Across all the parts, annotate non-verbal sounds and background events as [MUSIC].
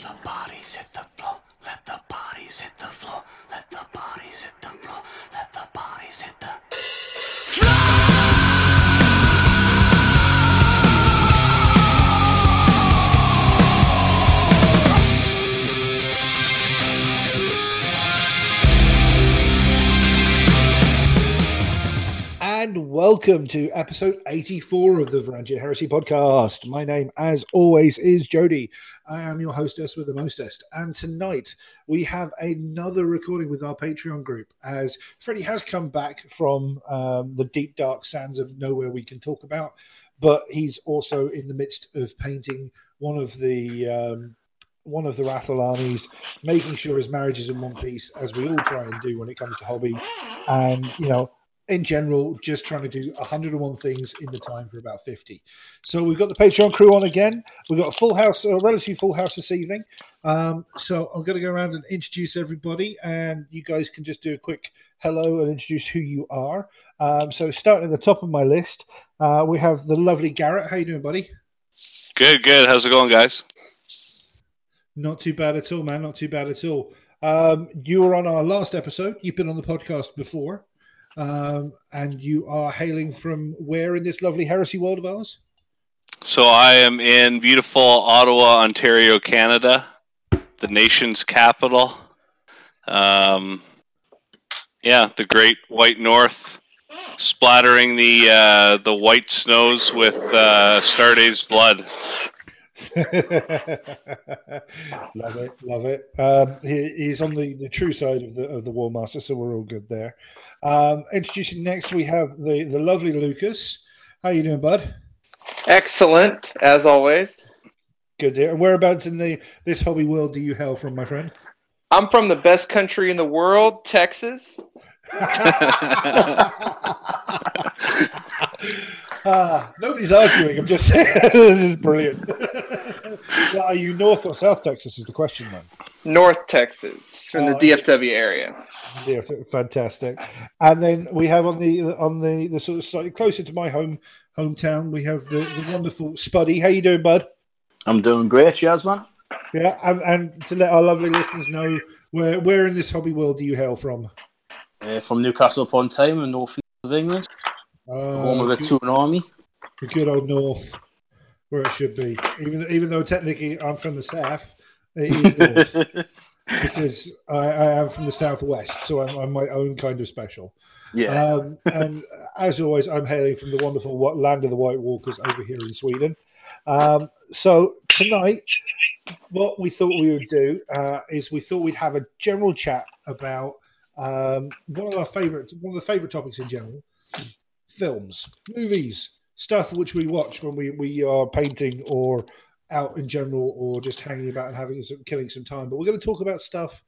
the bodies hit the floor. Let the bodies hit the welcome to episode 84 of the Varangian Heresy podcast. My name, as always, is Jody. I am your hostess with the mostest. And tonight we have another recording with our Patreon group as Freddie has come back from um, the deep, dark sands of nowhere we can talk about. But he's also in the midst of painting one of the. Um, one of the Rathal armies, making sure his marriage is in one piece, as we all try and do when it comes to hobby. And, you know, in general, just trying to do 101 things in the time for about 50. So we've got the Patreon crew on again. We've got a full house, a relatively full house this evening. Um, so I'm going to go around and introduce everybody, and you guys can just do a quick hello and introduce who you are. Um, so starting at the top of my list, uh, we have the lovely Garrett. How you doing, buddy? Good, good. How's it going, guys? Not too bad at all, man. Not too bad at all. Um, you were on our last episode. You've been on the podcast before. Um, and you are hailing from where in this lovely heresy world of ours? So I am in beautiful Ottawa, Ontario, Canada, the nation's capital. Um, yeah, the Great White North, splattering the uh, the white snows with uh, Starday's blood. [LAUGHS] love it, love it. Um, he, he's on the, the true side of the of the War Master, so we're all good there. Um, introducing next, we have the the lovely Lucas. How you doing, bud? Excellent, as always. Good. And whereabouts in the this hobby world do you hail from, my friend? I'm from the best country in the world, Texas. [LAUGHS] [LAUGHS] Ah, nobody's arguing. I'm just saying this is brilliant. Well, are you North or South Texas? Is the question then? North Texas, from the Oh, DFW area. Yeah, fantastic. And then we have on the on the the sort of slightly closer to my home hometown, we have the, the wonderful Spuddy. How you doing, bud? I'm doing great, Yas, man. Yeah, and, and to let our lovely listeners know where where in this hobby world do you hail from? Uh, from Newcastle upon Tyne in North East of England, home Uh, of the good, Toon Army. the good old North, where it should be. Even even though technically I'm from the south, it is [LAUGHS] North. because I, I am from the southwest, so I'm, I'm my own kind of special. yeah, Um, and as always, I'm hailing from the wonderful land of the White Walkers over here in Sweden. Um, so tonight, what we thought we would do uh, is we thought we'd have a general chat about um, one of our favorite, one of the favorite topics in general: films, movies, stuff which we watch when we we are painting or out in general or just hanging about and having some killing some time. But we're going to talk about stuff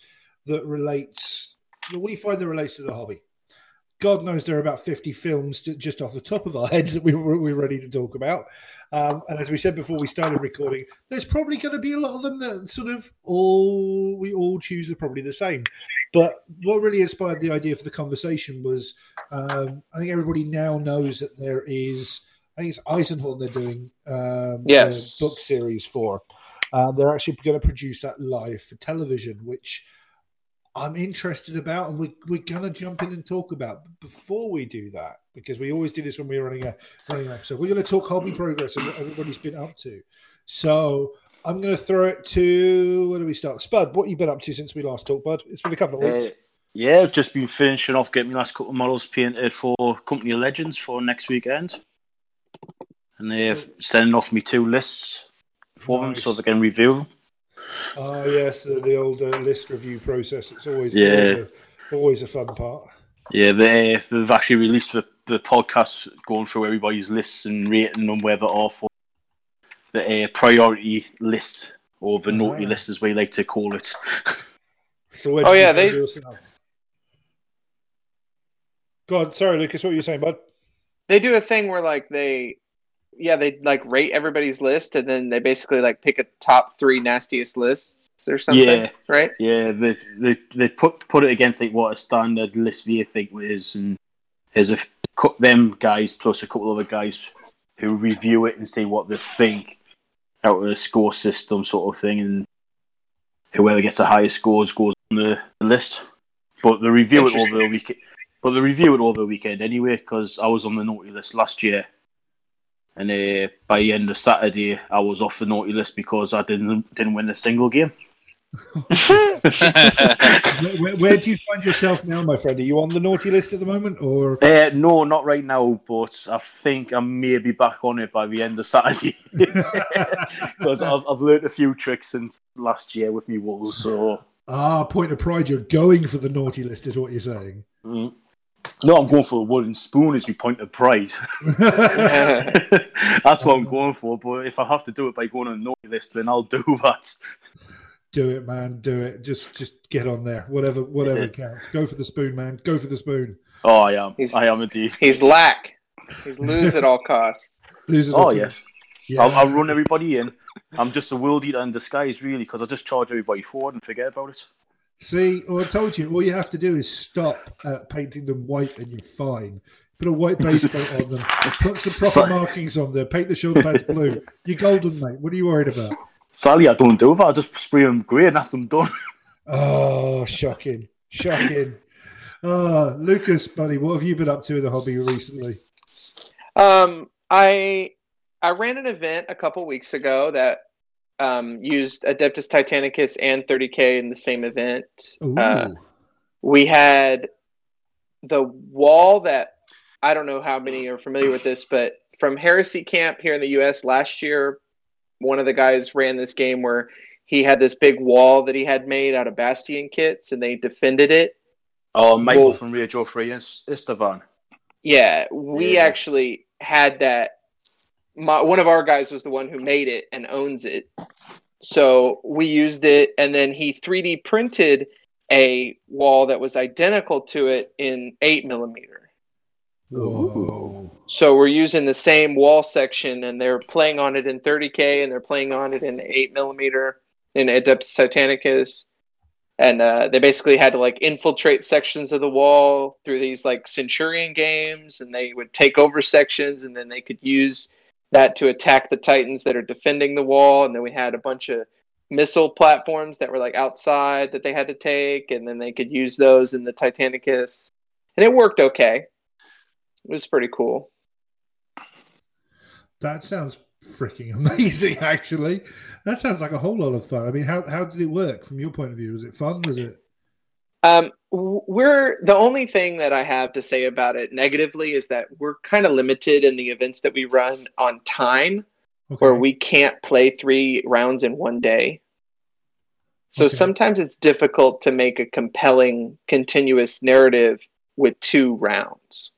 that relates that we find that relates to the hobby. God knows there are about 50 films ju- just off the top of our heads that we were, we're ready to talk about. Um, and as we said before we started recording, there's probably going to be a lot of them that sort of all we all choose are probably the same. But what really inspired the idea for the conversation was um, I think everybody now knows that there is, I think it's Eisenhorn they're doing um, Yes. the book series for. Um, they're actually going to produce that live for television, which I'm interested about, and we, we're going to jump in and talk about. But before we do that, because we always do this when we're running a running an episode, we're going to talk hobby progress and what everybody's been up to. So I'm going to throw it to where do we start? Spud, what have you been up to since we last talked, Bud? It's been a couple of Uh, weeks. yeah. I've just been finishing off getting my last couple of models painted for Company of Legends for next weekend, and they're sending off me two lists for them so they can review them. Oh yes, the, the old uh, list review process. It's always Yeah. always, a, always a fun part. Yeah, they they've actually released the, the podcast going through everybody's lists and rating them where they are for the uh, priority list or the naughty Ah. list, as we like to call it. [LAUGHS] So where Oh, yeah, they- yourself? Go on, sorry, Lucas. What were you saying, Bud? They do a thing where like they, yeah, they like rate everybody's list, and then they basically like pick a top three nastiest lists or something, Yeah. right? Yeah, they they they put put it against like what a standard list they think is, and there's a them guys plus a couple other guys who review it and see what they think out of the score system sort of thing, and whoever gets the highest scores goes on the, the list. But they review it over the weekend. But they review it over the weekend anyway, because I was on the naughty list last year, and uh, by the end of Saturday, I was off the naughty list because I didn't didn't win a single game. [LAUGHS] Where, where, where do you find yourself now, my friend? Are you on the naughty list at the moment, or Uh, no, not right now, but I think I may be back on it by the end of Saturday [LAUGHS] [LAUGHS] because I've, I've learned a few tricks since last year with me Wolves. So ah, point of pride, you're going for the naughty list, is what you're saying. mm. No, I'm going for a wooden spoon as my point of pride. [LAUGHS] That's what I'm going for. But if I have to do it by going on a naughty list, then I'll do [LAUGHS] that. do it, man. Do it. Just, just get on there. Whatever, whatever [LAUGHS] counts. Go for the spoon, man. Go for the spoon. Oh, I am. He's- I am indeed. He's lack. He's lose at all costs. Lose it Oh all. yes. Yeah. I'll, I'll run everybody in. I'm just a world eater in disguise, really, because I just charge everybody forward and forget about it. See, well, I told you, all you have to do is stop at painting them white and you're fine. Put a white base coat on them, put some proper Sorry. markings on there, paint the shoulder pads blue. You're golden, mate. What are you worried about? Sadly, I don't do that. I just spray them grey and that's them done. Oh, shocking. Shocking. Oh, Lucas, buddy, what have you been up to in the hobby recently? Um, I I ran an event a couple weeks ago that um, used Adeptus Titanicus and 30k in the same event. Uh, we had the wall that I don't know how many are familiar with this, but from Heresy Camp here in the U.S. last year, one of the guys ran this game where he had this big wall that he had made out of Bastion kits, and they defended it. Oh, Michael Well- from Radio Free Is- Istvan. Yeah, we Yeah. actually had that. My, one of our guys was the one who made it and owns it. So we used it, and then he 3D printed a wall that was identical to it in 8 millimeter. Whoa. So we're using the same wall section, and they're playing on it in 30K, and they're playing on it in 8 millimeter in Adeptus Titanicus. And uh, they basically had to like infiltrate sections of the wall through these like Centurion games, and they would take over sections, and then they could use that to attack the Titans that are defending the wall. And then we had a bunch of missile platforms that were like outside that they had to take, and then they could use those in the Titanicus. And it worked okay. It was pretty cool. That sounds freaking amazing, [LAUGHS] actually. That sounds like a whole lot of fun. I mean, how, how did it work from your point of view? Was it fun? Was it? Um, we're the only thing that I have to say about it negatively is that we're kind of limited in the events that we run on time, Okay. where we can't play three rounds in one day. So Okay. sometimes it's difficult to make a compelling, continuous narrative with two rounds.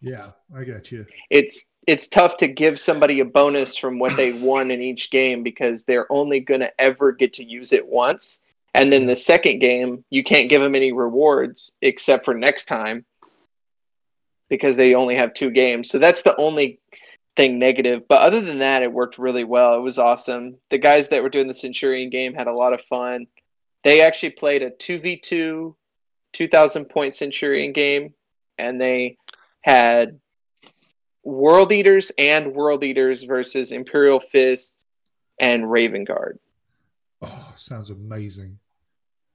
Yeah, I get you. It's it's tough to give somebody a bonus from what they [CLEARS THROAT] won in each game because they're only going to ever get to use it once. And then the second game, you can't give them any rewards except for next time because they only have two games. So that's the only thing negative. But other than that, it worked really well. It was awesome. The guys that were doing the Centurion game had a lot of fun. They actually played a 2v2 2000 point Centurion game and they had World Eaters and World Eaters versus Imperial Fist and Raven Guard. Oh, sounds amazing.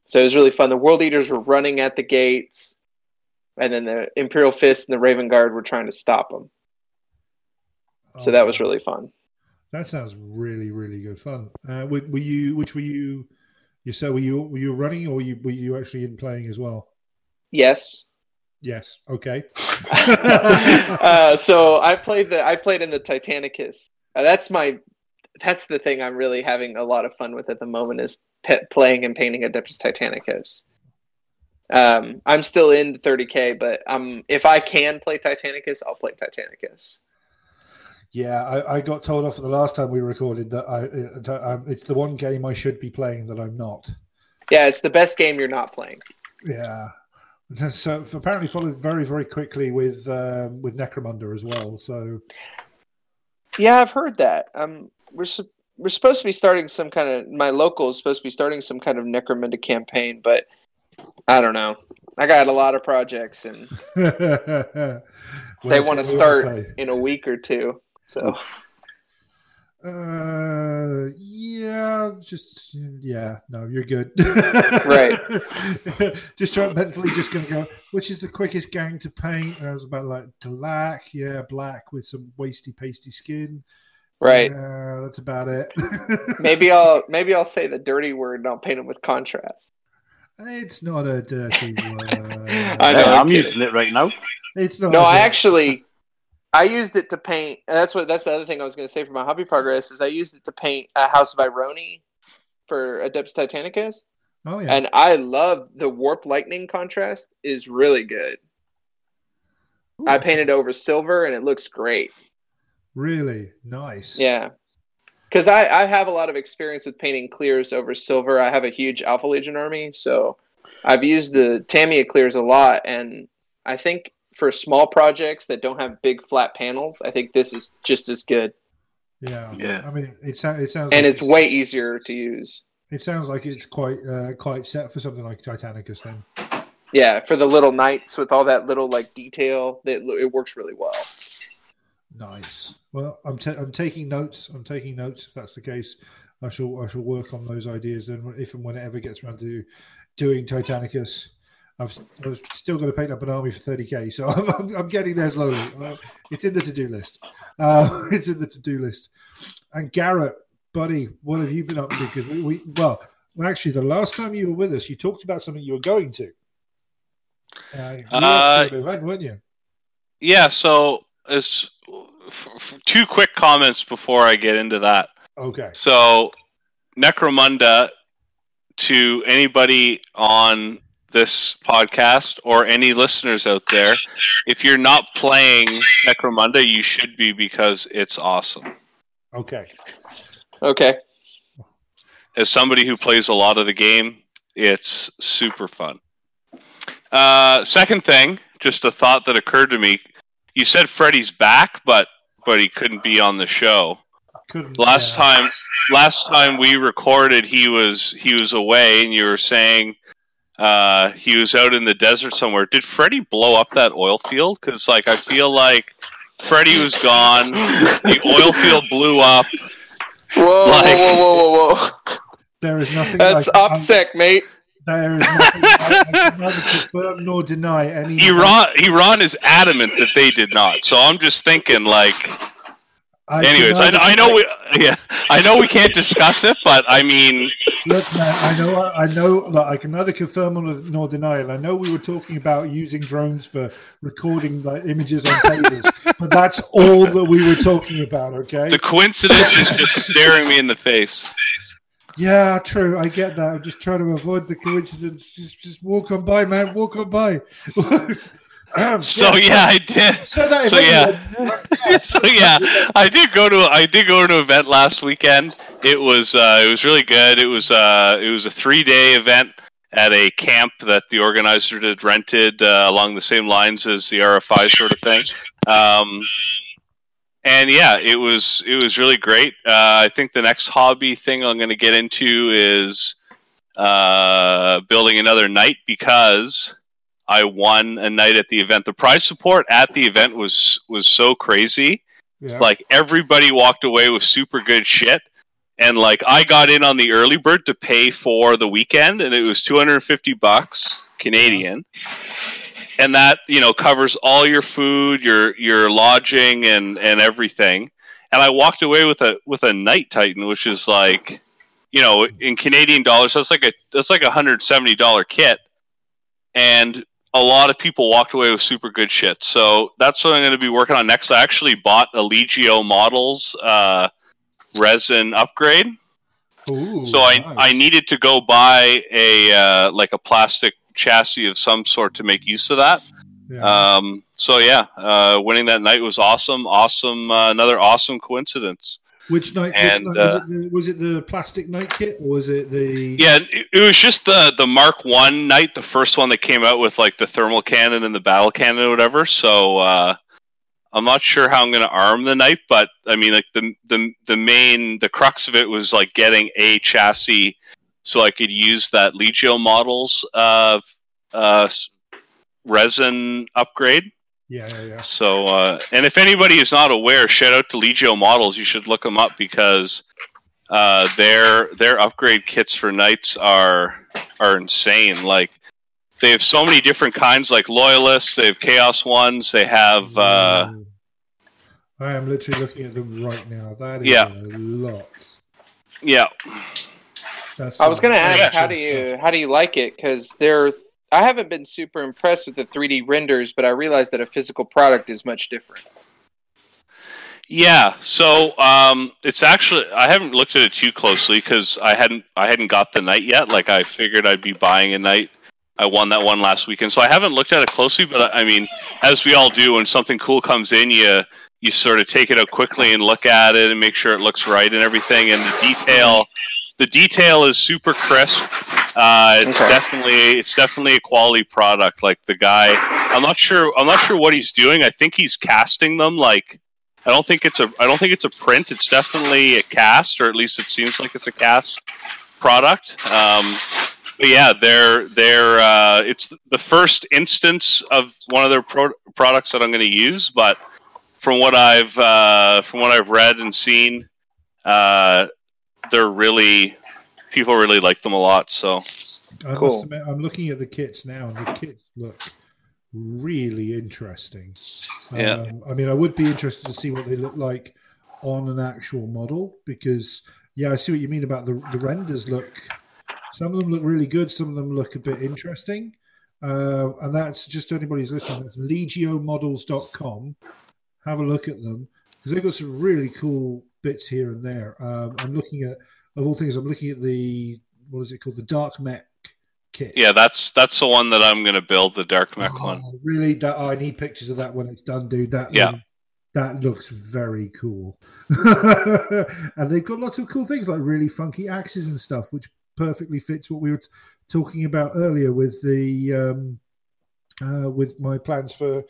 So it was really fun. The World Eaters were running at the gates, and then the Imperial Fist and the Raven Guard were trying to stop them. So Oh, that was really fun. That sounds really, really good fun. Uh, were, were you? Which were you? You said were you? Were you running, or were you? Were you actually in playing as well? Yes. Yes. Okay. [LAUGHS] uh, so I played the I played in the Titanicus. Uh, that's my that's the thing I'm really having a lot of fun with at the moment is pe- playing and painting Adeptus Titanicus. Um, I'm still in 30k, but um, if I can play Titanicus, I'll play Titanicus. Yeah, I, I got told off at the last time we recorded that I, it, it's the one game I should be playing that I'm not. Yeah, it's the best game you're not playing. Yeah. So apparently followed very, very quickly with um, with Necromunda as well. So Yeah, I've heard that. Um, we're we're supposed to be starting some kind of my local is supposed to be starting some kind of Necromunda campaign, but I don't know. I got a lot of projects and [LAUGHS] they they want to start in a week or two. So Uh, yeah, just yeah. No, you're good. Right. [LAUGHS] just try mentally, just gonna go. Which is the quickest gang to paint? And I was about like black. Yeah, black with some wasty, pasty skin. Right. Yeah, that's about it. [LAUGHS] Maybe I'll maybe I'll say the dirty word and I'll paint them with contrast. it's not a dirty [LAUGHS] word. I know. I'm, I'm using it right now. It's not. No, I actually I used it to paint. and That's what that's the other thing I was going to say for my hobby progress is I used it to paint a House of Irony for Adeptus Titanicus, Oh yeah. and I love the warp lightning contrast is really good. I painted over silver and it looks great. Really nice. Yeah. Because I, I have a lot of experience with painting clears over silver. I have a huge Alpha Legion army, so I've used the Tamiya clears a lot. And I think for small projects that don't have big flat panels, I think this is just as good. Yeah. Yeah. I mean, it, sou- it sounds. And like it's way easier to use. It sounds like it's quite uh, quite set for something like Titanicus. Then. Yeah, for the little knights with all that little like detail, it, it works really well. Nice. Well, I'm ta- I'm taking notes. I'm taking notes. If that's the case, I shall I shall work on those ideas. Then, if and when it ever gets around to doing Titanicus, I've, I've still got to paint up an army for 30k. So [LAUGHS] I'm, I'm, I'm getting there slowly. It's in the to do list. Uh, [LAUGHS] it's in the to do list. And Garrett, buddy, what have you been up to? Because we, we well, actually, the last time you were with us, you talked about something you were going to. Uh, you were Uh, an event, weren't you? Yeah, so as f- f- two quick comments before I get into that. Okay. So, Necromunda, to anybody on this podcast or any listeners out there, if you're not playing Necromunda, you should be because it's awesome. Okay. Okay. As somebody who plays a lot of the game, it's super fun. Uh, second thing, just a thought that occurred to me. You said Freddy's back, but but he couldn't be on the show. Couldn't, last yeah. time last time we recorded he was he was away and you were saying uh he was out in the desert somewhere did freddie blow up that oil field because like i feel like freddie was gone the oil field blew up Whoa, Like- whoa, whoa, whoa, whoa, whoa. There is nothing. That's like, opsec, mate. There is nothing. I, I can neither confirm nor deny any. iran iran is adamant that they did not so i'm just thinking like I anyways I, I know we yeah i know we can't discuss it but i mean Look, man, I know. I know. I can neither confirm nor, nor deny it. I know we were talking about using drones for recording like images on tables, but that's all that we were talking about. Okay. the coincidence is just staring me in the face Yeah, true. I get that. I'm just trying to avoid the coincidence. Just, just walk on by, man. Walk on by. [LAUGHS] [LAUGHS] so yeah i did So So, event- [LAUGHS] so yeah, I did go to I did go to an event last weekend. It was uh, it was really good. It was uh, it was a three day event at a camp that the organizer had rented uh, along the same lines as the RFI sort of thing. Um, and yeah, it was it was really great. Uh, I think the next hobby thing I'm going to get into is uh, building another knight because I won a knight at the event. The prize support at the event was was so crazy. Yeah. Like everybody walked away with super good shit. And like I got in on the early bird to pay for the weekend and it was 250 bucks Canadian. And that, you know, covers all your food, your your lodging and and everything. And I walked away with a with a knight titan which is like you know, in Canadian dollars that's like a that's like a $170 kit. And a lot of people walked away with super good shit. So that's what I'm going to be working on next. I actually bought a Legio models uh, resin upgrade. Ooh, so I, nice. I needed to go buy a uh, like a plastic chassis of some sort to make use of that. Yeah. Um, so yeah, uh, winning that knight was awesome. Awesome, uh, another awesome coincidence. which knight? and, which knight uh, was, it the, was it the plastic knight kit or was it the? Yeah, it, it was just the the Mark One knight, the first one that came out with like the thermal cannon and the battle cannon or whatever. So uh, I'm not sure how I'm going to arm the knight, but I mean, like the the the main the crux of it was like getting a chassis so I could use that Legio models uh, uh, resin upgrade. Yeah, yeah, yeah. So, uh, and if anybody is not aware, shout out to Legio Models. You should look them up because uh, their their upgrade kits for knights are are insane. Like they have so many different kinds, like loyalists. They have chaos ones. They have uh, I am literally looking at them right now. That is Yeah. a lot. yeah, That's I was gonna ask, action how do you stuff. how do you like it? Because they're I haven't been super impressed with the 3D renders, but I realized that a physical product is much different. yeah. So um, it's actually I haven't looked at it too closely because I hadn't I hadn't got the knight yet. Like I figured I'd be buying a knight. I won that one last weekend, so I haven't looked at it closely. But I I mean, as we all do, when something cool comes in, you you sort of take it out quickly and look at it and make sure it looks right and everything. And the detail, the detail is super crisp. Uh, it's Okay. definitely it's definitely a quality product. Like the guy, I'm not sure I'm not sure what he's doing. I think he's casting them. Like I don't think it's a I don't think it's a print. It's definitely a cast, or at least it seems like it's a cast product. Um, but yeah, they're they're uh, it's the first instance of one of their pro- products that I'm going to use. But from what I've uh, from what I've read and seen, uh, they're really people really like them a lot. So I Cool. must admit, I'm looking at the kits now, and the kits look really interesting. Yeah. Um, I mean, I would be interested to see what they look like on an actual model because, yeah, I see what you mean about the, the renders. Look, some of them look really good, some of them look a bit interesting. Uh, and that's just to anybody who's listening. That's legiomodels.com. Have a look at them because they've got some really cool bits here and there. Um, I'm looking at, of all things, I'm looking at the what is it called, the Dark Mech kit. yeah, that's that's the one that I'm going to build the Dark Mech one. Oh, really? That oh, I need pictures of that when it's done, dude. That Yeah. um, that looks very cool. [LAUGHS] and they've got lots of cool things like really funky axes and stuff, which perfectly fits what we were t- talking about earlier with the um, uh, with my plans for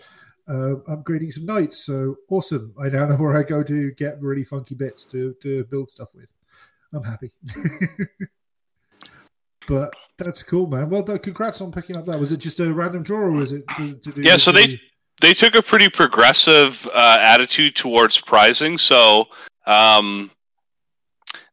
uh, upgrading some knights. So awesome! I now know where I go to get really funky bits to to build stuff with. I'm happy. [LAUGHS] but that's cool, man. Well done. Congrats on picking up that. Was it just a random draw, or was it to, to? Yeah, so they- they took a pretty progressive uh, attitude towards prizing. So um,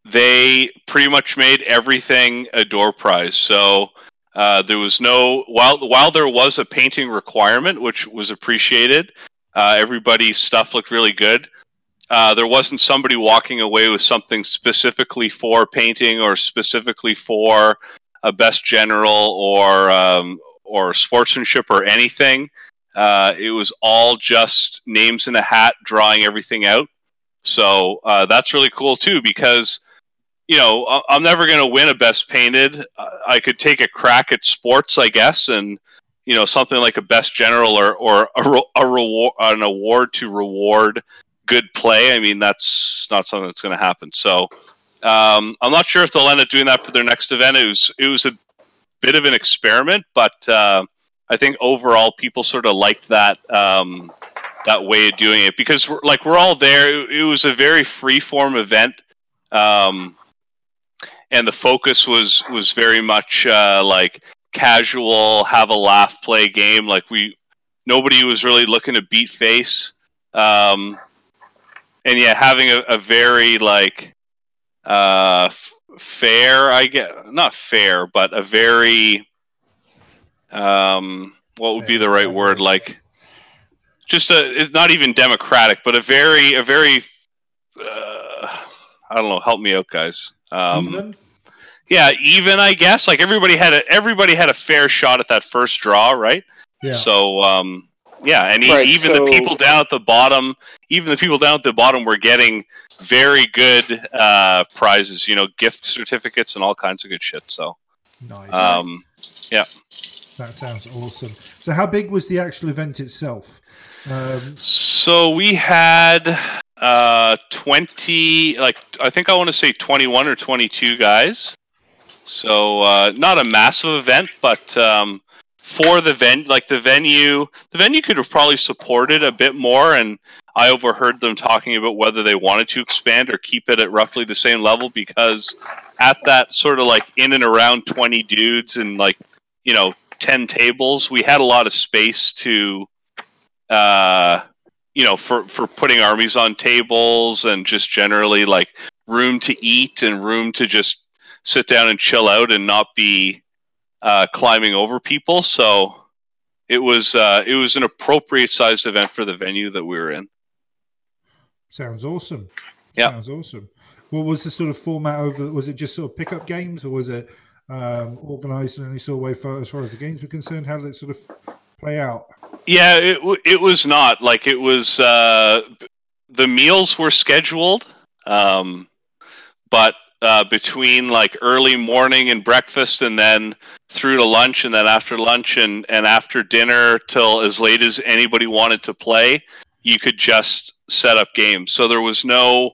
they pretty much made everything a door prize. So uh, there was no while while there was a painting requirement, which was appreciated. Uh, everybody's stuff looked really good. Uh, there wasn't somebody walking away with something specifically for painting or specifically for a best general or um, or sportsmanship or anything. Uh, it was all just names in a hat, drawing everything out. So uh, that's really cool too, because you know I'm never going to win a best painted. I could take a crack at sports, I guess, and you know something like a best general or or a, a reward, an award to reward good play. I mean, that's not something that's going to happen. So um, I'm not sure if they'll end up doing that for their next event. It was it was a bit of an experiment, but. Uh, I think overall people sort of liked that um, that way of doing it because we're, like we're all there. It, it was a very free form event, um, and the focus was was very much uh, like casual, have a laugh, play game. Like we nobody was really looking to beat face, um, and yeah, having a, a very like uh, f- fair, I get not fair, but a very um, what would be the right word? Like, just a, it's not even democratic, but a very, a very, uh, I don't know. Help me out, guys. Um, even. Yeah, even I guess. Like everybody had a, everybody had a fair shot at that first draw, right? Yeah. So, um, yeah, and e- Right, even so- the people down at the bottom, even the people down at the bottom were getting very good uh, prizes. You know, gift certificates and all kinds of good shit. So, nice. um, yeah. that sounds awesome. So, how big was the actual event itself? Um, So we had uh 20 like I think I want to say 21 or 22 guys. So uh not a massive event but um for the ven like the venue the venue could have probably supported a bit more and I overheard them talking about whether they wanted to expand or keep it at roughly the same level because at that sort of like in and around 20 dudes and like you know 10 tables we had a lot of space to uh, you know, for for putting armies on tables and just generally like room to eat and room to just sit down and chill out and not be uh, climbing over people. So it was uh, it was an appropriate sized event for the venue that we were in. Sounds awesome. Yeah. Sounds awesome. What was the sort of format over? Was it just sort of pickup games, or was it um, organised in any sort of way for, as far as the games were concerned? How did it sort of play out? Yeah, it it was not like it was. Uh, the meals were scheduled, um, but uh, between like early morning and breakfast, and then through to lunch, and then after lunch, and and after dinner till as late as anybody wanted to play, you could just set up games. So there was no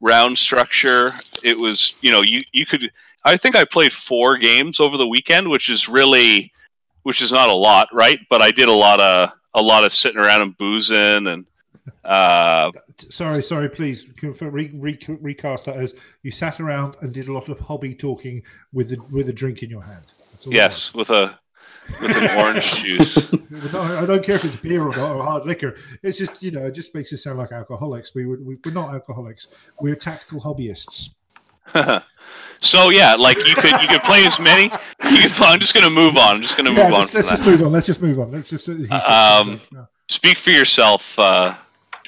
round structure. It was you know you you could. I think I played four games over the weekend, which is really which is not a lot, right? But I did a lot of a lot of sitting around and boozing and uh, Sorry, sorry. Please re, re, recast that as you sat around and did a lot of hobby talking with the with a drink in your hand. Yes, with a with an orange [LAUGHS] juice. No, I don't care if it's beer or or hard liquor. It's just you know it just makes us sound like alcoholics. We, we we're not alcoholics. We're tactical hobbyists. [LAUGHS] so yeah, like you could you could play as many. You could, I'm just gonna move on. I'm just gonna move Yeah, on. let's, let's just move on. Let's just move on. Let's just. Um, Speak for yourself, uh,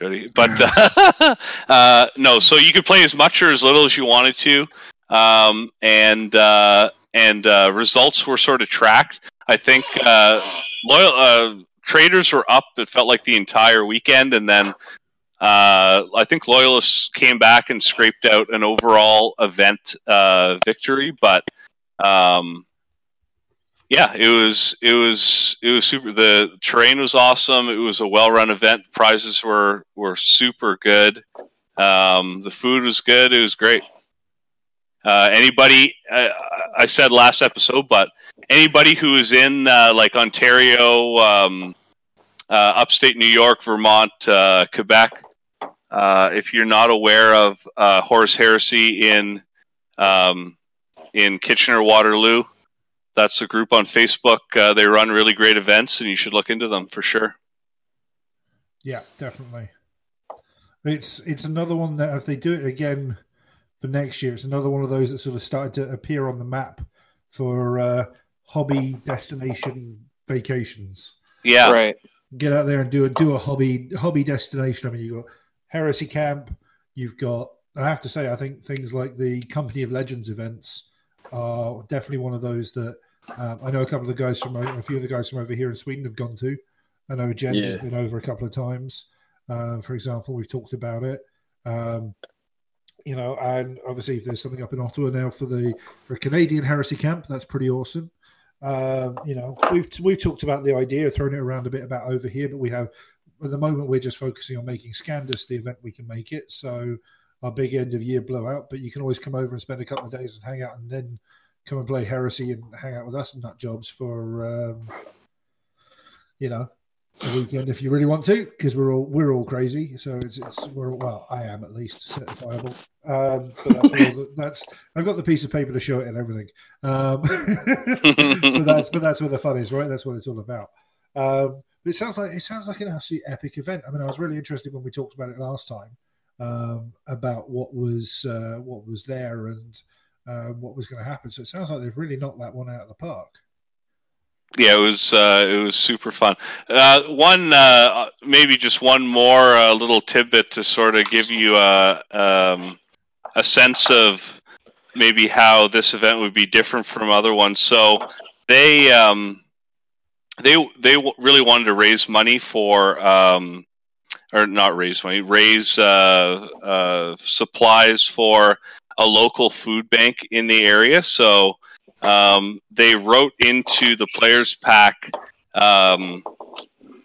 Jody. But uh, [LAUGHS] uh, no, so you could play as much or as little as you wanted to, um, and uh, and uh, results were sort of tracked. I think uh, loyal uh, traders were up. It felt like the entire weekend, and then uh, I think loyalists came back and scraped out an overall event uh, victory. But um, yeah, it was it was it was super. The terrain was awesome. It was a well run event. Prizes were were super good. Um, the food was good. It was great. Uh, anybody, I, I said last episode, but anybody who is in uh, like Ontario, um, uh, upstate New York, Vermont, uh, Quebec, uh, if you're not aware of Horus Heresy in um, in Kitchener Waterloo, that's a group on Facebook. Uh, they run really great events, and you should look into them for sure. Yeah, definitely. It's it's another one that if they do it again for next year, it's another one of those that sort of started to appear on the map for uh, hobby destination vacations. Yeah, Right. Get out there and do a do a hobby hobby destination. I mean, you've got Heresy Camp. You've got. I have to say, I think things like the Company of Legends events are definitely one of those that um, I know a couple of the guys from a few of the guys from over here in Sweden have gone to. I know Jens has been over a couple of times. Uh, for example, we've talked about it. Um, you know, and obviously, if there's something up in Ottawa now for the for a Canadian heresy camp, that's pretty awesome. Um, you know, we've we've talked about the idea of throwing it around a bit about over here, but we have at the moment we're just focusing on making Scandus the event we can make it. So our big end of year blowout, but you can always come over and spend a couple of days and hang out, and then come and play heresy and hang out with us and nut jobs for um, you know a weekend if you really want to, because we're all we're all crazy. So it's it's we're well, I am at least certifiable. Um, but that's, that's I've got the piece of paper to show it and everything. Um, [LAUGHS] but that's but that's where the fun is, right? That's what it's all about. Um, but it sounds like it sounds like an absolutely epic event. I mean, I was really interested when we talked about it last time um, about what was uh, what was there and uh, what was going to happen. So it sounds like they've really knocked that one out of the park. yeah, it was uh, it was super fun. Uh, one uh, maybe just one more uh, little tidbit to sort of give you a um, a sense of maybe how this event would be different from other ones. So they um, they they really wanted to raise money for um, or not raise money, raise uh, uh, supplies for a local food bank in the area. So um, they wrote into the players pack. Um,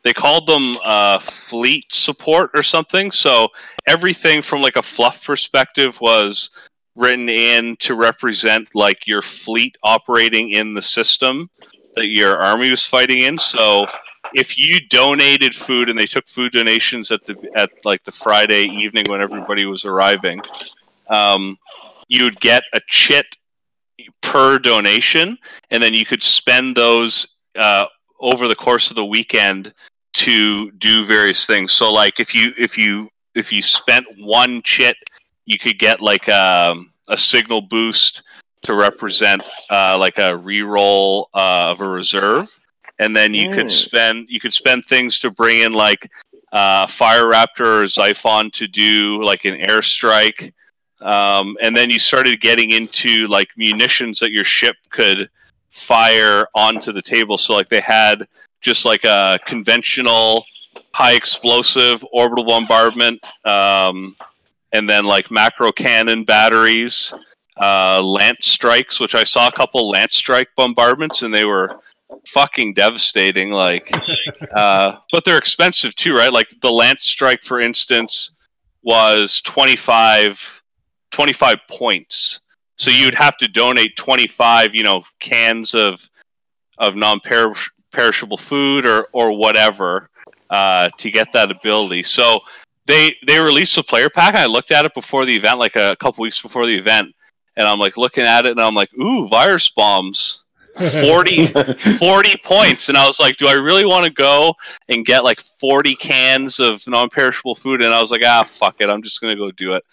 they called them uh, fleet support or something. So everything from like a fluff perspective was written in to represent like your fleet operating in the system that your army was fighting in. So if you donated food and they took food donations at the at like the Friday evening when everybody was arriving, um, you would get a chit per donation, and then you could spend those uh, over the course of the weekend to do various things. So like if you if you if you spent one chit, you could get like a, a signal boost to represent uh, like a reroll uh, of a reserve, and then you could Mm. spend you could spend things to bring in like uh, Fire Raptor or Xiphon to do like an airstrike, um, and then you started getting into like munitions that your ship could fire onto the table. So like they had just like a conventional high explosive orbital bombardment, um, and then like macro cannon batteries, uh, lance strikes, which I saw a couple lance strike bombardments, and they were fucking devastating. Like, [LAUGHS] uh, but they're expensive too, right? Like the lance strike, for instance, was 25, 25 points. So you'd have to donate 25, you know, cans of of non-perishable food or or whatever uh, to get that ability. So they they released a player pack. I looked at it before the event, like a couple weeks before the event, and I'm like looking at it, and I'm like, ooh, virus bombs. 40, 40 points. And i was like do i really want to go and get like 40 cans of non-perishable food? And i was like ah fuck it. I'm just gonna go do it.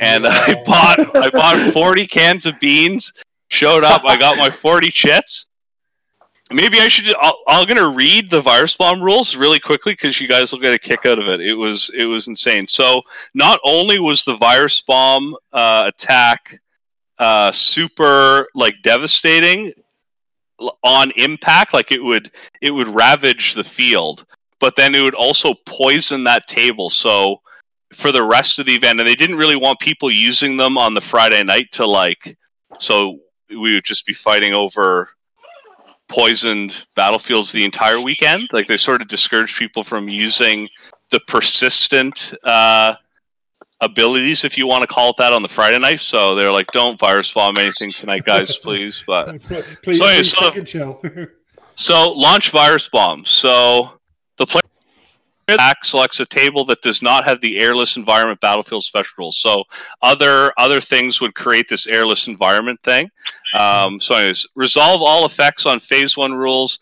And i [LAUGHS] bought i bought 40 cans of beans showed up i got my 40 chits. Maybe i should I'll, i'm gonna read the virus bomb rules really quickly because you guys will get a kick out of it. It was it was insane. So not only was the virus bomb uh, attack uh, super like devastating on impact like it would it would ravage the field but then it would also poison that table. So for the rest of the event and they didn't really want people using them on the friday night to like so we would just be fighting over poisoned battlefields the entire weekend. Like they sort of discouraged people from using the persistent uh, abilities if you want to call it that on the friday night so they're like don't virus bomb anything tonight guys [LAUGHS] please but please, So, please so- [LAUGHS] so launch virus bomb. So the player attack selects a table that does not have the airless environment battlefield special rules. So other other things would create this airless environment thing. Um, so anyways, resolve all effects on phase one rules.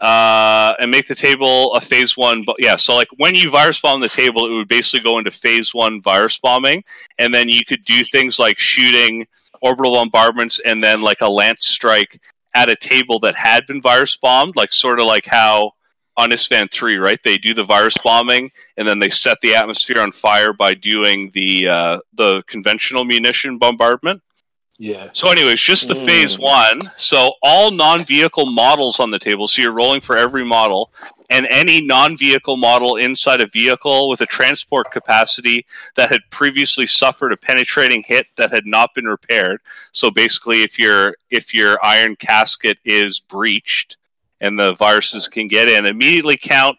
Uh, and make the table a phase one. But yeah, so like when you virus bomb the table, it would basically go into phase one virus bombing, and then you could do things like shooting orbital bombardments, and then like a lance strike at a table that had been virus bombed, like sort of like how on Isstvan 3, right? They do the virus bombing and then they set the atmosphere on fire by doing the uh, the conventional munition bombardment. Yeah. So, anyways, just the Mm. phase one. So, all non vehicle models on the table. So, you're rolling for every model, and any non vehicle model inside a vehicle with a transport capacity that had previously suffered a penetrating hit that had not been repaired. So, basically, if your if your iron casket is breached and the viruses can get in, immediately count.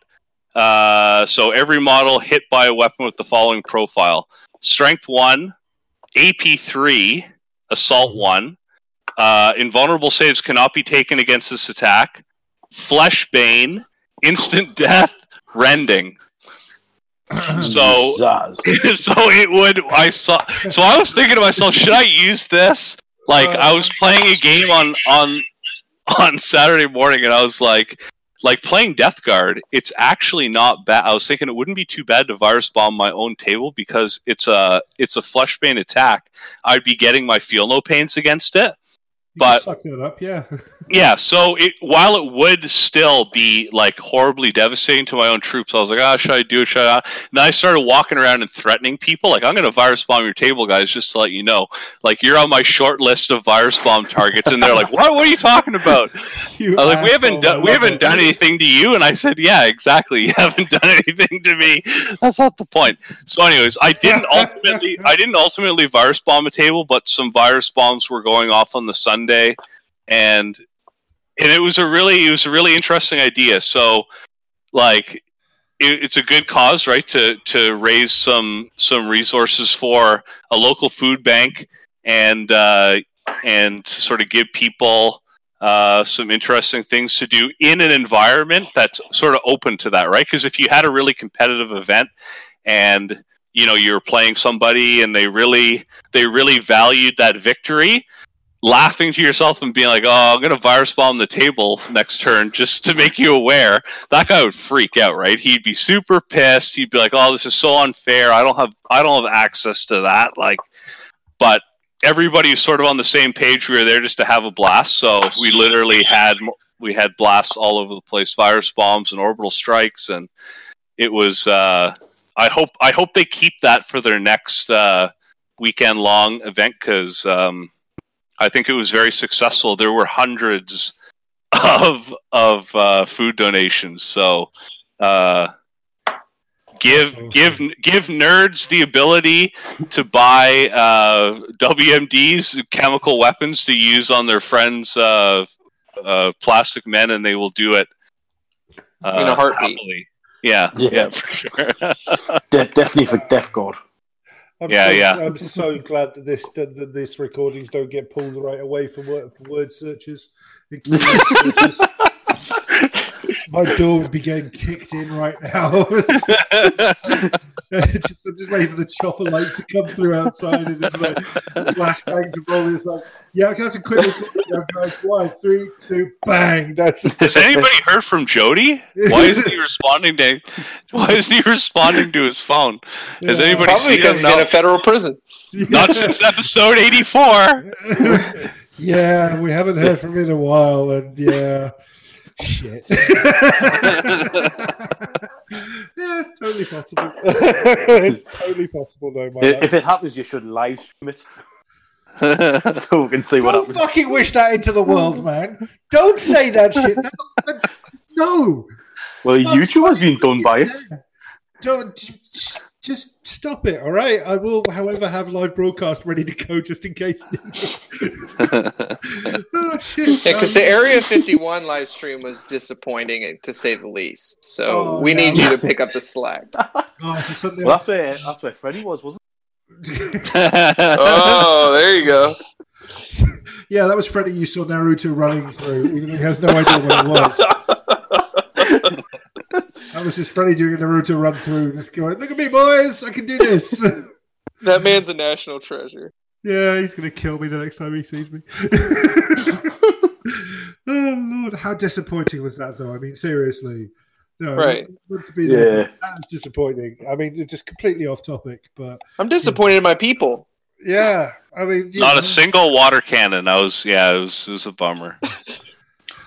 Uh, so, every model hit by a weapon with the following profile: Strength one, AP three assault one. Uh, invulnerable saves cannot be taken against this attack. Flesh bane, instant [LAUGHS] death, rending. [CLEARS THROAT] So [LAUGHS] so it would I saw so I was thinking to myself, should I use this? Like I was playing a game on on on Saturday morning and I was like like playing Death Guard, it's actually not bad. I was thinking it wouldn't be too bad to virus bomb my own table because it's a it's a flesh bane attack. I'd be getting my feel no pains against it. But- sucked it up, yeah. [LAUGHS] Yeah, so it while it would still be like horribly devastating to my own troops, I was like, "Ah, should I do it? Should I?" Not? And then I started walking around and threatening people, like, "I'm going to virus bomb your table, guys, just to let you know. Like, you're on my short list of virus bomb targets." And they're like, "What? What are you talking about?" [LAUGHS] You I was like, "We haven't done we haven't it. done anything to you." And I said, "Yeah, exactly. [LAUGHS] You haven't done anything to me. That's not the point." So, anyways, I didn't ultimately I didn't ultimately virus bomb a table, but some virus bombs were going off on the Sunday, and and it was a really it was a really interesting idea. So, like, it, it's a good cause, right? To to raise some some resources for a local food bank and uh, and sort of give people uh, some interesting things to do in an environment that's sort of open to that, right? Because if you had a really competitive event and you know you're playing somebody and they really they really valued that victory laughing to yourself and being like, "Oh, I'm gonna virus bomb the table next turn just to make you aware," that guy would freak out, right? He'd be super pissed. He'd be like, "Oh, this is so unfair. I don't have I don't have access to that." Like, but everybody was sort of on the same page. We were there just to have a blast, so we literally had we had blasts all over the place, virus bombs and orbital strikes, and it was. Uh, I hope I hope they keep that for their next uh, weekend long event because um, I think it was very successful. There were hundreds of of uh, food donations, so. Uh, give give give nerds the ability to buy uh, WMDs, chemical weapons, to use on their friends' uh, uh, plastic men, and they will do it uh, In a heartbeat. happily. Yeah, Yeah. yeah, [LAUGHS] for sure. [LAUGHS] De- definitely for Death God. I'm Yeah, so, yeah. I'm so glad that this that, that this recordings don't get pulled right away for word for word searches. [LAUGHS] My door would be getting kicked in right now. [LAUGHS] just, I'm just waiting for the chopper lights to come through outside and it's like flashbang to roll. It's like, yeah, I can have to quit recording guys. Why? Three, two, bang. That's Has anybody heard from Jody? Why isn't he responding to? Why isn't he responding to his phone? Has Yeah. anybody Probably seen because him? he's in a federal prison. not since episode eighty-four. [LAUGHS] yeah, we haven't heard from him in a while, and yeah, shit. [LAUGHS] [LAUGHS] yeah, it's totally possible. it's totally possible, though. My If it happens, you should live stream it [LAUGHS] so we can see what Don't happens. fucking wish that into the world, man. Don't say that shit. That- that- no. Well, YouTube has been done by us. Don't just, just stop it, all right? I will, however, have live broadcast ready to go just in case. [LAUGHS] [LAUGHS] oh shit! Yeah, because the Area 51 live stream was disappointing eh, to say the least. So Oh, we yeah. need you to pick up the slack. [LAUGHS] oh, so Well, that's where that's where Freddie was, wasn't oh, there you go. yeah, that was Freddie. You saw Naruto running through, even though he has no idea what it was. That was just Freddie doing a Naruto run through, just going, "Look at me, boys! I can do this." [LAUGHS] That man's a national treasure. Yeah, he's going to kill me the next time he sees me. [LAUGHS] [LAUGHS] oh Lord, how disappointing was that, though? I mean, seriously, no, Right. Not to be he? there. That's disappointing. I mean, it's just completely off topic, but I'm disappointed in my people. yeah, I mean, Not know, a single water cannon. I was yeah, it was it was a bummer. I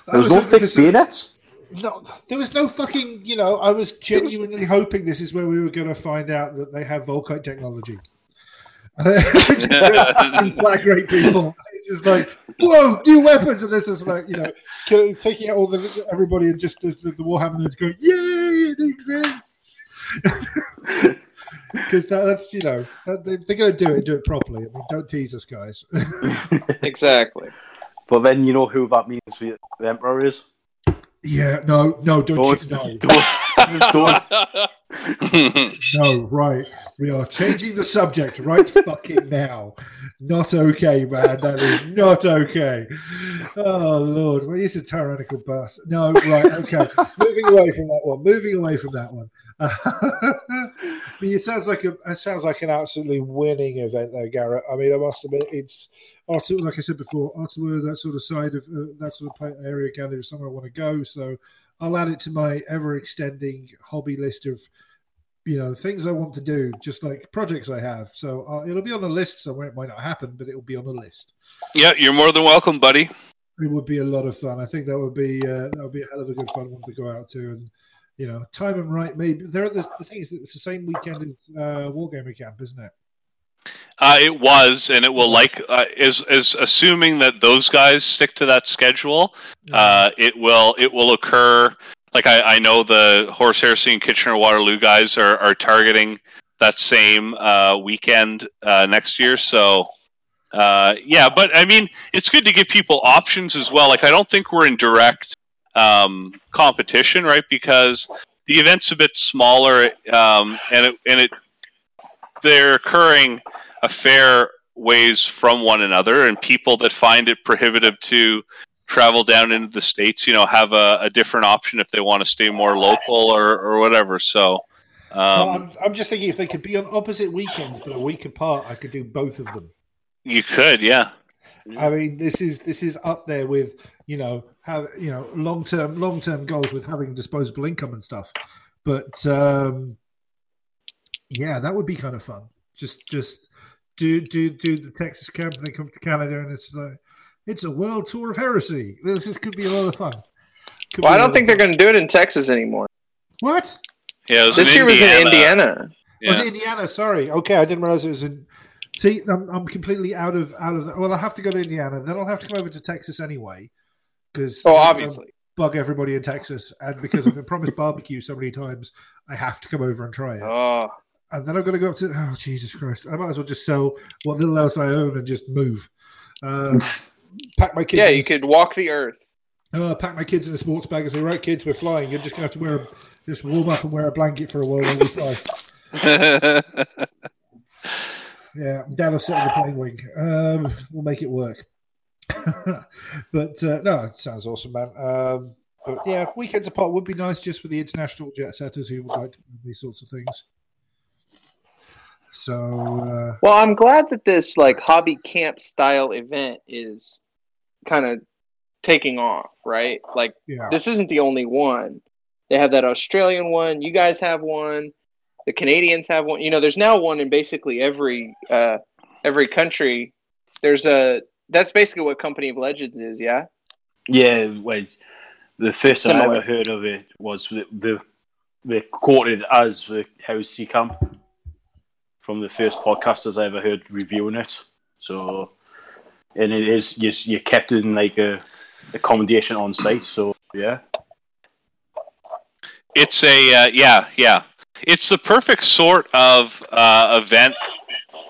There was no hoping fixed for bayonets. No, there was no fucking. You know, I was genuinely hoping this is where we were going to find out that they have Volkite technology. [LAUGHS] Black great people. It's just like, whoa, new weapons, and this is like, you know, kill- taking out all the everybody, and just as the, the Warhammer nerds going, yay, it exists. [LAUGHS] Because that, that's you know, that, they, they're going to do it, do it properly. I mean, don't tease us, guys. [LAUGHS] Exactly. But then you know who that means for the Emperor is. Yeah, no, no, don't, Don't, you, no. don't. [LAUGHS] No, right. We are changing the subject right fucking now. Not okay, man. That is not okay. Oh Lord, well, he's a tyrannical boss. No, right, okay. [LAUGHS] Moving away from that one. Moving away from that one. [LAUGHS] but it sounds like a it sounds like an absolutely winning event there, Garrett. I mean, I must admit, it's Ottawa, like I said before, Ottawa, that sort of side of uh, that sort of area, Canada is somewhere I want to go. So I'll add it to my ever extending hobby list of you know things I want to do, just like projects I have. So uh, it'll be on a list somewhere. It might not happen, but it'll be on a list. yeah, you're more than welcome, buddy. It would be a lot of fun. I think that would be uh, that would be a hell of a good fun one to go out to, and you know, time and right. Maybe there. The, the thing is, that it's the same weekend as uh, Wargamer Camp, isn't it? Uh, it was, and it will like uh, is is assuming that those guys stick to that schedule. Uh, it will it will occur. Like I, I know the Horus Heresy Kitchener Waterloo guys are, are targeting that same uh, weekend uh, next year. So uh, yeah, but I mean it's good to give people options as well. Like I don't think we're in direct um, competition, right? Because the event's a bit smaller, um, and it and it they're occurring a fair ways from one another, and people that find it prohibitive to travel down into the states, you know, have a, a different option if they want to stay more local or, or whatever. So, Well, um, I'm, I'm just thinking if they could be on opposite weekends but a week apart, I could do both of them. you could, yeah. I mean, this is this is up there with you know have you know long term long term goals with having disposable income and stuff. But um, yeah, that would be kind of fun. Just just do do do the Texas camp, and then come to Canada, and it's like it's a world tour of heresy. This is, could be a lot of fun. Could Well, be I a don't think they're going to do it in Texas anymore. What? Yeah, it was This in year was in Indiana. Indiana. Yeah. Was Indiana? Sorry. Okay, I didn't realize it was in. See, I'm, I'm completely out of out of. The, well, I have to go to Indiana. Then I'll have to come over to Texas anyway, because Oh, obviously. bug everybody in Texas, and because I've been promised barbecue so many times, I have to come over and try it. Oh, And then I'm going to go up to. Oh Jesus Christ! I might as well just sell what little else I own and just move. Um, [LAUGHS] pack my kids. yeah, you a- could walk the earth. uh, pack my kids in a sports bag and say, "Right, kids, we're flying. You're just going to have to wear, a, just warm up and wear a blanket for a while while we fly." [LAUGHS] Yeah, Dad will sit on the plane wing. Um, we'll make it work. [LAUGHS] but uh, no, it sounds awesome, man. Um, but yeah, weekends apart would be nice just for the international jet setters who would like to do these sorts of things. So uh, Well, I'm glad that this like hobby camp style event is kind of taking off, right? Like yeah, this isn't the only one. They have that Australian one. You guys have one. The Canadians have one. You know, there's now one in basically every uh, every country. There's a that's basically what Company of Legends is. Yeah. Yeah, well, the first time I Similar. ever heard of it was the the, the quoted as the Heresy Camp from the first podcasters I ever heard reviewing it. So, and it is you you're kept in like a accommodation on site. So yeah, It's a uh, yeah, yeah. It's the perfect sort of uh, event.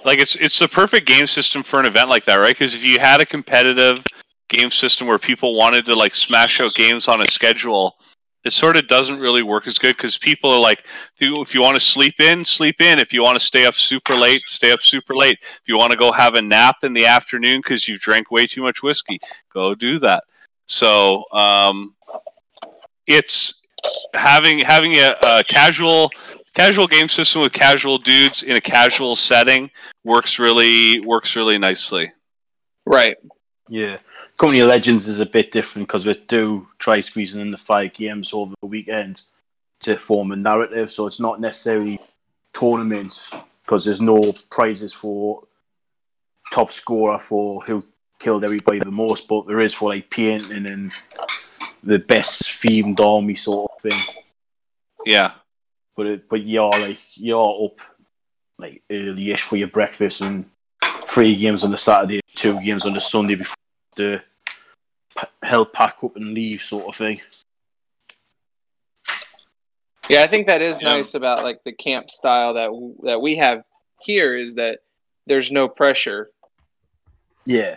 Like it's it's the perfect game system for an event like that, right? Because if you had a competitive game system where people wanted to like smash out games on a schedule, it sort of doesn't really work as good because people are like, if you, if you want to sleep in, sleep in. If you want to stay up super late, stay up super late. If you want to go have a nap in the afternoon because you've drank way too much whiskey, go do that. So um, it's having having a, a casual casual game system with casual dudes in a casual setting works really works really nicely. Right. yeah. Company of Legends is a bit different because we do try squeezing in the five games over the weekend to form a narrative. So it's not necessarily tournaments because there's no prizes for top scorer for who killed everybody the most, but there is for like painting and the best themed army sort of thing. Yeah, But it, but you're like you're up like early-ish for your breakfast and three games on the Saturday, two games on the Sunday before the p- hell pack up and leave sort of thing. Yeah, I think that is Yeah. nice about like the camp style that w- that we have here is that there's no pressure. Yeah,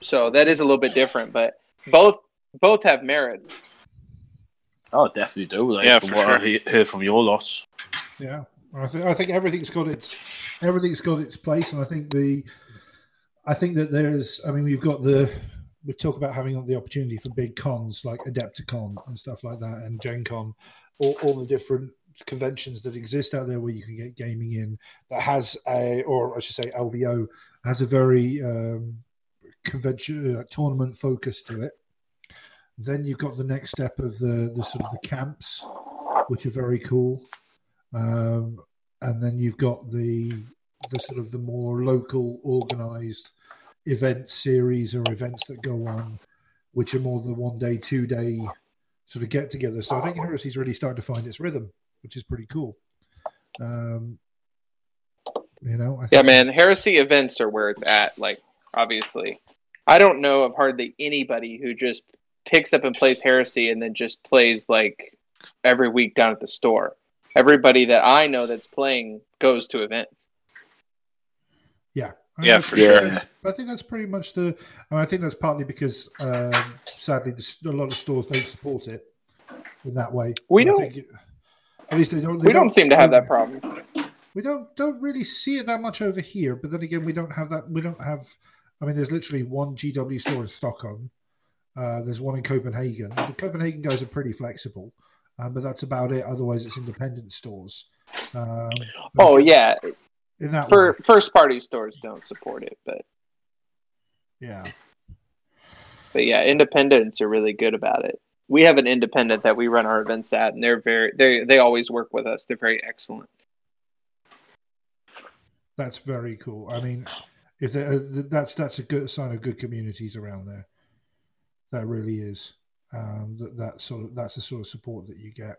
So that is a little bit different, but both both have merits. I definitely do. Like, Yeah, from what sure. I he- heard from your lot. yeah. I think I think everything's got its everything's got its place, and I think the I think that there's. I mean, we've got the we talk about having the opportunity for big cons like Adepticon and stuff like that, and Gen Con, all, all the different conventions that exist out there where you can get gaming in that has a, or I should say, LVO has a very um, convention uh, tournament focus to it. Then you've got the next step of the the sort of the camps, which are very cool, um, and then you've got the the sort of the more local organized event series or events that go on, which are more the one day, two day sort of get together. So I think Heresy's really starting to find its rhythm, which is pretty cool. Um, you know, I Yeah, man, heresy events are where it's at. Like, obviously, I don't know of hardly anybody who just picks up and plays heresy and then just plays like every week down at the store. Everybody that I know that's playing goes to events. Yeah, I Yeah, think for that's- sure. that's- I think that's pretty much the. I, mean, I think that's partly because um, sadly a lot of stores don't support it in that way. We And don't- think it- at least they don't. They We don't seem to have that problem. We don't don't really see it that much over here, but then again, we don't have that. We don't have. I mean, there's literally one GW store in Stockholm. Uh, there's one in Copenhagen. The Copenhagen guys are pretty flexible, um, but that's about it. Otherwise, it's independent stores. Um, Oh yeah, in that for first party stores don't support it, but Yeah. But yeah, independents are really good about it. We have an independent that we run our events at, and they're very they they always work with us. They're very excellent. That's very cool. I mean, if uh, that's that's a good sign of good communities around there. That really is. Um, that that sort of that's the sort of support that you get.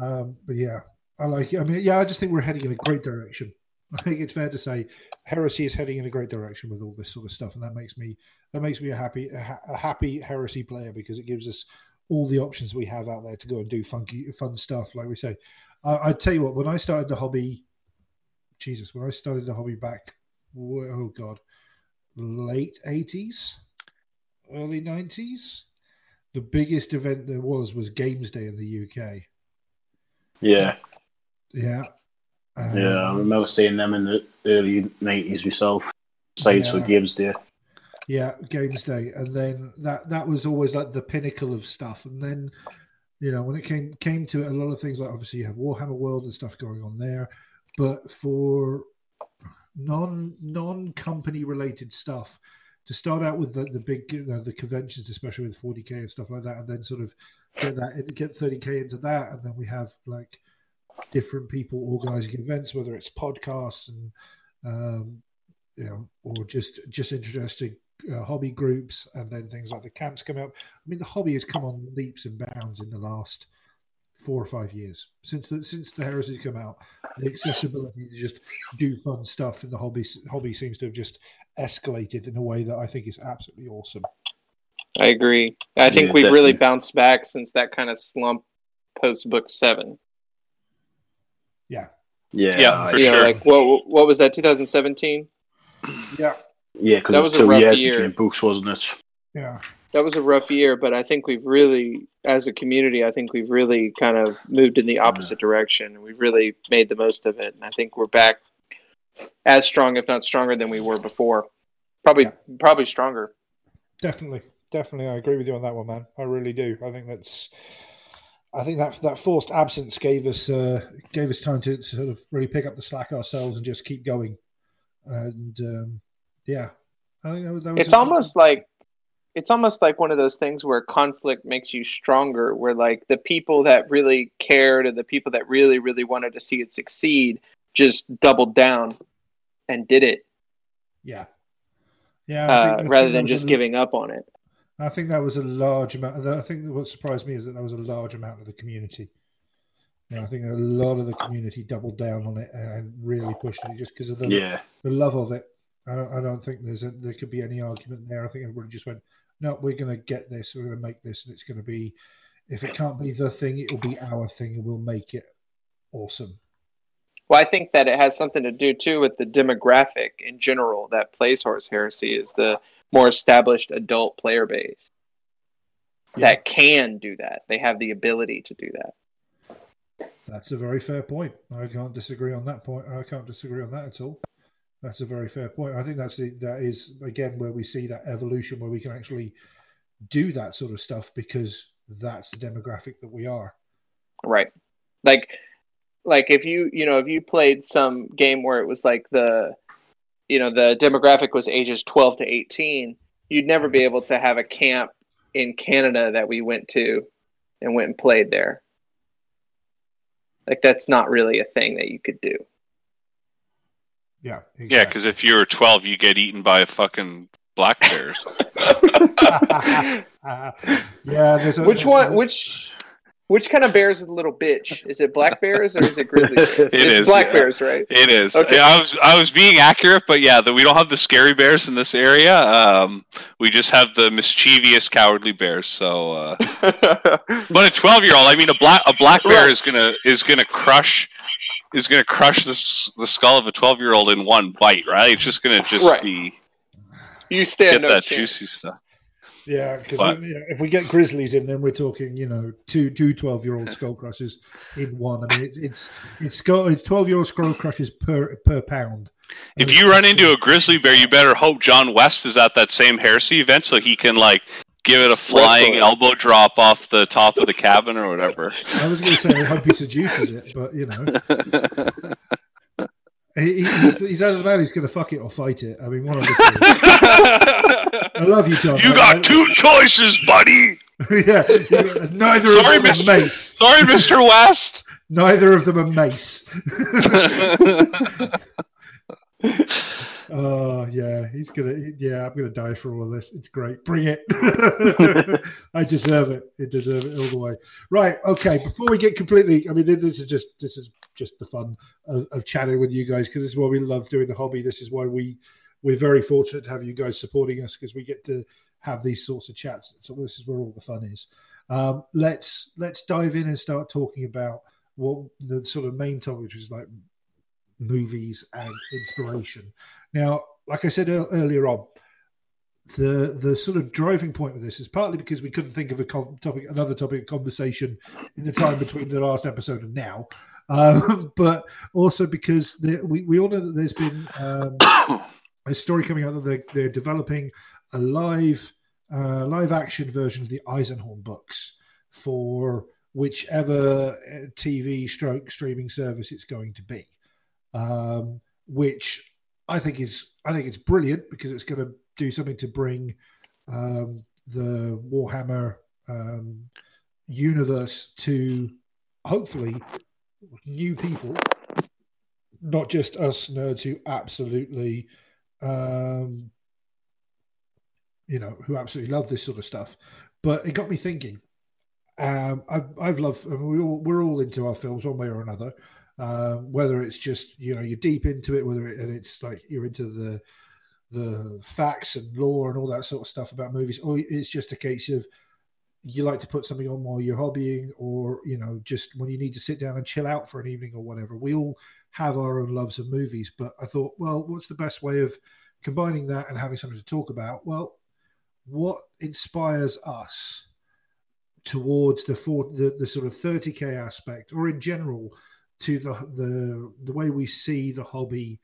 Um, but yeah, I like it. I mean, yeah, I just think we're heading in a great direction. I think it's fair to say heresy is heading in a great direction with all this sort of stuff, and that makes me that makes me a happy a, ha- a happy heresy player because it gives us all the options we have out there to go and do funky fun stuff. Like we say, I, I tell you what, when I started the hobby, Jesus, when I started the hobby back, oh god, late eighties, early nineties, the biggest event there was was Games Day in the UK. Yeah, Yeah. Um, yeah. I remember seeing them in the early nineties myself. Sides for Games Day. Yeah, Games Day, and then that that was always like the pinnacle of stuff. And then, you know, when it came came to it, a lot of things like obviously you have Warhammer World and stuff going on there, but for non non company related stuff, to start out with the, the big you know, the conventions, especially with 40k and stuff like that, and then sort of get that get 30k into that, and then we have like different people organizing events, whether it's podcasts and um, you know, or just just introducing uh, hobby groups, and then things like the camps come up. I mean, the hobby has come on leaps and bounds in the last four or five years since the since the heresies come out. The accessibility to just do fun stuff in the hobby hobby seems to have just escalated in a way that I think is absolutely awesome. I agree. I think Yeah, we've really bounced back since that kind of slump post book seven. Yeah, Yeah, Yeah, for you know, sure. like what what was that? 2017. yeah, yeah. Because That it was was a two rough years year. between books, wasn't it? yeah. That was a rough year, but I think we've really, as a community, I think we've really kind of moved in the opposite direction. We've really made the most of it, and I think we're back as strong, if not stronger, than we were before. Probably, Yeah. probably stronger. Definitely, definitely, I agree with you on that one, man. I really do. I think that's, I think that that forced absence gave us uh, gave us time to, to sort of really pick up the slack ourselves and just keep going. And um, yeah, I think that was. That was It's almost like it's almost like one of those things where conflict makes you stronger. Where like the people that really cared and the people that really, really wanted to see it succeed just doubled down and did it yeah, yeah. I uh, think- I think rather than just a- giving up on it. I think that was a large amount. I think that what surprised me is that that was a large amount of the community. You know, I think a lot of the community doubled down on it and really pushed it just because of the Yeah, the love of it. I don't, I don't think there's a, there could be any argument there. I think everybody just went, no, we're going to get this. We're going to make this, and it's going to be. If it can't be the thing, it'll be our thing, and we'll make it awesome. Well, I think that it has something to do too with the demographic in general that plays Horus Heresy is the more established adult player base that can do that. They have the ability to do that. That's a very fair point. I can't disagree on that point. I can't disagree on that at all. That's a very fair point. I think that's the, that is again where we see that evolution where we can actually do that sort of stuff because that's the demographic that we are. Right. Like like if you, you know, if you played some game where it was like the you know, the demographic was ages 12 to 18, you'd never be able to have a camp in Canada that we went to and went and played there. Like that's not really a thing that you could do. Yeah. Yeah, because if you were 12, you get eaten by fucking black bears. [LAUGHS] [LAUGHS] [LAUGHS] yeah, there's a, which there's one? a- Which which kind of bears is a little bitch? Is it black bears or is it grizzly bears? [LAUGHS] It it's is, black yeah. bears, right? It is. Okay. I was I was being accurate, but yeah, the, we don't have the scary bears in this area. Um, we just have the mischievous, cowardly bears. So, uh, [LAUGHS] but a twelve year old, I mean, a black a black bear Right. is gonna is gonna crush is gonna crush this the skull of a twelve year old in one bite, right? It's just gonna just Right. be you stand get no that chance. juicy stuff. Yeah, because But- if we get Grizzlies in, then we're talking, you know, two two 12 year old [LAUGHS] skull crushes in one. I mean, it's it's it's skull it's 12 year old skull crushes per per pound. If you run into a grizzly bear, you better hope John West is at that same heresy event so he can like give it a flying elbow drop off the top of the cabin or whatever. I was going to say I hope he seduces it, but you know, [LAUGHS] He, he- he's, he's out of the man. He's going to fuck it or fight it. I mean, one of the two. [LAUGHS] I love you, John. you I- got I- two choices, buddy. [LAUGHS] yeah, neither Sorry, of them Mr. are mace. Sorry, Mister West. Neither of them are mace. [LAUGHS] [LAUGHS] Oh yeah, he's gonna. Yeah, I'm gonna die for all of this. It's great. Bring it. I deserve it. It deserve it all the way. Right. Okay. Before we get completely, I mean, this is just this is just the fun of, of chatting with you guys because this is why we love doing the hobby. This is why we we're very fortunate to have you guys supporting us because we get to have these sorts of chats. So this is where all the fun is. Um, let's let's dive in and start talking about what the sort of main topic, which is like movies and inspiration. Now, like I said earlier on, the the sort of driving point of this is partly because we couldn't think of a topic, another topic of conversation in the time between the last episode and now, um, [LAUGHS] but also because the, we we all know that there's been um, a story coming out that they're, they're developing a live uh, live action version of the Eisenhorn books for whichever uh, TV stroke streaming service it's going to be, um, which I think is I think it's brilliant because it's going to do something to bring um, the Warhammer um, universe to hopefully new people, not just us nerds who absolutely, um, you know, who absolutely love this sort of stuff. But it got me thinking. Um, I've, I've loved. I mean, we all we're all into our films one way or another. Um, whether it's just you know you're deep into it, whether it, and it's like you're into the the facts and lore and all that sort of stuff about movies, or it's just a case of you like to put something on while you're hobbying, or you know just when you need to sit down and chill out for an evening or whatever. We all have our own loves of movies, but I thought, well, what's the best way of combining that and having something to talk about? Well, what inspires us towards the for, the, the sort of 30k aspect, or in general to the the the way we see the hobby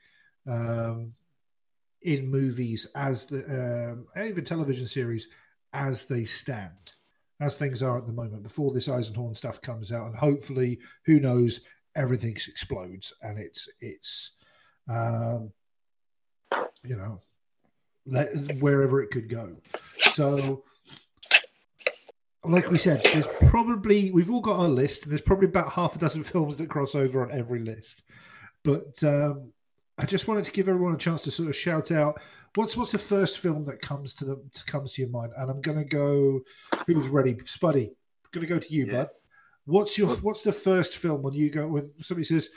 um, in movies as the um, even television series as they stand, as things are at the moment. Before this Eisenhorn stuff comes out, and hopefully, who knows, everything explodes and it's it's um, you know let, wherever it could go. So like we said, there's probably we've all got our list. There's probably about half a dozen [LAUGHS] films that cross over on every list. But um, I just wanted to give everyone a chance to sort of shout out what's what's the first film that comes to the comes to your mind. And I'm going to go. Who's ready? Spuddy. Going to go to you, Yeah. bud. What's your what's the first film when you go when somebody says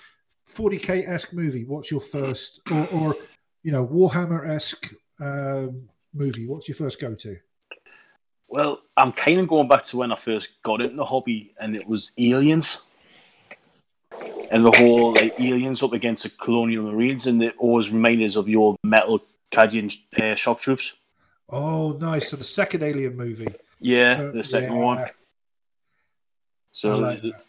40k esque movie? What's your first or, or you know Warhammer esque um, movie? What's your first go to? Well, I'm kind of going back to when I first got into the hobby, and it was aliens, and the whole like aliens up against the colonial marines, and it always reminded us of your metal Cadian uh, shock troops. Oh, nice. So the second Alien movie. Yeah, Uh, the second yeah. one. So, like that.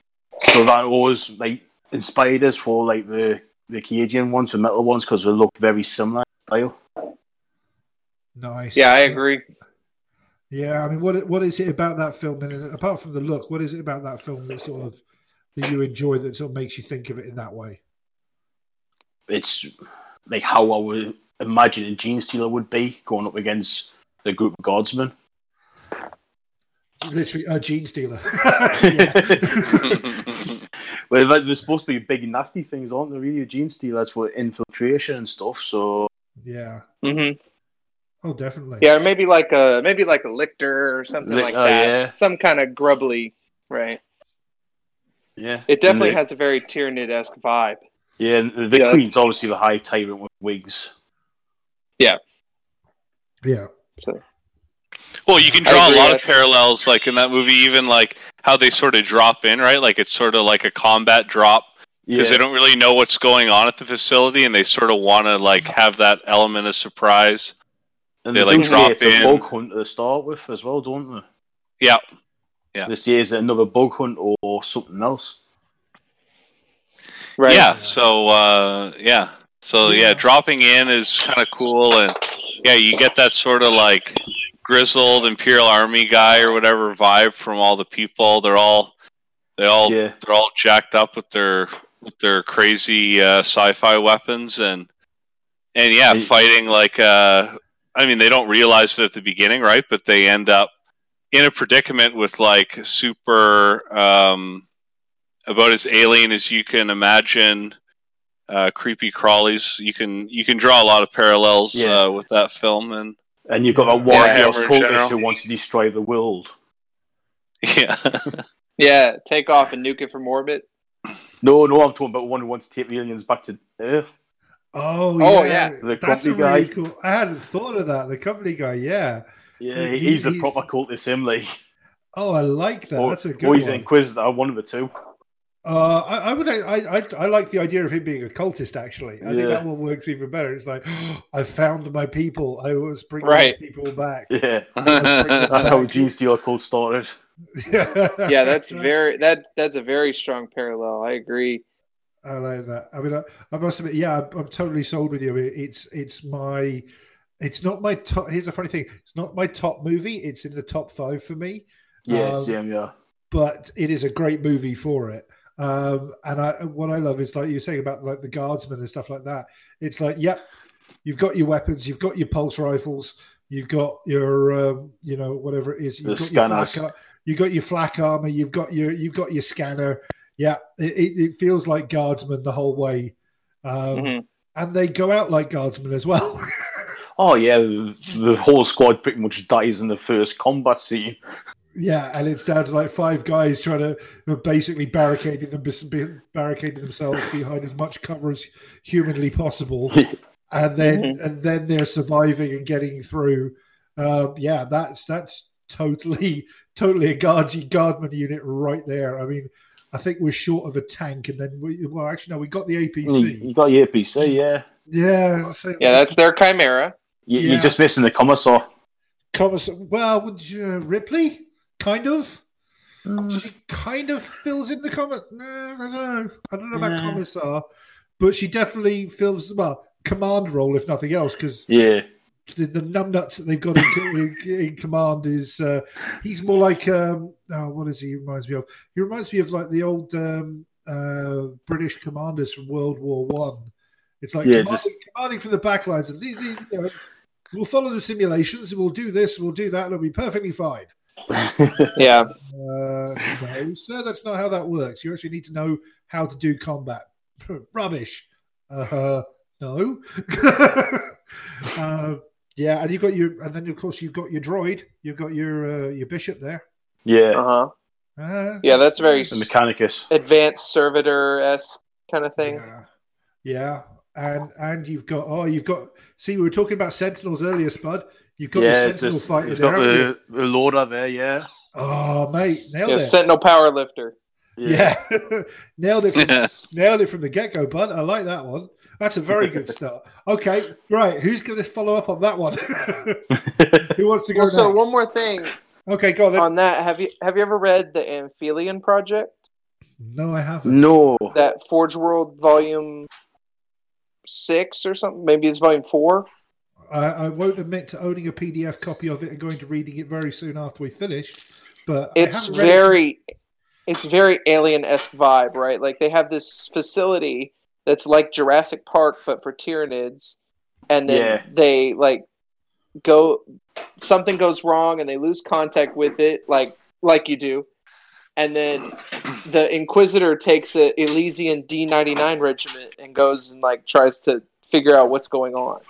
so that always like inspired us for like the the Cadian ones, the metal ones, because they look very similar in style. Nice. Yeah, I agree. Yeah, I mean, what what is it about that film? And uh, apart from the look, what is it about that film that sort of that you enjoy that sort of makes you think of it in that way? It's like how I would imagine a Gene Stealer would be going up against the group of guardsmen. Literally, a gene stealer. [LAUGHS] yeah. well, like, they're supposed to be big nasty things, aren't they? Really, Gene Stealers for infiltration and stuff. So yeah. Mm-hmm. Oh, definitely. Yeah, or maybe like a maybe like a lictor or something Lic- like oh, that. yeah. Some kind of grubbly, right? yeah, It definitely And the- has a very Tyranid esque vibe. Yeah, and the Yeah, Queen's obviously the hive tyrant with wigs. Yeah. Yeah. So Well, you can draw a lot of think- parallels, like in that movie, even like how they sort of drop in, right? Like it's sort of like a combat drop because Yeah, they don't really know what's going on at the facility, and they sort of want to like have that element of surprise. and they, they, like, drop it's a in. bug hunt to start with as well, don't they? Yeah, Yeah. They say it's another bug hunt or something else. right. yeah. So uh, yeah, so yeah, Yeah. dropping in is kind of cool, and yeah, you get that sort of like grizzled Imperial Army guy or whatever vibe from all the people. They're all they all Yeah, they're all jacked up with their with their crazy uh, sci-fi weapons and and yeah, fighting like uh, I mean, they don't realize it at the beginning, right? But they end up in a predicament with like super um, about as alien as you can imagine. Uh, creepy crawlies. You can you can draw a lot of parallels Yeah. uh, with that film, and And you've got that Yeah, Warhouse Warhammer in cultist who wants to destroy the world. yeah, [LAUGHS] Yeah, take off and nuke it from orbit. No, no, I'm talking about one who wants to take the aliens back to Earth. Oh, Oh, yeah. yeah. The That's a company really guy. cool. I hadn't thought of that. The company guy, yeah. Yeah, He- he's, a proper cultist, him, like. Oh, I like that. Or, That's a or good he's an one. Inquisitor, one of the two. Uh, I, I would. I, I I like the idea of him being a cultist. Actually, I think that one works even better. It's like [GASPS] I found my people. I was bringing Right. people back. Yeah, [LAUGHS] That's that's how Gene Stealer cult started. yeah, [LAUGHS] Yeah, that's very that that's a very strong parallel. I agree. I like that. I mean, I, I must admit, yeah, I'm, I'm totally sold with you. I mean, it's it's my, it's not my top. Here's a funny thing: it's not my top movie. It's in the top five for me, Yeah, Um, same, yeah. but it is a great movie for it. Um, and I, what I love is like you're saying about like the guardsmen and stuff like that. It's like, yep, you've got your weapons, you've got your pulse rifles, you've got your, um, you know, whatever it is, you've The got your flak, you've got your flak armor, you've got your, you've got your scanner. Yeah, it, it, it feels like guardsmen the whole way, um, Mhm. and they go out like guardsmen as well. [LAUGHS] Oh, yeah, the, the whole squad pretty much dies in the first combat scene. Yeah, and it's down to like five guys trying to who are basically barricading them, be- barricading themselves behind as much cover as humanly possible, [LAUGHS] and then Mhm. and then they're surviving and getting through. Um, yeah, that's that's totally [LAUGHS] totally a guardsy guardman unit right there. I mean, I think we're short of a tank, and then we well actually no, we got the APC. you got the APC, yeah. Yeah, so- Yeah, that's their chimera. You, Yeah. You're just missing the commissar. Commiss- well, would you, Ripley, kind of. She kind of fills in the comment. No, I don't know. I don't know about Yeah. commissar, but she definitely fills well command role if nothing else because Yeah. the, the numbnuts that they've got in, in, in command is uh, he's more like um, oh, what is he? he reminds me of? He reminds me of like the old um, uh, British commanders from World War One. It's like Yeah, commanding, just- commanding from the back lines. And these, these, you know, we'll follow the simulations. and We'll do this. We'll do that. And it'll be perfectly fine. Yeah. Uh, no, sir, that's not how that works. You actually need to know how to do combat. [LAUGHS] Rubbish. Uh, no. [LAUGHS] uh, yeah, and you've got your, and then of course you've got your droid. You've got your uh, your bishop there. yeah. Uh huh. Uh, Yeah, that's very The Mechanicus. advanced servitor s kind of thing. Yeah. yeah, and and you've got oh, you've got. See, we were talking about Sentinels earlier, Spud. You've got your Yeah, it's Sentinel just, fighter it's there. got the, the loader there, yeah. Oh, mate, nailed Yeah, it. Sentinel power lifter. Yeah, [LAUGHS] nailed it. From, nailed it from the get go, bud. I like that one. That's a very good [LAUGHS] start. Okay, right. Who's going to follow up on that one? [LAUGHS] Who wants to go Well, so one more thing Okay, go on then. on that. Have you have you ever read the Anphelion Project? No, I haven't. No. That Forge World Volume Six or something? Maybe it's Volume Four. I, I won't admit to owning a PDF copy of it and going to reading it very soon after we finish. But It's haven't it very, it's very alien esque vibe, right? Like they have this facility that's like Jurassic Park, but for Tyranids, and then Yeah. they like go something goes wrong and they lose contact with it, like like you do, and then the Inquisitor takes a Elysian D ninety nine regiment and goes and like tries to figure out what's going on.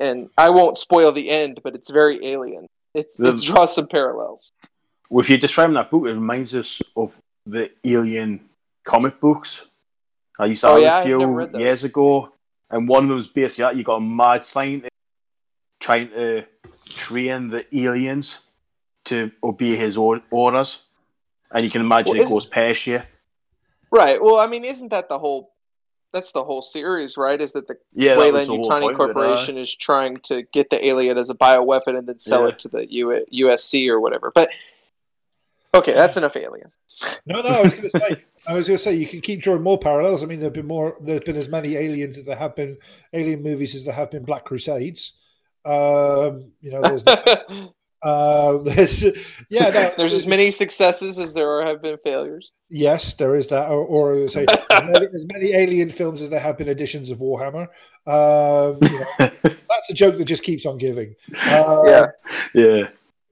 And I won't spoil the end, but it's very alien. It's, it draws some parallels. Well, if you're describing that book, it reminds us of the Alien comic books. I used to Oh, have yeah? a few never read those. years ago, and one of them was basically that you got a mad scientist trying to train the aliens to obey his orders, and you can imagine Well, it goes pear shaped. Right. Well, I mean, isn't that the whole? That's the whole series, right? Is that the Yeah, Weyland the whole Yutani point of it, Corporation is trying to get the alien as a bioweapon and then sell Yeah. it to the U- USC or whatever. But okay, that's enough alien. No, no, I was going to say, I was going to say, you can keep drawing more parallels. I mean, there've been more, there's been as many aliens as there have been alien movies as there have been Black Crusades. Um, you know, there's [LAUGHS] Uh, [LAUGHS] there's yeah, no, [LAUGHS] There's as many successes as there are, have been failures. Yes, there is that, or, or say as, many, as many alien films as there have been editions of Warhammer. Um, you know, [LAUGHS] that's a joke that just keeps on giving. Uh, Yeah. yeah.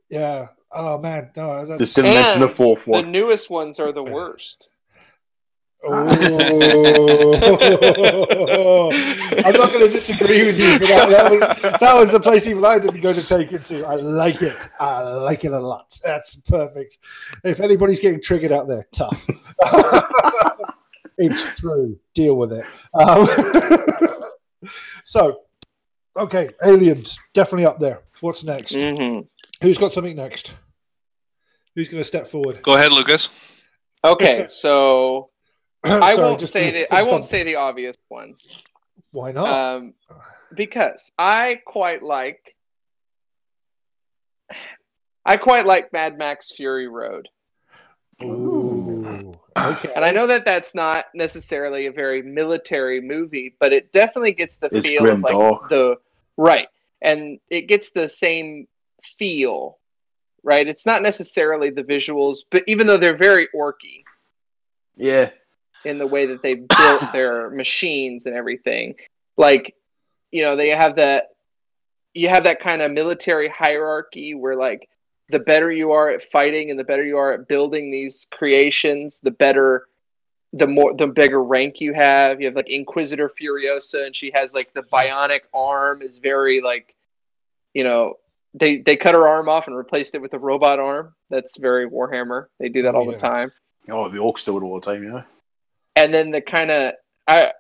yeah. Oh man, no, that's Just didn't mention the And fourth The newest ones are the worst. Oh. [LAUGHS] I'm not going to disagree with you, but that, that was that was the place even I didn't go to take it to. I like it. I like it a lot. That's perfect. If anybody's getting triggered out there, tough. [LAUGHS] it's true. Deal with it. Um, [LAUGHS] so, okay, aliens definitely up there. What's next? hmm Who's got something next? Who's going to step forward? Go ahead, Lucas. Okay, so [CLEARS THROAT] I Sorry, won't just say for- the I won't say the obvious one. Why not? Um, because I quite like I quite like Mad Max Fury Road. Ooh, okay. And I know that that's not necessarily a very military movie, but it definitely gets the It's feel grim of like dark. the right, and it gets the same feel, right? It's not necessarily the visuals, but even though they're very orky Yeah. In the way that they built [COUGHS] their machines and everything, like you know they have that you have that kind of military hierarchy where like the better you are at fighting and the better you are at building these creations, the better the more the bigger rank you have. You have like Inquisitor Furiosa and she has like the bionic arm is very like you know they they cut her arm off and replaced it with a robot arm. That's very Warhammer. They do that all Yeah. the time. Oh, the orcs do it all the time, yeah. And then the kind of I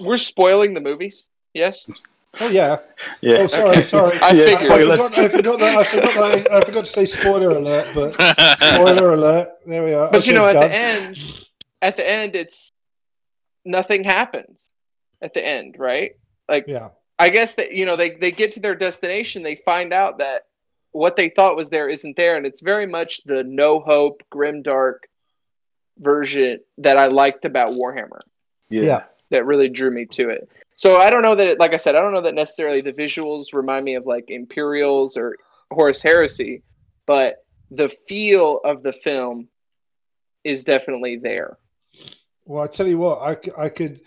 we're spoiling the movies. Yes. Oh yeah. Yeah. Oh sorry, sorry. I Yeah, I forgot, I forgot that. I forgot that. I, I forgot to say spoiler alert, but spoiler [LAUGHS] alert. There we are. But you know, at done. the end, at the end, it's nothing happens. At the end, right? Like Yeah. I guess that you know they they get to their destination, they find out that what they thought was there isn't there, and it's very much the no hope, grim dark version that I liked about Warhammer. Yeah. Yeah. That really drew me to it. So I don't know that, it, like I said, I don't know that necessarily the visuals remind me of like Imperials or Horus Heresy, but the feel of the film is definitely there. Well, I tell you what, I could,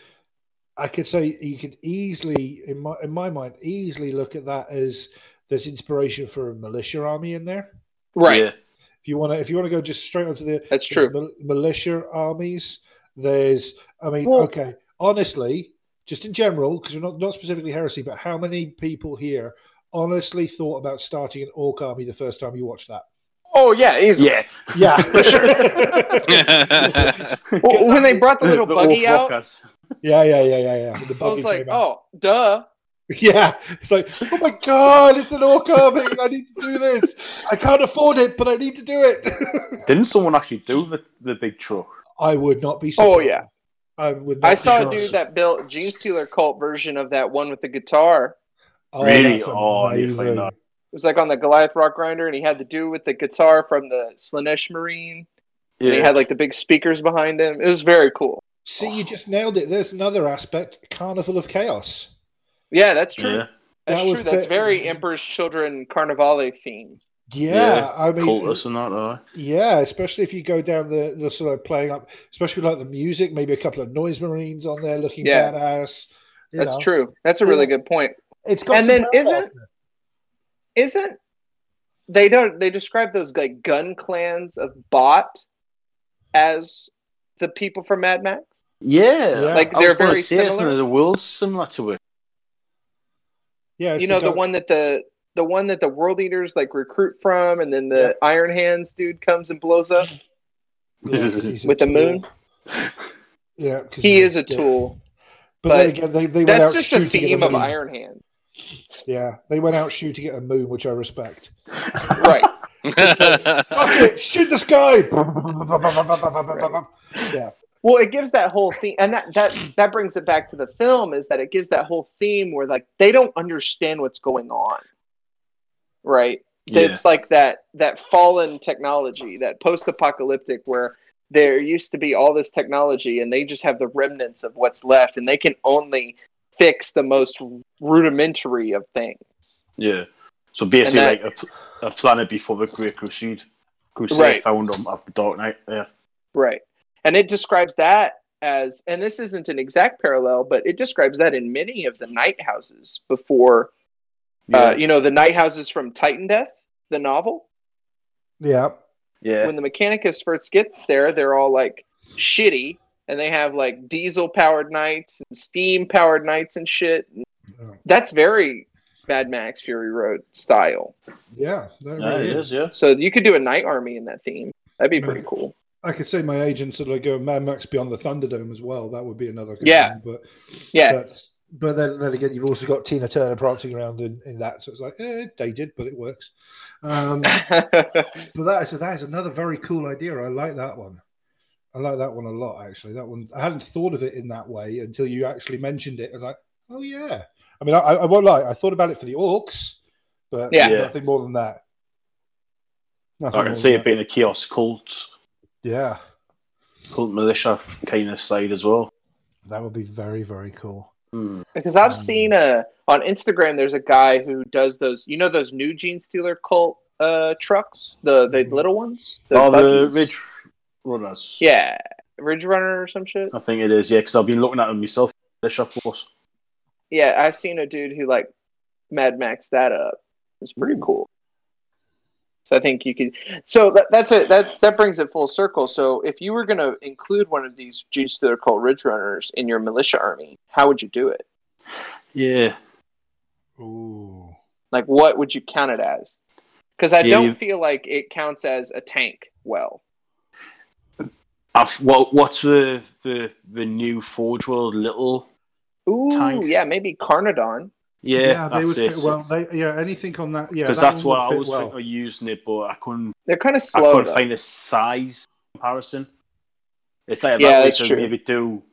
I could say you could easily, in my in my mind, easily look at that as there's inspiration for a militia army in there. Right. Yeah. If you want to, if you want to go just straight onto the That's true. mil- militia armies. There's, I mean, Well- okay, honestly, just in general, because we're not not specifically heresy, but how many people here honestly thought about starting an orc army the first time you watched that? Oh yeah, easily. Yeah. Yeah, [LAUGHS] [LAUGHS] Well, when they brought the little The buggy out, rockers. yeah, yeah, yeah, yeah, yeah. The I was like, came out. oh, duh. Yeah, it's like, oh my god, it's an orc army. I need to do this. I can't afford it, but I need to do it. [LAUGHS] Didn't someone actually do the, the big truck? I would not be. Oh yeah, I would. Not I be saw a dude that built Gene Stealer cult version of that one with the guitar. Oh, Really? Oh, I need amazing. It was like on the Goliath rock grinder, and he had the dude with the guitar from the Slaanesh Marine. And he had like the big speakers behind him. It was very cool. See, you just nailed it. There's another aspect: Carnival of Chaos. Yeah, that's true. yeah. That's That was true. That's the- very Emperor's Children Carnivale theme. Yeah, I mean, Cultus and that, uh, yeah, especially if you go down the the sort of playing up, especially like the music, maybe a couple of noise marines on there looking Yeah. badass. That's know. true. That's a really good point. It's got And then isn't- isn't they don't they describe those like gun clans of bot as the people from Mad Max? Yeah, Yeah. Like I they're gonna very similar. there the world similar to it? Yeah, it's you know the guy- one that the the one that the world eaters like recruit from, and then the Iron Hands dude comes and blows up. yeah, [LAUGHS] with the tool. moon? Yeah, He is a dick. tool. But, but then again, they, they went That's out just a shooting at theme a of moon. Iron Hand, Yeah, they went out shooting at a moon, which I respect. right? [LAUGHS] Fuck it, shoot the sky. [LAUGHS] yeah, Well, it gives that whole theme, and that that that brings it back to the film is that it gives that whole theme where like they don't understand what's going on, right? Yeah. It's like that that fallen technology, that post-apocalyptic where there used to be all this technology and they just have the remnants of what's left, and they can only fix the most rudimentary of things. Yeah. So basically, that- like a, a planet before the Great Crusade. Crusade Right. found them after Dark Knight. Yeah. Right. And it describes that as, and this isn't an exact parallel, but it describes that in many of the knight houses before, uh, you know, the knight houses from Titandeath, the novel. Yeah. yeah. When the Mechanicus first gets there, they're all like shitty and they have like diesel powered knights and steam powered knights and shit. That's very Mad Max Fury Road style. Yeah. That Yeah, really it is. is, yeah. So you could do a knight army in that theme. That'd be pretty cool. I could say my agents that I go Mad Max Beyond the Thunderdome as well. That would be another. Good Yeah. one, but Yeah. that's but then, then again, you've also got Tina Turner prancing around in, in that, so it's like eh, dated, but it works. Um, [LAUGHS] but that is that is another very cool idea. I like that one. I like that one a lot. Actually, that one I hadn't thought of it in that way until you actually mentioned it. I was like, oh yeah. I mean, I, I won't lie. I thought about it for the orcs, but Yeah. Yeah. nothing more than that. Nothing I can than see it that. being a kiosk cult, Yeah, cult militia kind of side as well. that would be very very cool. Hmm. Because I've Um, seen a on Instagram. There's a guy who does those. You know those new Gene Stealer cult uh, trucks, the the Mhm. little ones. Oh, the? Ridge Runners. Yeah, Ridge Runner or some shit. I think it is, yeah, because I've been looking at them myself, Militia Force. Yeah, I've seen a dude who like Mad Max that up. It's pretty cool. So I think you could. So that, that's it. That that brings it full circle. So if you were going to include one of these Gene Stealer cult Ridge Runners in your militia army, how would you do it? Yeah. Ooh. Like, what would you count it as? Because I Yeah, don't you- feel like it counts as a tank. Well, I've, what, what's the, the the new Forge World little? ooh, Tank. yeah, maybe Carnodon. Yeah, yeah, they would that's fit it. well. They, yeah, anything on that. Yeah, Because that that's one what I was well. thinking of using it, but I couldn't. They're kind of slow. I couldn't though. find a size comparison. It's like Yeah, about that's to true. maybe do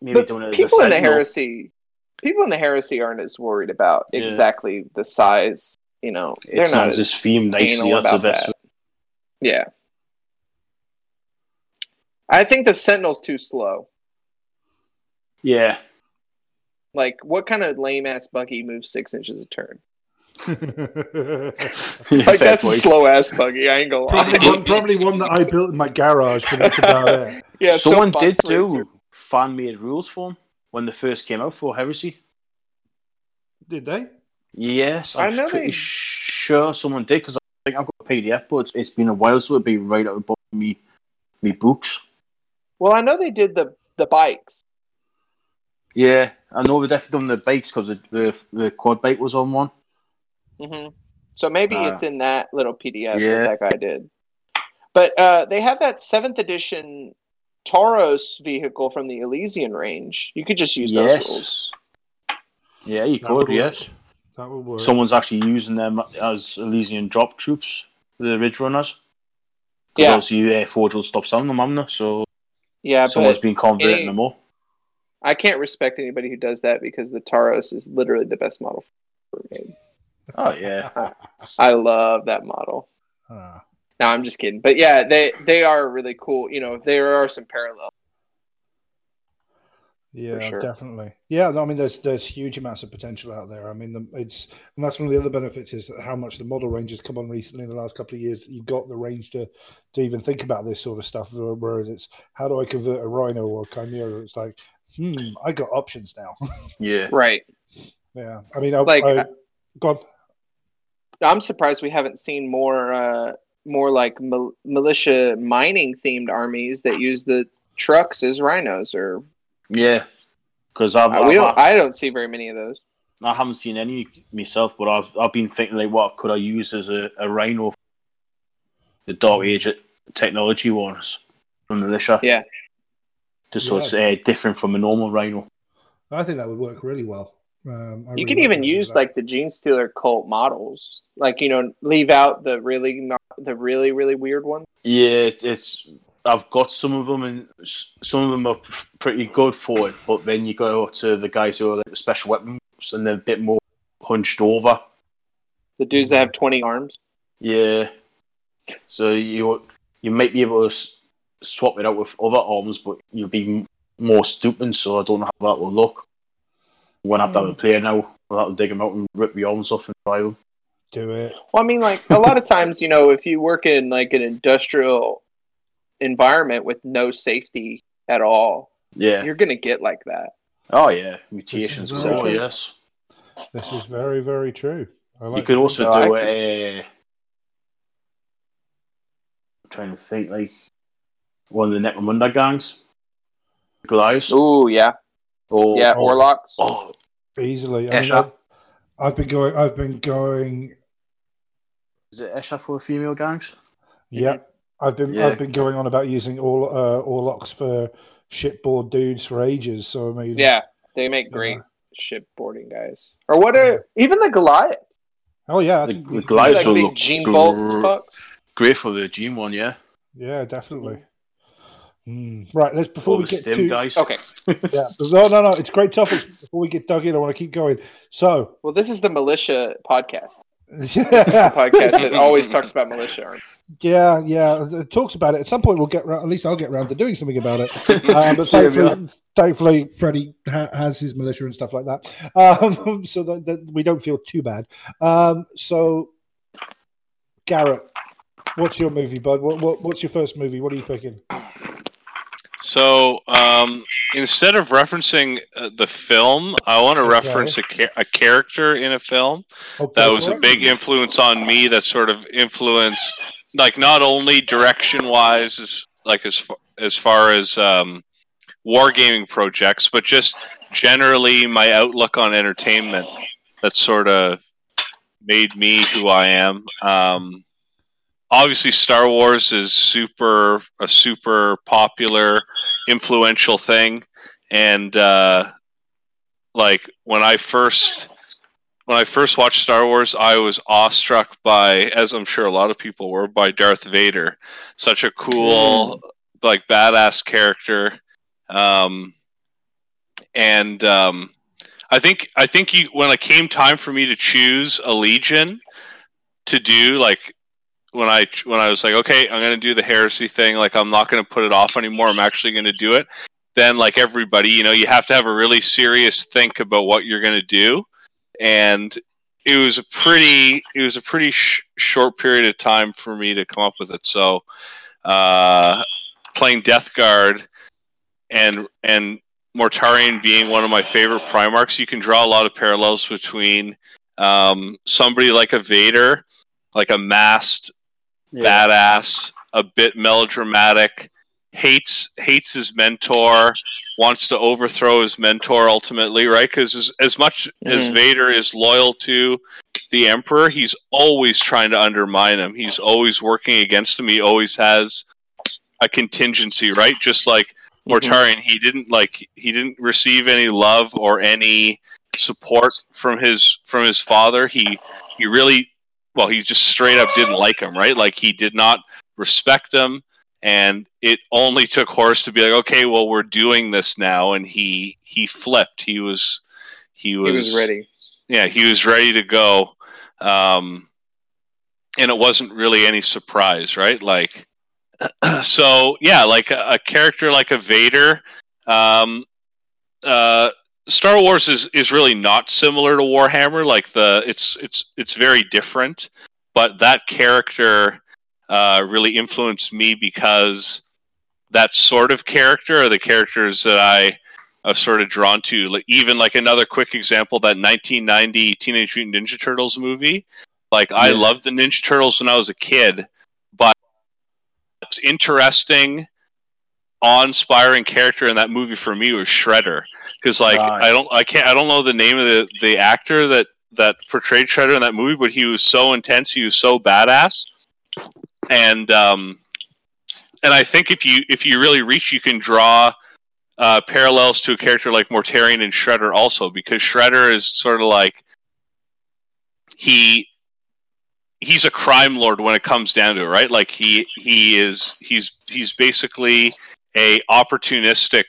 maybe But doing it as people a in the heresy, people in the heresy aren't as worried about Yeah. exactly the size. You know, they're It not sounds as this theme nicely. anal That's the about best. that. Yeah. I think the Sentinel's too slow. Yeah, Like, what kind of lame ass buggy moves six inches a turn? [LAUGHS] [LAUGHS] Like, that's a slow ass buggy. I ain't gonna lie. probably, one, probably one that I built in my garage, but that's about it. [LAUGHS] yeah, Someone so did Fox Racer- do fan made rules for them when they first came out for Heresy. Did they? Yes, I I'm know pretty they- sure someone did because I think I've got a PDF, but it's, it's been a while, so it'd be right out of the bottom of me, me books. Well, I know they did the the bikes. Yeah, I know they've definitely done the bikes because the, the the quad bike was on one. hmm So maybe Ah. it's in that little PDF Yeah. that that guy did. But uh, they have that seventh edition Tauros vehicle from the Elysian range. You could just use Yes. those rules. Yeah, you That would could. Yes, work. That would work. someone's actually using them as Elysian drop troops, the Ridge Runners. 'Cause Yeah. obviously, uh, Forge World stop selling them, haven't they? So Yeah, someone's but been converting any- them all. I can't respect anybody who does that because the Tauros is literally the best model ever made. Oh yeah, [LAUGHS] I love that model. Ah. No, I'm just kidding. But yeah, they they are really cool. You know, there are some parallels. Yeah, sure. definitely. Yeah, no, I mean, there's there's huge amounts of potential out there. I mean, the, it's and that's one of the other benefits is how much the model range has come on recently in the last couple of years. That you've got the range to to even think about this sort of stuff. Whereas it's how do I convert a Rhino or a Chimera? It's like, hmm, I got options now. [LAUGHS] yeah. Right. yeah, I mean, I, Like, I, uh, go on. I'm surprised we haven't seen more uh more like mil- militia mining themed armies that use the trucks as rhinos or Yeah, because I've, uh, we I've- don't I don't see very many of those. I haven't seen any myself, but I've I've been thinking like, what could I use as a, a rhino? The Dark Age technology ones from Militia. Yeah. Just so it's uh, different from a normal rhino. I think that would work really well. Um, You really could like even the idea of use like the Gene Stealer cult models. Like, you know, leave out the really not, the really really weird ones. Yeah, it's, it's I've got some of them, and some of them are pretty good for it. But then you go to the guys who are like the special weapons, and they're a bit more hunched over. The dudes that have 20 arms. Yeah. So you you might be able to s- swap it out with other arms, but you'll be m- more stupid. So I don't know how that will look. When I have to have a player now, I'll have to dig them out and rip the arms off and try them. Do it. Well, I mean, like a lot of times, you know, if you work in like an industrial environment with no safety at all, Yeah. you're gonna get like that. Oh yeah. Mutations. This is very Oh true. yes. This is very, very true. I like You could also So do I- it. Uh, I'm trying to think, like one of the Necromunda gangs, Goliath, Ooh, yeah, or yeah, oh. Orlocks. oh, easily. I mean, Escher. I- I've been going. I've been going. is it Escher for female gangs? Yeah, I've been. Yeah. I've been going on about using all uh, Orlocks for shipboard dudes for ages. So I mean, Yeah, they make great shipboarding guys. Or what are even the Goliath? Oh yeah, I The- think the Goliaths Like will look Gene gr- Bolt fucks. Great for the Gene one, yeah. Yeah, definitely. Mm. Right, let's before All we get stim to guys. Okay, [LAUGHS] yeah, no, no, no, it's great topics. Before we get dug in, I want to keep going. So, well, this is the militia podcast. [LAUGHS] yeah, Podcast that always talks about militia. yeah, yeah, it talks about it. At some point, we'll get. Round, at least I'll get around to doing something about it. [LAUGHS] Um, but thankfully, thankfully, Freddie ha- has his militia and stuff like that, um, so that, that we don't feel too bad. Um, so, Garrett, what's your movie, bud? What, what, what's your first movie? What are you picking? So um, instead of referencing uh, the film, I want to Okay. reference a, cha- a character in a film Okay, that was a big influence on me. That sort of influenced, like not only direction wise, as like as far, as far as um, wargaming projects, but just generally my outlook on entertainment. That sort of made me who I am. Um, obviously, Star Wars is super a super popular, influential thing, and uh, like when I first when I first watched Star Wars, I was awestruck by, as I'm sure a lot of people were, by Darth Vader. Such a cool, like badass character, um, and um, I think I think you when it came time for me to choose a legion to do, like when I when I was like, okay, I'm gonna do the heresy thing. Like I'm not gonna put it off anymore. I'm actually gonna do it. Then, like everybody, you know, you have to have a really serious think about what you're gonna do and it was a pretty it was a pretty sh- short period of time for me to come up with it so uh, playing death guard and and Mortarion being one of my favorite primarchs you can draw a lot of parallels between um, somebody like a vader like a masked badass, a bit melodramatic, hates hates his mentor, wants to overthrow his mentor ultimately, right? Because as, as much as Mhm. Vader is loyal to the Emperor, he's always trying to undermine him. He's always working against him. He always has a contingency, right? Just like Mortarion, he didn't like he didn't receive any love or any support from his from his father. He he really well, he just straight up didn't like him, right? Like he did not respect him, and it only took Horus to be like, okay, well, we're doing this now, and he he flipped. He was he was He was ready. yeah, he was ready to go. Um, and it wasn't really any surprise, right? Like, [CLEARS THROAT] so yeah, like a, a character like a Vader. Um, uh, Star Wars is is really not similar to Warhammer. Like the it's it's it's very different, but that character uh, really influenced me because that sort of character are the characters that I I've sort of drawn to. Like, even like another quick example, that 1990 Teenage Mutant Ninja Turtles movie. Like I Yeah. loved the Ninja Turtles when I was a kid, but it's interesting, awe-inspiring character in that movie for me was Shredder. Because like Right. I don't I can't I don't know the name of the the actor that that portrayed Shredder in that movie, but he was so intense. He was so badass, and um, and I think if you if you really reach, you can draw uh, parallels to a character like Mortarion and Shredder also, because Shredder is sort of like he he's a crime lord when it comes down to it, right? Like he he is he's he's basically a opportunistic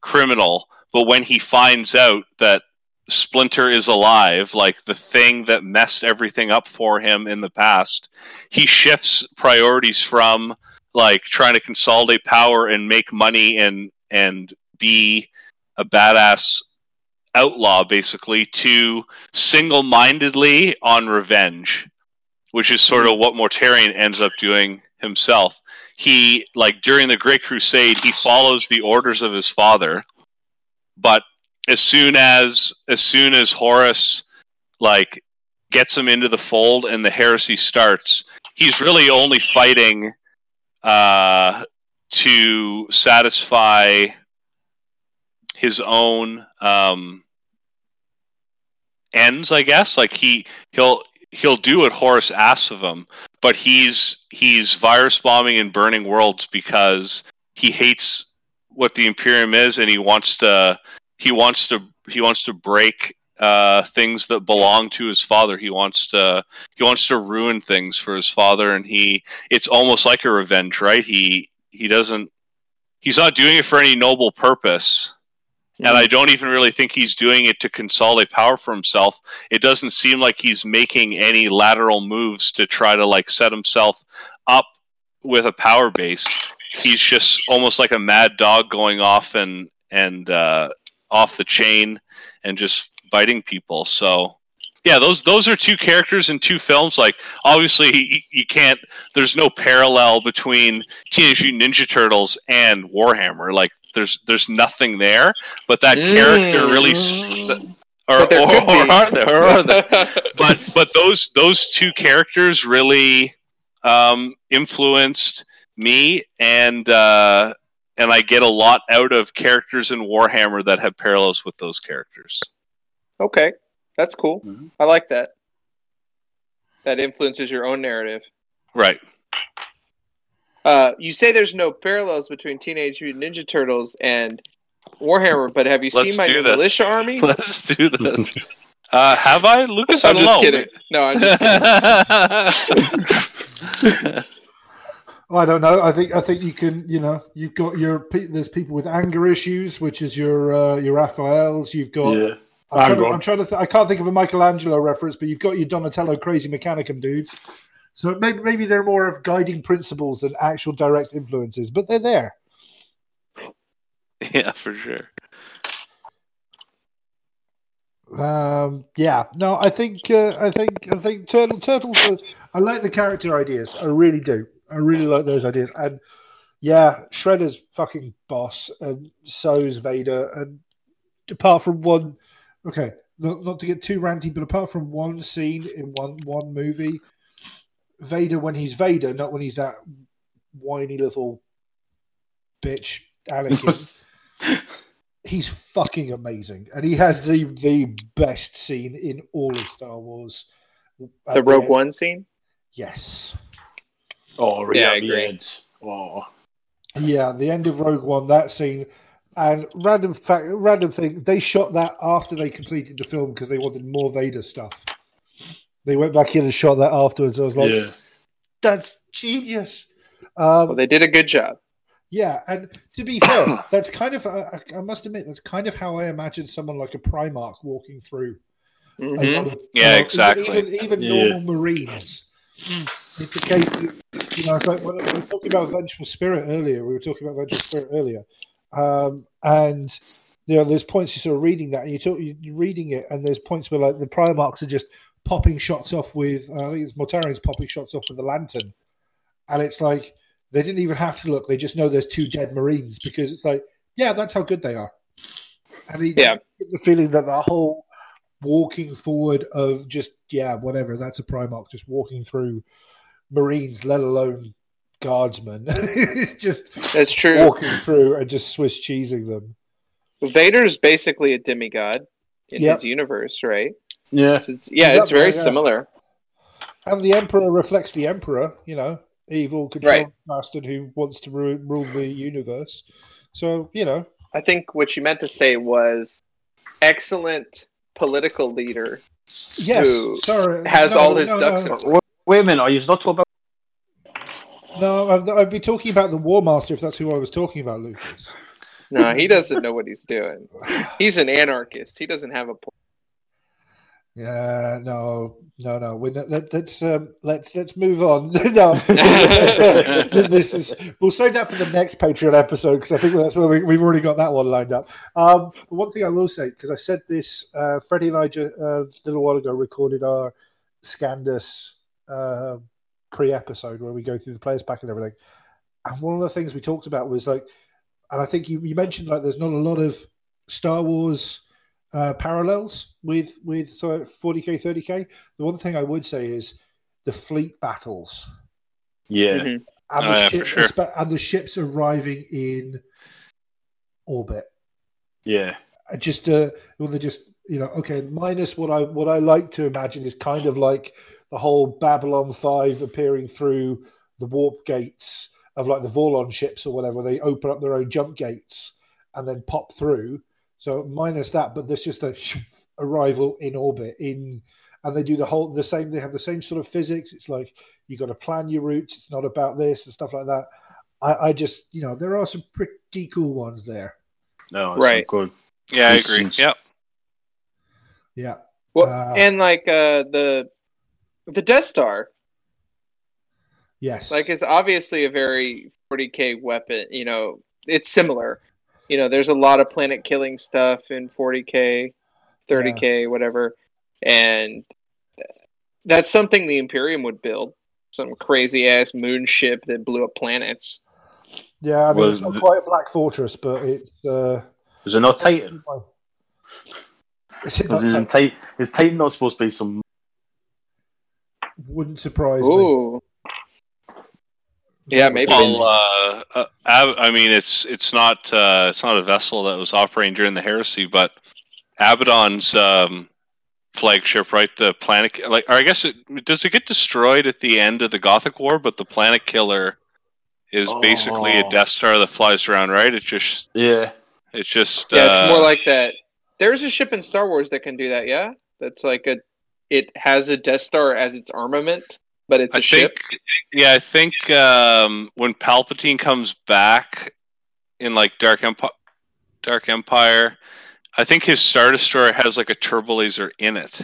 criminal, but when he finds out that Splinter is alive, like the thing that messed everything up for him in the past, he shifts priorities from like trying to consolidate power and make money and and be a badass outlaw basically to single-mindedly on revenge which is sort of what Mortarion ends up doing himself. He like during the Great Crusade, he follows the orders of his father, but as soon as as soon as Horus like gets him into the fold and the heresy starts, he's really only fighting uh, to satisfy his own um, ends, I guess. Like he he'll he'll do what Horus asks of him, but he's he's virus bombing and burning worlds because he hates what the Imperium is, and he wants to he wants to he wants to break uh, things that belong to his father. He wants to he wants to ruin things for his father, and he it's almost like a revenge, right? He he doesn't he's not doing it for any noble purpose. And I don't even really think he's doing it to consolidate power for himself. It doesn't seem like he's making any lateral moves to try to like set himself up with a power base. He's just almost like a mad dog going off and and uh, off the chain and just biting people. So yeah, those those are two characters in two films. Like obviously you, can't. There's no parallel between Teenage Mutant Ninja Turtles and Warhammer. Like there's there's nothing there. But that character really. s- Or, or, or are there? Or are there? [LAUGHS] but but those those two characters really um, influenced me and uh, and I get a lot out of characters in Warhammer that have parallels with those characters. okay, that's cool. Mhm. I like that. That influences your own narrative. Right. Uh, you say there's no parallels between Teenage Mutant Ninja Turtles and Warhammer, but have you Let's seen my new this. militia army? [LAUGHS] Let's do this. Uh, have I, Lucas? I I'm just know. kidding. No, I'm just kidding. [LAUGHS] I don't know. I think I think you can. You know, you've got your pe- there's people with anger issues, which is your uh, your Raphaels. You've got. Yeah. I'm, trying to, I'm trying to. Th- I can't think of a Michelangelo reference, but you've got your Donatello crazy mechanicum dudes. So maybe maybe they're more of guiding principles than actual direct influences, but they're there. [LAUGHS] yeah, for sure. Um, yeah, no, I think uh, I think I think turtle turtles. Are, I like the character ideas. I really do. I really like those ideas. And yeah, Shredder's fucking boss, and so's Vader. And apart from one, okay, not, not to get too ranty, but apart from one scene in one one movie, Vader when he's Vader, not when he's that whiny little bitch Anakin [LAUGHS] he's fucking amazing, and he has the the best scene in all of Star Wars. The Rogue end- One scene. yes, Oh, Yeah, yeah, I agree. Head. Oh, yeah, the end of Rogue One, that scene, and random fact, random thing, they shot that after they completed the film because they wanted more Vader stuff. They went back in and shot that afterwards. I was like, yeah. that's genius. Um, Well, they did a good job. Yeah, and to be fair, [COUGHS] that's kind of I, I must admit that's kind of how I imagine someone like a Primarch walking through. a Mhm. of- Yeah, you know, exactly. Even even Yeah. normal Marines. It's the case, that, you know. It's like when we were talking about vengeful spirit earlier. We were talking about vengeful spirit earlier, um, and you know, there's points you sort of reading that, and you talk, you're reading it, and there's points where like the Primarchs are just popping shots off with. Uh, I think it's Mortarion's popping shots off with the lantern, and it's like they didn't even have to look; they just know there's two dead Marines because it's like, yeah, that's how good they are. And he, Yeah. get the feeling that the whole walking forward of just yeah, whatever. That's a Primarch just walking through Marines, let alone guardsmen. [LAUGHS] it's just That's true. walking through and just Swiss cheesing them. Vader's basically a demigod in Yep. his universe, right? Yeah. So it's, yeah, He's it's very yeah. similar. And the Emperor reflects the Emperor, you know, evil control Right. bastard who wants to ru- rule the universe. So you know, I think what you meant to say was excellent political leader. yes. Who sorry, has no, all his no, ducks no. in Wait, wait a minute. Are you not talking about? No, I'd, I'd be talking about the War Master if that's who I was talking about, Lucas. No, he doesn't know what he's doing. He's an anarchist. He doesn't have a point. Yeah, no, no, no. We're not, let, let's um, let's let's move on. [LAUGHS] no, [LAUGHS] [LAUGHS] this is we'll save that for the next Patreon episode because I think that's where we, we've already got that one lined up. Um, one thing I will say because I said this, uh, Freddie and I just, uh, a little while ago recorded our Scandus uh, pre-episode where we go through the players pack and everything. And one of the things we talked about was like, and I think you, you mentioned like there's not a lot of Star Wars uh, parallels with with so 40k 30k. The one thing I would say is the fleet battles Yeah, Mhm. and Oh, the, yeah, ship, for sure. and the ships arriving in orbit. yeah, Uh, Just uh, when they just you know okay minus what I what I like to imagine is kind of like the whole Babylon Five appearing through the warp gates of like the Vorlon ships or whatever. They open up their own jump gates and then pop through. So minus that, but there's just a [LAUGHS] arrival in orbit in, and they do the whole the same. They have the same sort of physics. It's like you got to plan your routes. It's not about this and stuff like that. I, I just you know there are some pretty cool ones there. no, it's Right. good. Yeah, I agree. Yep. Yeah, Well, Uh, and like uh, the the Death Star, yes, like is obviously a very 40k weapon. You know, it's similar. You know, there's a lot of planet killing stuff in 40k, 30k, whatever, and that's something the Imperium would build. Some crazy ass moon ship that blew up planets. yeah. I mean, Well, it's not quite a Black Fortress, but it's. Uh, Is it not Titan? is it Is, not it Titan? is Titan not supposed to be some? wouldn't surprise me. Ooh, yeah, maybe. Well, uh, uh, Ab- I mean, it's it's not uh, it's not a vessel that was operating during the heresy, but Abaddon's um, flagship, right? The planet, like, or I guess it does it get destroyed at the end of the Gothic War, but the Planet Killer is basically a Oh. Death Star that flies around, right? It's just Yeah, it's just Yeah, uh, it's more like that. There's a ship in Star Wars that can do that. Yeah, that's like a. It has a Death Star as its armament, but it's a I ship. think, yeah, I think um, when Palpatine comes back in like Dark Empire, Dark Empire, I think his Star Destroyer has like a turbo laser in it.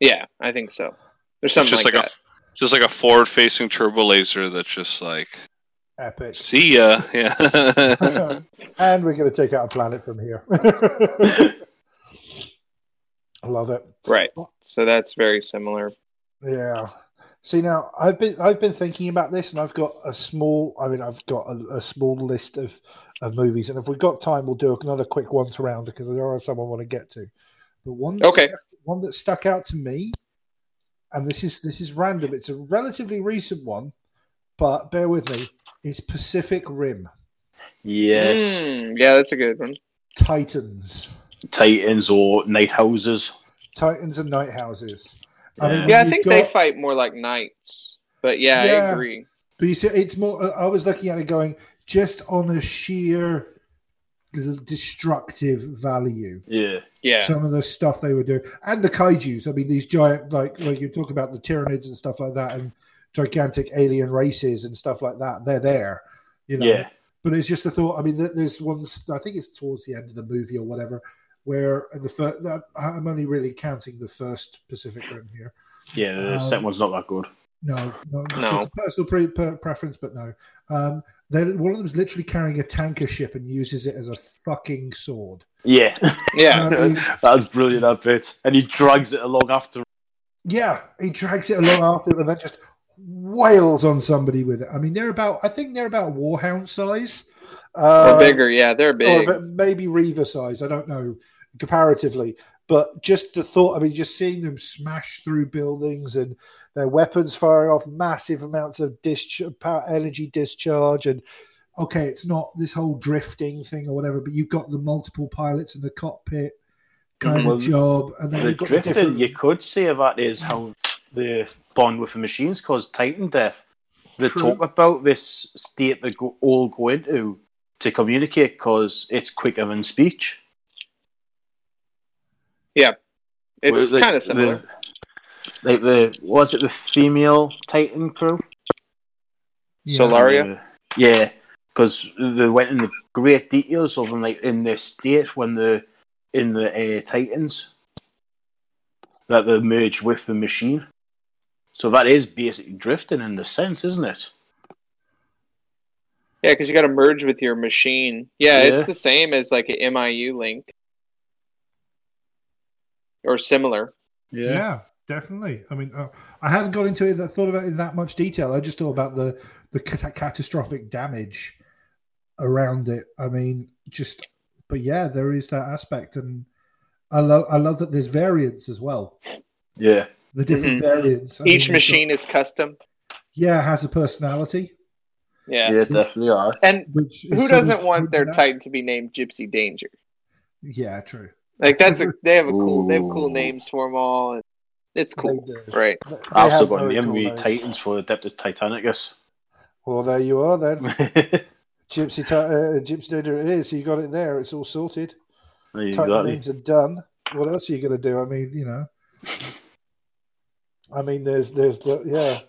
Yeah, I think so. There's It's something just like, like, that. a just like a forward-facing turbo laser that's just like, Epic. see ya, [LAUGHS] yeah. [LAUGHS] and we're going to take out a planet from here. I [LAUGHS] love it. Right. So that's very similar. Yeah. See now, I've been I've been thinking about this, and I've got a small. I mean, I've got a, a small list of of movies, and if we've got time, we'll do another quick once around because there are some I want to get to. But one, that Okay. stuck, one that stuck out to me, and this is this is random. It's a relatively recent one, but bear with me. Is Pacific Rim yes. Mm, yeah, that's a good one. Titans, Titans or Knight Houses. Titans and Knight Houses. I mean, Yeah. Yeah, I you've think they fight more like knights. But yeah, Yeah. I agree. But you see, it's more. I was looking at it going just on a sheer destructive value. Yeah, Yeah. Some of the stuff they were doing, and the kaiju's. I mean, these giant, like, like you talk about the Tyranids and stuff like that, and gigantic alien races and stuff like that. They're there, you know. yeah, But it's just a thought. I mean, there's one. I think it's towards the end of the movie or whatever, where the first. I'm only really counting the first Pacific Rim here. yeah. The Um, second one's not that good. No, no, No. It's a personal pre- per- preference, but no. Um, then one of them's literally carrying a tanker ship and uses it as a fucking sword. Yeah, [LAUGHS] Yeah. Uh, that's brilliant. That bit, and he drags it along after. yeah, he drags it along after and then just wails on somebody with it. I mean, they're about, I think they're about Warhound size. Uh, or bigger. Yeah, they're big. a bit- maybe Reaver size. I don't know comparatively, but just the thought. I mean, just seeing them smash through buildings and their weapons firing off massive amounts of discharge, energy discharge, and okay, it's not this whole drifting thing or whatever, but you've got the multiple pilots in the cockpit kind mm-hmm. Well, of job, and then The you've got drifting, different- you could say that is how the bond with the machines caused Titan death. They True. talk about this state they go, all go into to communicate because it's quicker than speech. Yeah, it's Like, kind of similar. The, like the was it the female Titan crew? Yeah. Solaria? Uh, yeah, because they went into great details of them, like in their state when they're in the uh, Titans, that they merged with the machine. So that is basically drifting in the sense, isn't it? Yeah, because you got to merge with your machine. Yeah, it's the same as like an MIU link or similar. Yeah, definitely. I mean, uh, I hadn't got into it. I thought about it in that much detail. I just thought about the the cat- catastrophic damage around it. I mean, just but yeah, there is that aspect, and I love I love that there's variants as well. Yeah. The different variants. I Mm-hmm. Each you've machine got- is custom. yeah, has a personality. Yeah. Yeah, definitely are. And Which who doesn't want their that- Titan to be named Gypsy Danger? Yeah, true. Like that's a they have a cool they have cool names for them all, and it's cool, right? They I've have still got very the cool Emery names. Titans for Adeptus Titanicus. [LAUGHS] Well, there you are then. [LAUGHS] Gypsy, Ti- uh, Gypsy Danger it is. You got it there. It's all sorted. Titan exactly. names are done. What else are you going to do? I mean, you know. I mean, there's, there's the yeah,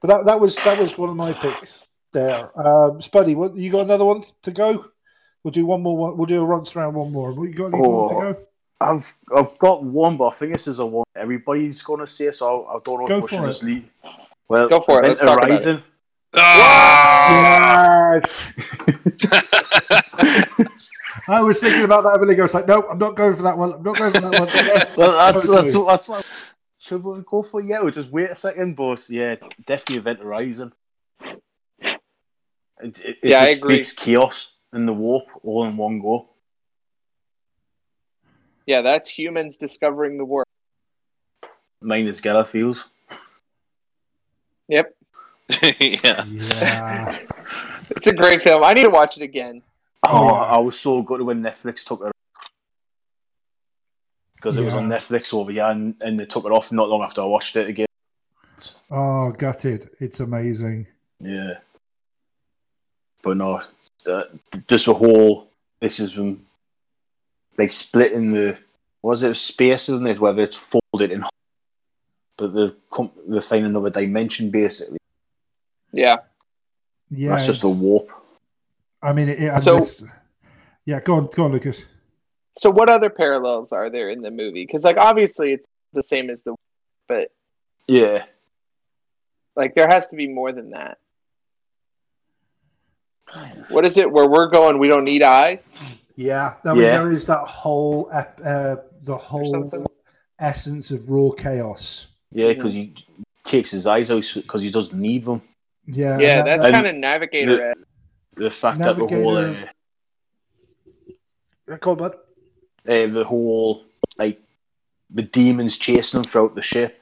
but that that was that was one of my picks there. Um, Spuddy, what you got another one to go? We'll do one more. One, we'll do a runs around one more. What You got any more to Oh. go? I've I've got one, but I think this is a one everybody's going to say. So I, I don't know Go if we for it. just leave. Well, Go for it, Event let's talk about it. Horizon. Ah! Yes. [LAUGHS] I was thinking about that a minute ago. It's like, no, I'm not going for that one. I'm not going for that one. Yes, [LAUGHS] Well, that's totally. that's, what- that's what. Should we go for? Yeah, we'll just wait a second, but yeah, definitely Event Horizon. It, it, it Yeah, I agree. speaks chaos and the warp all in one go. Yeah, that's humans discovering the warp. Mine is Gellerfields. Yep, [LAUGHS] yeah. Yeah. it's a great film. I need to watch it again. Oh, Yeah. I was so good when Netflix took it because it was on Netflix over here, and, and they took it off not long after I watched it again. Oh, gutted. It's amazing. Yeah, but no, uh, just a whole. This is from they split in the was it space, isn't it? Whether it's folded in, but the com- they find another dimension basically. Yeah, Yeah. That's just a warp. I mean, it, it, So- yeah, go on, go on, Lucas. So what other parallels are there in the movie? Because like obviously it's the same as the, but Yeah, like there has to be more than that. What is it where we're going? We don't need eyes. Yeah, I mean, Yeah. there is that whole ep- uh, the whole essence of raw chaos. yeah, because he takes his eyes out because he doesn't need them. Yeah, Yeah, that- that's And- kind of navigator. the- The fact that the whole uh, Navigator- that- bud. uh, the whole like the demons chasing them throughout the ship.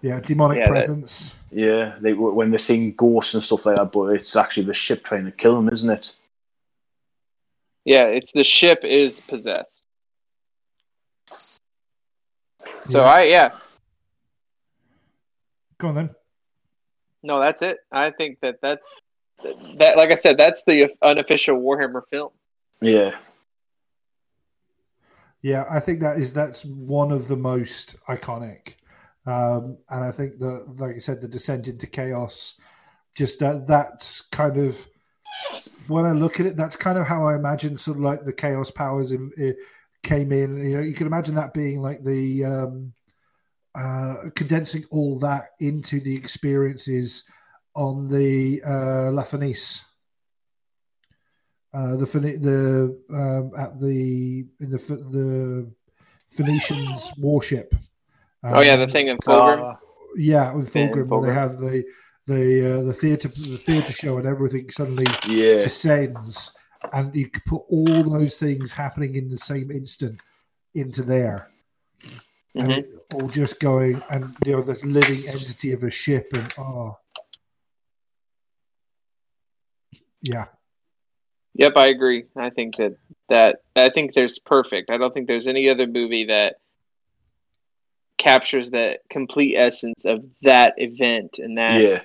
Yeah, demonic Yeah, that- presence. Yeah, they when they're seeing ghosts and stuff like that, but it's actually the ship trying to kill them, isn't it? Yeah, it's the ship is possessed. So Yeah. I yeah Go on then. no that's it. I think that that's that like I said that's the unofficial Warhammer film. Yeah, Yeah, I think that is that's one of the most iconic, um, and I think that, like I said, the descent into chaos, just that that's kind of when I look at it, that's kind of how I imagine sort of like the chaos powers in, i came in. You know, you can imagine that being like the um, uh, condensing all that into the experiences on the uh, La Fenice. Uh, the the um, at the in the the Phoenicians warship. Oh yeah, the Um, thing in Fulgrim. Uh, Yeah, with Fulgrim, where they have the the uh, the theater the theater show and everything suddenly yeah, descends, and you could put all those things happening in the same instant into there, and Mhm. it all just going and you know this living entity of a ship and oh, yeah, Yep, I agree. I think that that I think there's perfect. I don't think there's any other movie that captures the complete essence of that event and that yeah,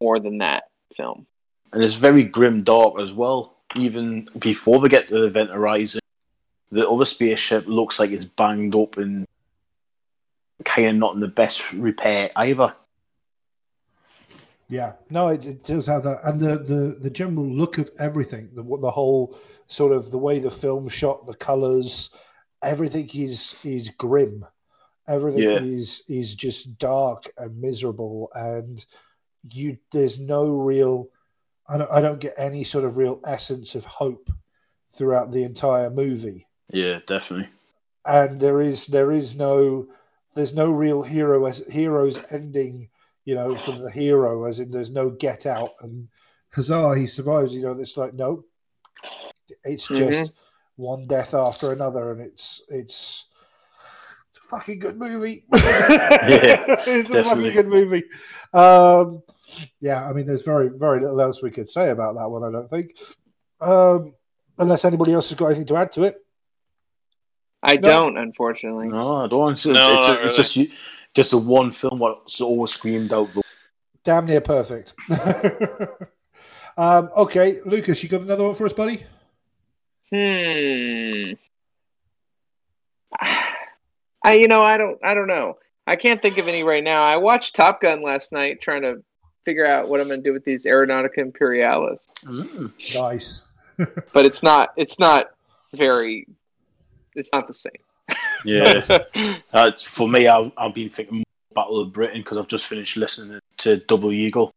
more than that film. and it's very grim dark as well. Even before they get to the event horizon, the other spaceship looks like it's banged up and kind of not in the best repair either. Yeah, no, it, it does have that, and the, the the general look of everything, the the whole sort of the way the film shot, the colors, everything is is grim, everything Yeah. is is just dark and miserable, and you there's no real, I don't I don't get any sort of real essence of hope throughout the entire movie Yeah, definitely. and there is there is no there's no real hero as heroes ending. You know, for the hero, as in there's no get out and huzzah, he survives. You know, it's like no, it's Mhm. just one death after another, and it's it's fucking good movie. [LAUGHS] [LAUGHS] yeah, it's a fucking good movie. Um, yeah, I mean, there's very very little else we could say about that one. I don't think, um, unless anybody else has got anything to add to it. I No. don't, unfortunately. No, I don't. It's, No, it's, not it's just you, just the one film what's always screamed out. The, Damn near perfect. [LAUGHS] um, okay, Lucas, you got another one for us, buddy? Hmm. I you know I don't I don't know. I can't think of any right now. I watched Top Gun last night trying to figure out what I'm going to do with these Aeronautica Imperialis. Mm. Nice. [LAUGHS] But it's not it's not very it's not the same. Yeah, [LAUGHS] uh, for me, I've, I've been thinking more Battle of Britain because I've just finished listening to Double Eagle.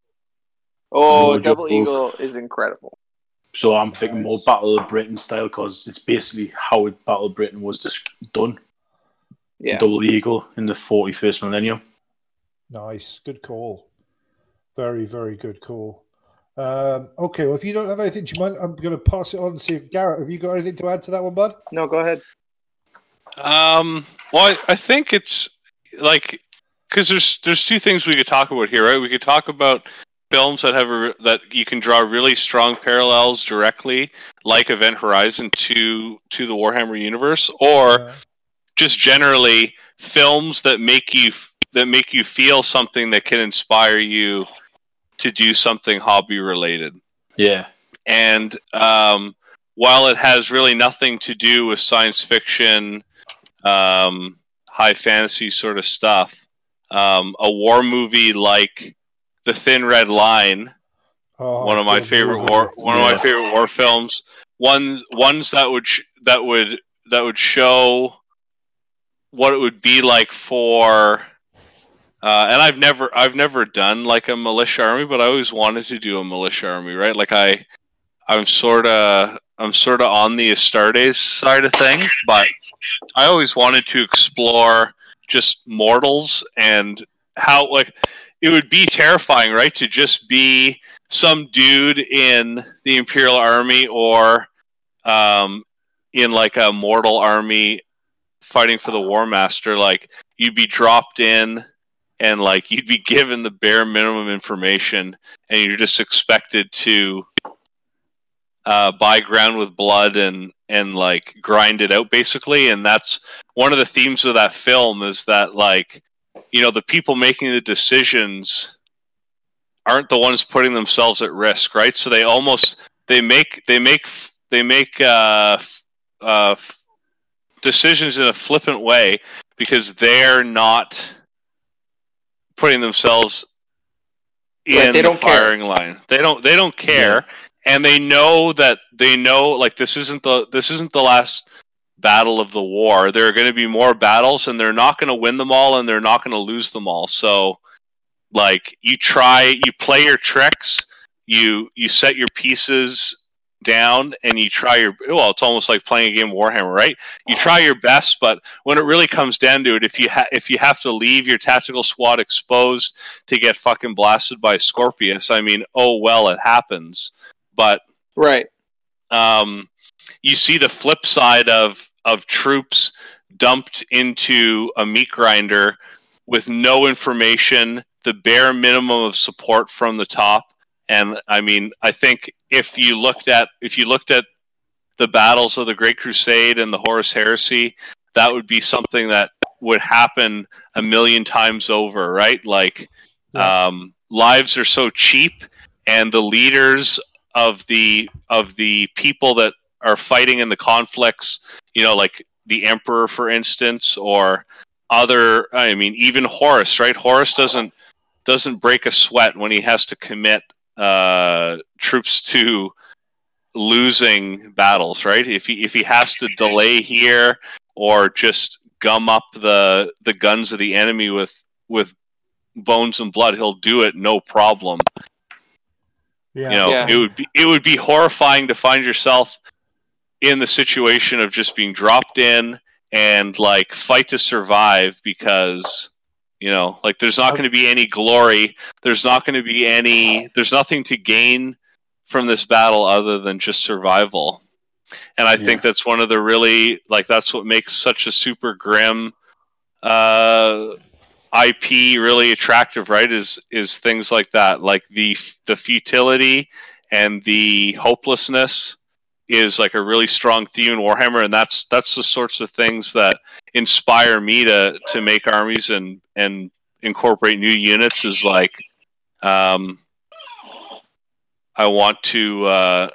Oh, Double Double- Eagle is incredible. So I'm thinking more Battle of Britain style because it's basically how Battle of Britain was just done. Yeah. Double Eagle in the 41st millennium. Nice. Good call. Very, very good call. Um, okay, well, if you don't have anything, do you mind? I'm going to pass it on and see if Garrett, have you got anything to add to that one, bud? No, go ahead. Um, well, I, I think it's like because there's there's two things we could talk about here, right? We could talk about films that have a, that you can draw really strong parallels directly, like Event Horizon, to to the Warhammer universe, or Uh, just generally films that make you that make you feel something that can inspire you to do something hobby related Yeah. and um, while it has really nothing to do with science fiction, um, high fantasy sort of stuff, um, a war movie like The Thin Red Line, oh, one of my favorite movie. war, one of my favorite war films, one ones that would sh- that would that would show what it would be like for. Uh, and I've never, I've never done like a militia army, but I always wanted to do a militia army, right? Like I, I'm sort of, I'm sort of on the Astartes side of things, but I always wanted to explore just mortals and how, like, it would be terrifying, right? To just be some dude in the Imperial Army or um, in like a mortal army fighting for the War Master. Like, you'd be dropped in and like you'd be given the bare minimum information and you're just expected to uh, buy ground with blood and and like grind it out basically and that's one of the themes of that film is that like you know the people making the decisions aren't the ones putting themselves at risk right so they almost they make they make they make uh, uh, decisions in a flippant way because they're not putting themselves in Right, the don't care. firing line. They don't they don't care and they know that they know like this isn't the this isn't the last battle of the war. There are going to be more battles and they're not going to win them all and they're not going to lose them all. So like you try you play your tricks, you you set your pieces down and you try your well it's almost like playing a game of warhammer right you try your best but when it really comes down to it if you ha- if you have to leave your tactical squad exposed to get fucking blasted by scorpius i mean oh well it happens but Right. um, you see the flip side of of troops dumped into a meat grinder with no information, the bare minimum of support from the top. And I mean, I think if you looked at if you looked at the battles of the Great Crusade and the Horus Heresy, that would be something that would happen a million times over, right? Like Yeah. um, lives are so cheap, and the leaders of the of the people that are fighting in the conflicts, you know, like the emperor, for instance, or other. I mean, even Horus, right? Horus doesn't doesn't break a sweat when he has to commit uh, troops to losing battles, right? If he if he has to delay here or just gum up the the guns of the enemy with with bones and blood, he'll do it no problem. Yeah. You know, Yeah. it would be it would be horrifying to find yourself in the situation of just being dropped in and like fight to survive because you know like there's not going to be any glory. There's not going to be any there's nothing to gain from this battle other than just survival. And i think that's one of the really like that's what makes such a super grim uh ip really attractive right is is things like that. Like the the futility and the hopelessness is like a really strong theme in Warhammer, and that's that's the sorts of things that inspire me to to make armies and and incorporate new units. Is like, um, I want to uh,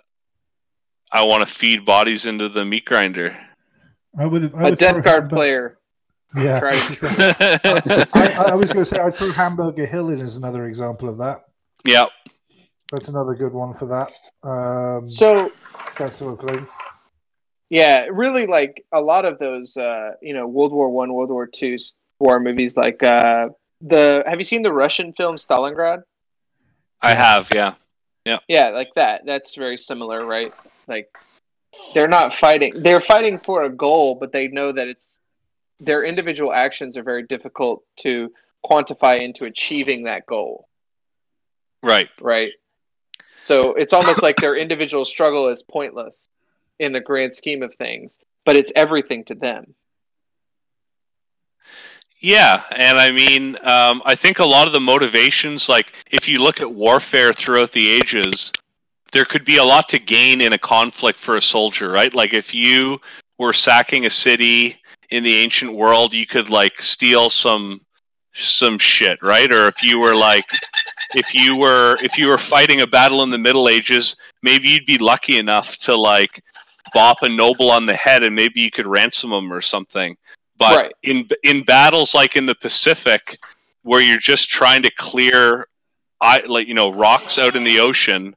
I want to feed bodies into the meat grinder. I would. I A would Death throw Guard Hamburg- player. Yeah. [LAUGHS] [LAUGHS] I, I was going to say I'd throw Hamburger Hill in as another example of that. yeah, That's another good one for that. Um, So that sort of thing. yeah, really like a lot of those uh, you know, World War One, World War Two war movies like uh the have you seen the Russian film Stalingrad? I have. Yeah, Yeah, yeah, like that. That's very similar, right? Like they're not fighting they're fighting for a goal, but they know that it's their individual actions are very difficult to quantify into achieving that goal, right. right? So it's almost like their individual struggle is pointless in the grand scheme of things, but it's everything to them. Yeah, and I mean, um, I think a lot of the motivations, like if you look at warfare throughout the ages, there could be a lot to gain in a conflict for a soldier, right? Like if you were sacking a city in the ancient world, you could like steal some some shit, right? Or if you were like if you were if you were fighting a battle in the Middle Ages, maybe you'd be lucky enough to like bop a noble on the head and maybe you could ransom him or something. But Right. in in battles like in the Pacific, where you're just trying to clear, I like you know rocks out in the ocean,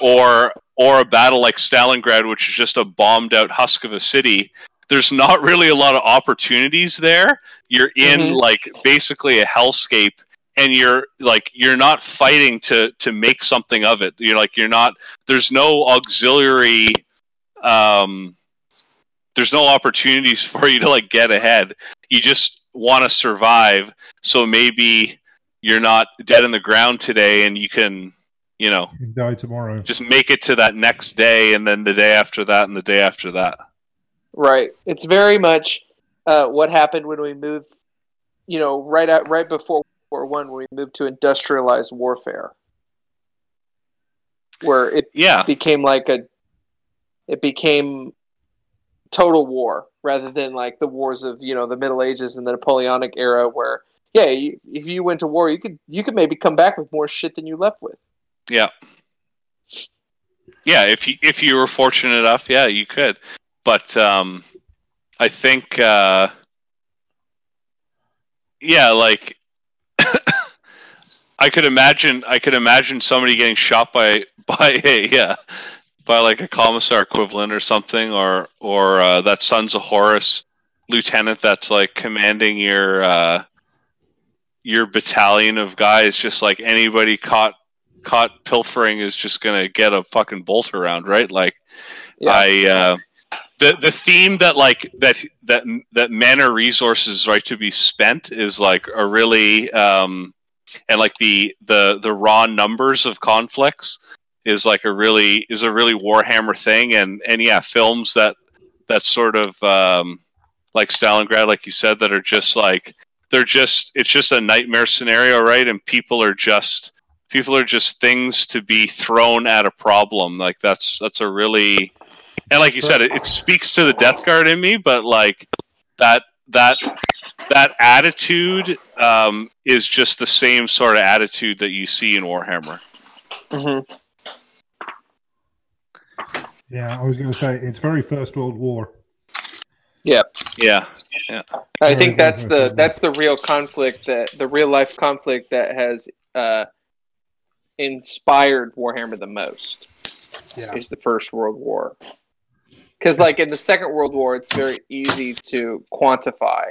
or or a battle like Stalingrad, which is just a bombed out husk of a city. There's not really a lot of opportunities there. You're in Mhm. like basically a hellscape, and you're like you're not fighting to to make something of it. You're like you're not. There's no auxiliary. Um, there's no opportunities [LAUGHS] for you to like get ahead. You just want to survive. So maybe you're not dead in the ground today, and you can, you know, You can die tomorrow. just make it to that next day, and then the day after that, and the day after that. Right. It's very much uh, what happened when we moved, you know, right at right before World War One, when we moved to industrialized warfare, where it Yeah, became like a, it became total war rather than like the wars of you know the Middle Ages and the Napoleonic era, where yeah, you, if you went to war, you could you could maybe come back with more shit than you left with. yeah, yeah. If you if you were fortunate enough, yeah, you could. But um, I think, uh, yeah, like I could imagine. I could imagine somebody getting shot by [LAUGHS] by a yeah by like a commissar equivalent or something, or or uh, that Sons of Horus lieutenant that's like commanding your uh, your battalion of guys. Just like anybody caught caught pilfering is just gonna get a fucking bolt around, right? Like Yeah. I. Uh, the, the theme that like that that that men are resources right to be spent is like a really um, and like the the the raw numbers of conflicts is like a really is a really warhammer thing. And and yeah films that that sort of um like stalingrad like you said that are just like they're just it's just a nightmare scenario right? And people are just people are just things to be thrown at a problem. Like that's that's a really and like you said it, it speaks to the death guard in me but like that that that attitude um, is just the same sort of attitude that you see in Warhammer. Mm-hmm. Yeah, I was going to say it's very First World War. Yeah, Yeah. Yeah. I think that's the that's the real conflict that the real life conflict that has uh, inspired Warhammer the most Yeah. is the First World War. Because like in the Second World War, it's very easy to quantify,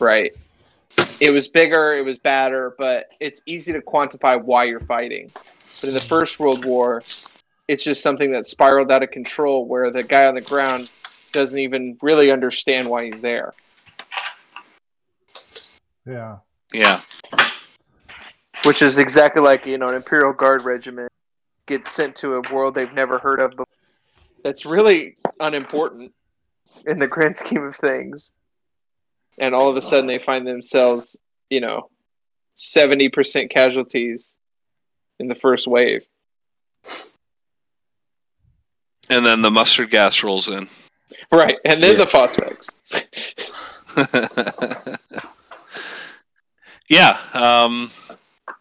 right? It was bigger, it was badder, but it's easy to quantify why you're fighting. But in the First World War, it's just something that spiraled out of control, where the guy on the ground doesn't even really understand why he's there. Yeah. Yeah. Which is exactly like you know an Imperial Guard regiment gets sent to a world they've never heard of before. That's really unimportant in the grand [LAUGHS] scheme of things. And all of a sudden they find themselves, you know, seventy percent casualties in the first wave. And then the mustard gas rolls in. Right, and then Yeah. the phosphates. [LAUGHS] yeah. Um,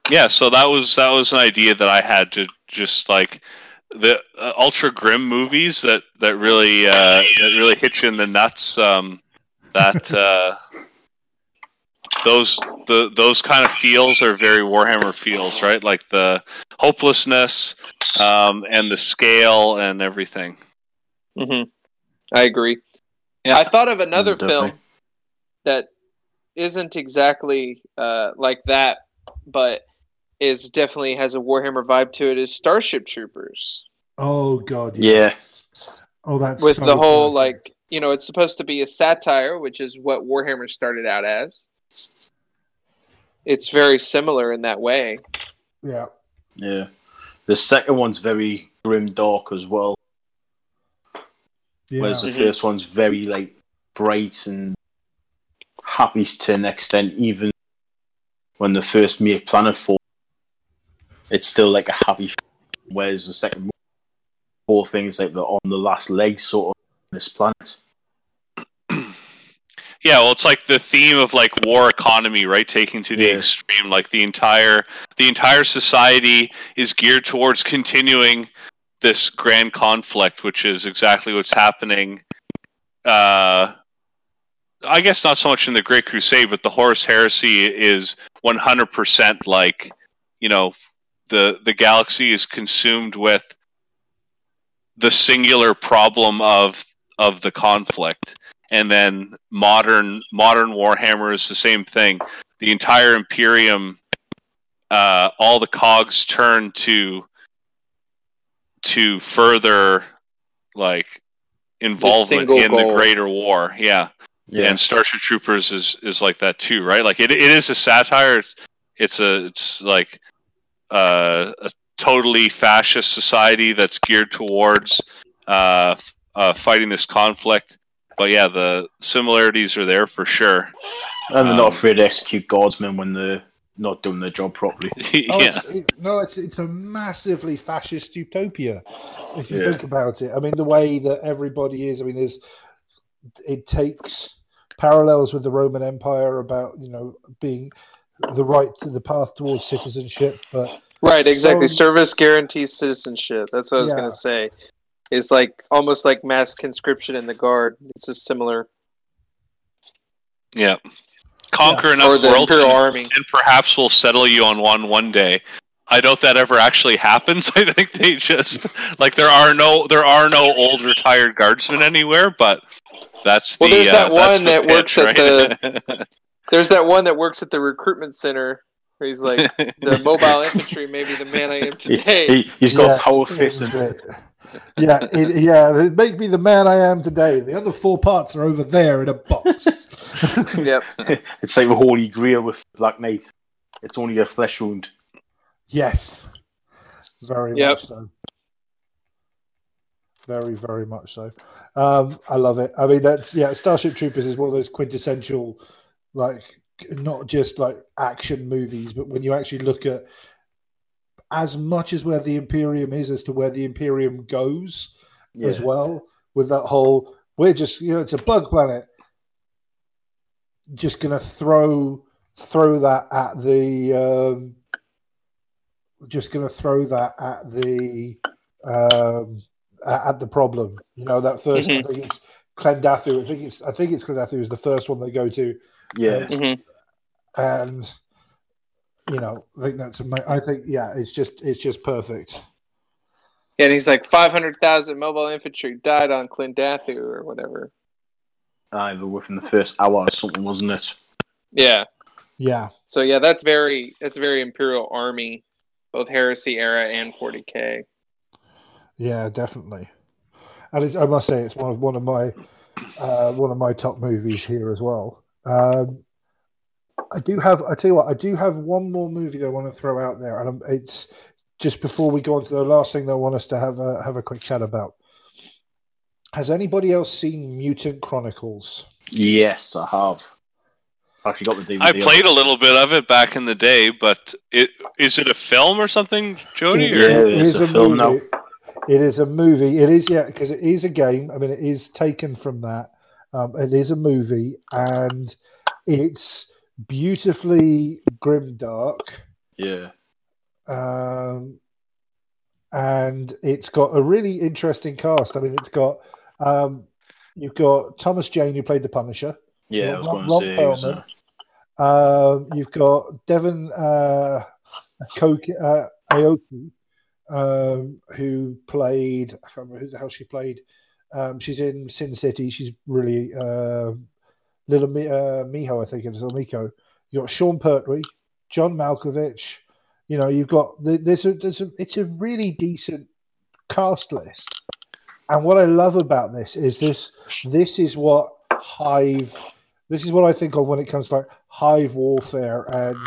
yeah. So that was that was an idea that I had to just like the uh, ultra grim movies that that really uh, that really hit you in the nuts. Um, that [LAUGHS] uh, those the those kind of feels are very Warhammer feels, right? Like the hopelessness um, and the scale and everything. hmm I agree. Yeah. I thought of another Mm, definitely. film that isn't exactly uh, like that, but is definitely has a Warhammer vibe to it. Is Starship Troopers Oh god. Yeah. Oh, that's with so the whole perfect. like you know it's supposed to be a satire, which is what Warhammer started out as. It's very similar in that way. Yeah. Yeah. The second one's very grim dark as well. Yeah. Whereas the Mhm. first one's very like bright and happy to an extent. Even when the first make planet fall, it's still like a happy. Whereas the second, whole thing is like the on the last leg sort of this planet. [CLEARS THROAT] Yeah, well, it's like the theme of like war economy, right? Taking to the Yeah. extreme, like the entire the entire society is geared towards continuing this grand conflict, which is exactly what's happening. Uh, I guess not so much in the Great Crusade, but the Horus Heresy is one hundred percent like you know the the galaxy is consumed with the singular problem of of the conflict. And then modern modern warhammer is the same thing. The entire imperium uh, all the cogs turn to to further like involvement single in the greater war. Yeah. and starship troopers is is like that too right? Like it, it is a satire. It's it's a it's like uh, a totally fascist society that's geared towards uh, uh, fighting this conflict but yeah, the similarities are there for sure. and they're um, not afraid to execute guardsmen when they're not doing their job properly. [LAUGHS] Oh, yeah, it's, it, no, it's it's a massively fascist utopia. If you Yeah. think about it, I mean, the way that everybody is. I mean, there's it takes parallels with the Roman Empire about you know being the right to the path towards citizenship, but Right, exactly. So- Service guarantees citizenship. That's what I was Yeah. going to say. It's like almost like mass conscription in the guard. It's a similar, yeah. Conquer or enough the worlds, and, Army. and perhaps we'll settle you on one one day. I doubt that ever actually [LAUGHS] happens. I think they just like there are no there are no old retired guardsmen anywhere, but that's the Well, there's uh, that that's one the that works pitch, at right? [LAUGHS] There's that one that works at the recruitment center. Where he's like, the [LAUGHS] mobile infantry may be the man I am He, today. he, has got Yeah, power fists and [LAUGHS] yeah, it, yeah, make me the man I am today. The other four parts are over there in a box. [LAUGHS] yep. it's like the Holy Grail with Black Knight. It's only a flesh wound. Yes, very Yep. much so. Very, very much so. Um, I love it. I mean, that's yeah. Starship Troopers is one of those quintessential, like not just like action movies, but when you actually look at as much as where the Imperium is as to where the Imperium goes Yeah. as well, with that whole we're just you know it's a bug planet. Just gonna throw throw that at the um, just to throw that at the um, at the problem. You know, that 1st I think it's Klendathu. I think it's I think it's Klendathu is the first one they go to, Yeah. Mhm. and you know, I think that's ama- I think yeah, it's just it's just perfect. And he's like, 500,000 mobile infantry died on Klendathu or whatever. Either within the first hour or something, wasn't it? Yeah. Yeah, So yeah, that's very that's very Imperial Army, both Heresy era and 40k. yeah, definitely. And it's, I must say, it's one of one of my uh, one of my top movies here as well. Um, I do have. I tell you what, I do have one more movie that I want to throw out there, and um, it's just before we go on to the last thing that I want us to have a, have a quick chat about. Has anybody else seen Mutant Chronicles? Yes, I have. I actually got the DVD. I played a little bit of it back in the day, but it is it a film or something, Jody? It- Or? Yeah, it it's a a film now. movie. It is a movie. It is yeah, because it is a game. I mean, it is taken from that. Um, it is a movie, and it's beautifully grim dark. Yeah. um, and it's got a really interesting cast. I mean, it's got um, you've got Thomas Jane who played the Punisher. Yeah, I was going Ron to say. Perlman. uh, Um, you've got Devon uh, Aoki, uh, Aoki um, who played. I can't remember who the hell she played. Um, she's in Sin City. She's really uh, little Mi- uh, Miho, I think it is, or Miko. You got Sean Pertwee, John Malkovich. You know, you've got the, there's a there's a it's a really decent cast list. And what I love about this is this this is what Hive this is what I think of when it comes to like hive warfare and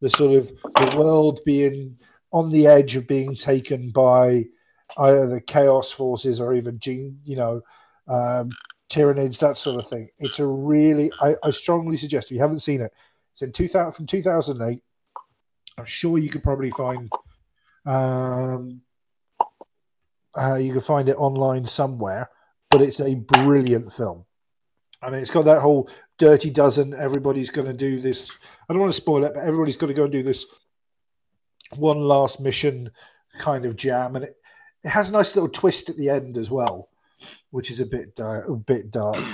the sort of the world being on the edge of being taken by either the chaos forces or even gene, you know, um, Tyranids, that sort of thing. It's a really, I, I strongly suggest if you haven't seen it, it's in 2000 from 2008. I'm sure you could probably find, um, uh, you can find it online somewhere, but it's a brilliant film. I mean, it's got that whole dirty dozen. Everybody's going to do this. I don't want to spoil it, but everybody's got to go and do this one last mission kind of jam, and it, it has a nice little twist at the end as well, which is a bit di- a bit dark.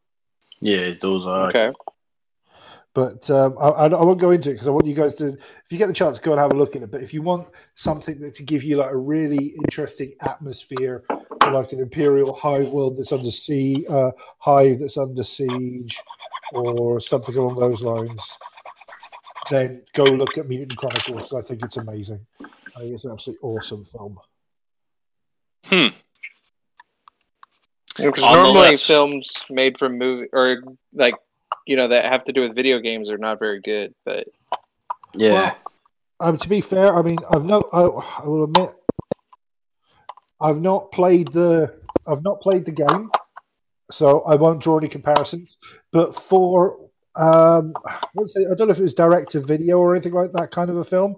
[CLEARS THROAT] yeah, those are. Okay. But um, I, I I won't go into it because I want you guys to, if you get the chance, go and have a look at it. But if you want something that to give you like a really interesting atmosphere, like an imperial hive world that's under sea, uh, hive that's under siege, or something along those lines, then go look at Mutant Chronicles. I think it's amazing. I think it's an absolutely awesome film. Hmm. Because On the normally films made from movie or like you know that have to do with video games are not very good. But Yeah. Well, um, to be fair, I mean, I've no. I, I will admit, I've not played the. I've not played the game, so I won't draw any comparisons. But for, um, let's say, I don't know if it was direct to video or anything like that kind of a film,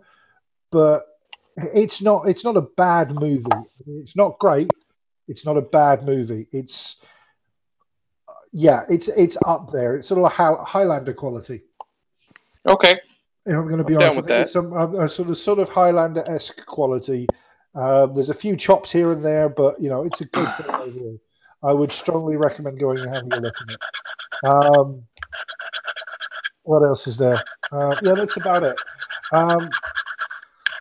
but it's not. It's not a bad movie. It's not great. It's not a bad movie. It's, yeah, it's it's up there. It's sort of High- Highlander quality. okay, If I'm going to be I'm honest, with it's some a, a sort of sort of Highlander esque quality. Um, there's a few chops here and there, but you know it's a good film overall. I would strongly recommend going and having a look at it. Um, what else is there? Uh, yeah, that's about it. Um,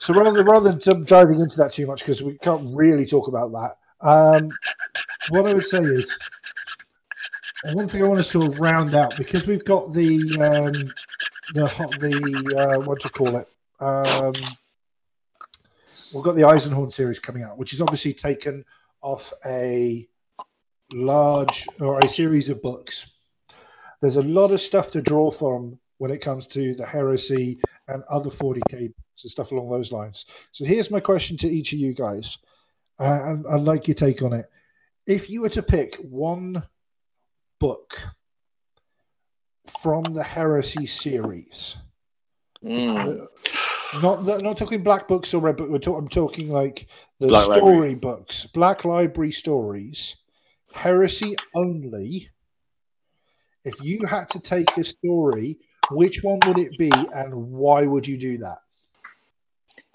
so rather rather than diving into that too much because we can't really talk about that. Um, what I would say is one thing I want to sort of round out because we've got the um, the the uh, what do you call it? Um, we've got the Eisenhorn series coming out, which is obviously taken off a large or a series of books. There's a lot of stuff to draw from when it comes to the heresy and other 40k and stuff along those lines. So here's my question to each of you guys, uh, and I'd like your take on it. If you were to pick one book from the heresy series, Mm. not not talking black books or red book. We're talk, I'm talking like the Black story Library. books, black library stories, heresy only. If you had to take a story, which one would it be, and why would you do that?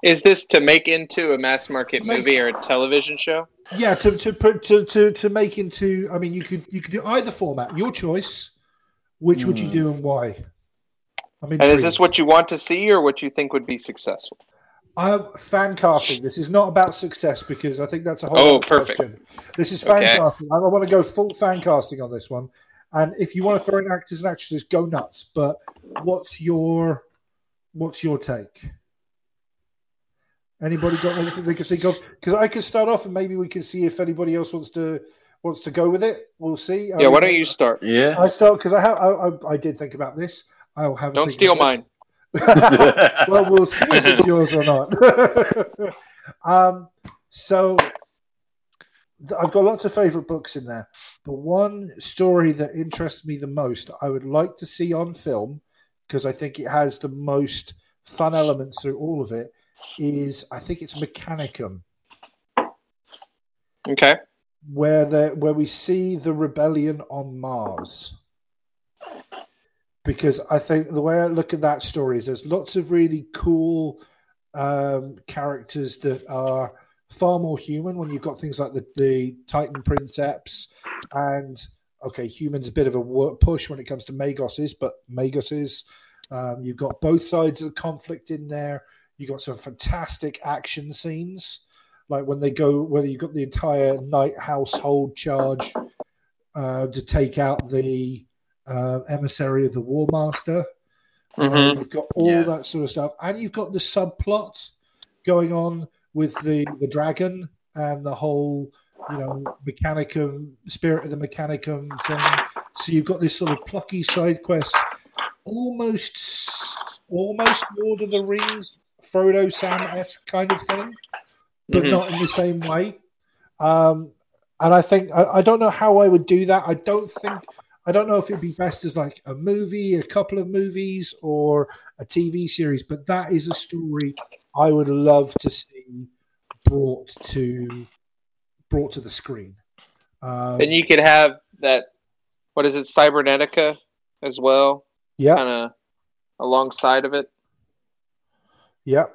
Is this to make into a mass market movie or a television show? Yeah, to to to, to to make into. I mean, you could you could do either format. Your choice. Which would you do and why? I mean, And is this what you want to see or what you think would be successful? Um, fan casting. This is not about success because I think that's a whole Oh, other perfect. question. This is fan Okay. casting. I, I want to go full fan casting on this one. And if you want to throw in actors and actresses, go nuts. But what's your what's your take? Anybody got anything they can think of? Because I could start off and maybe we can see if anybody else wants to wants to go with it. We'll see. Yeah, why don't you start? Yeah. I start because I have. I, I, I did think about this. I'll have. a Don't think steal mine. [LAUGHS] well, we'll see if it's yours or not. [LAUGHS] um, so th- I've got lots of favorite books in there, but one story that interests me the most, I would like to see on film because I think it has the most fun elements through all of it. Is I think it's Mechanicum, Okay. where the where we see the rebellion on Mars. Because I think the way I look at that story is there's lots of really cool um, characters that are far more human when you've got things like the, the Titan Princeps and okay, humans a bit of a work push when it comes to Magoses, but Magoses, um, you've got both sides of the conflict in there. You've got some fantastic action scenes, like when they go, whether you've got the entire Knight household charge uh, to take out the uh, emissary of the War Master. Uh, Mhm. You've got all Yeah. that sort of stuff, and you've got the subplot going on with the the dragon and the whole, you know, Mechanicum spirit of the Mechanicum thing. So you've got this sort of plucky side quest, almost almost Lord of the Rings, Frodo Sam esque kind of thing, but Mhm. not in the same way. Um, and I think I, I don't know how I would do that. I don't think I don't know if it'd be best as like a movie, a couple of movies, or a TV series. But that is a story I would love to see brought to brought to the screen. Um, Then you could have that. What is it, Cybernetica, as well, yeah, kind of alongside of it. Yeah,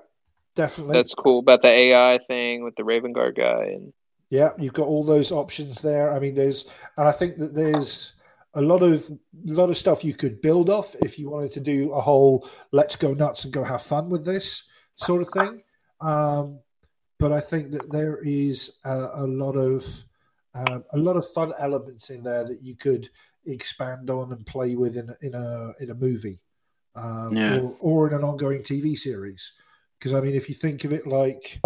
definitely. That's cool about the AI thing with the Raven Guard guy, and Yeah, you've got all those options there. I mean, there's, and I think that there's a lot of a lot of stuff you could build off if you wanted to do a whole "let's go nuts and go have fun with this" sort of thing. Um, but I think that there is a, a lot of uh, a lot of fun elements in there that you could expand on and play with in in a in a movie, um, Yeah. or, or in an ongoing TV series. Because I mean, if you think of it like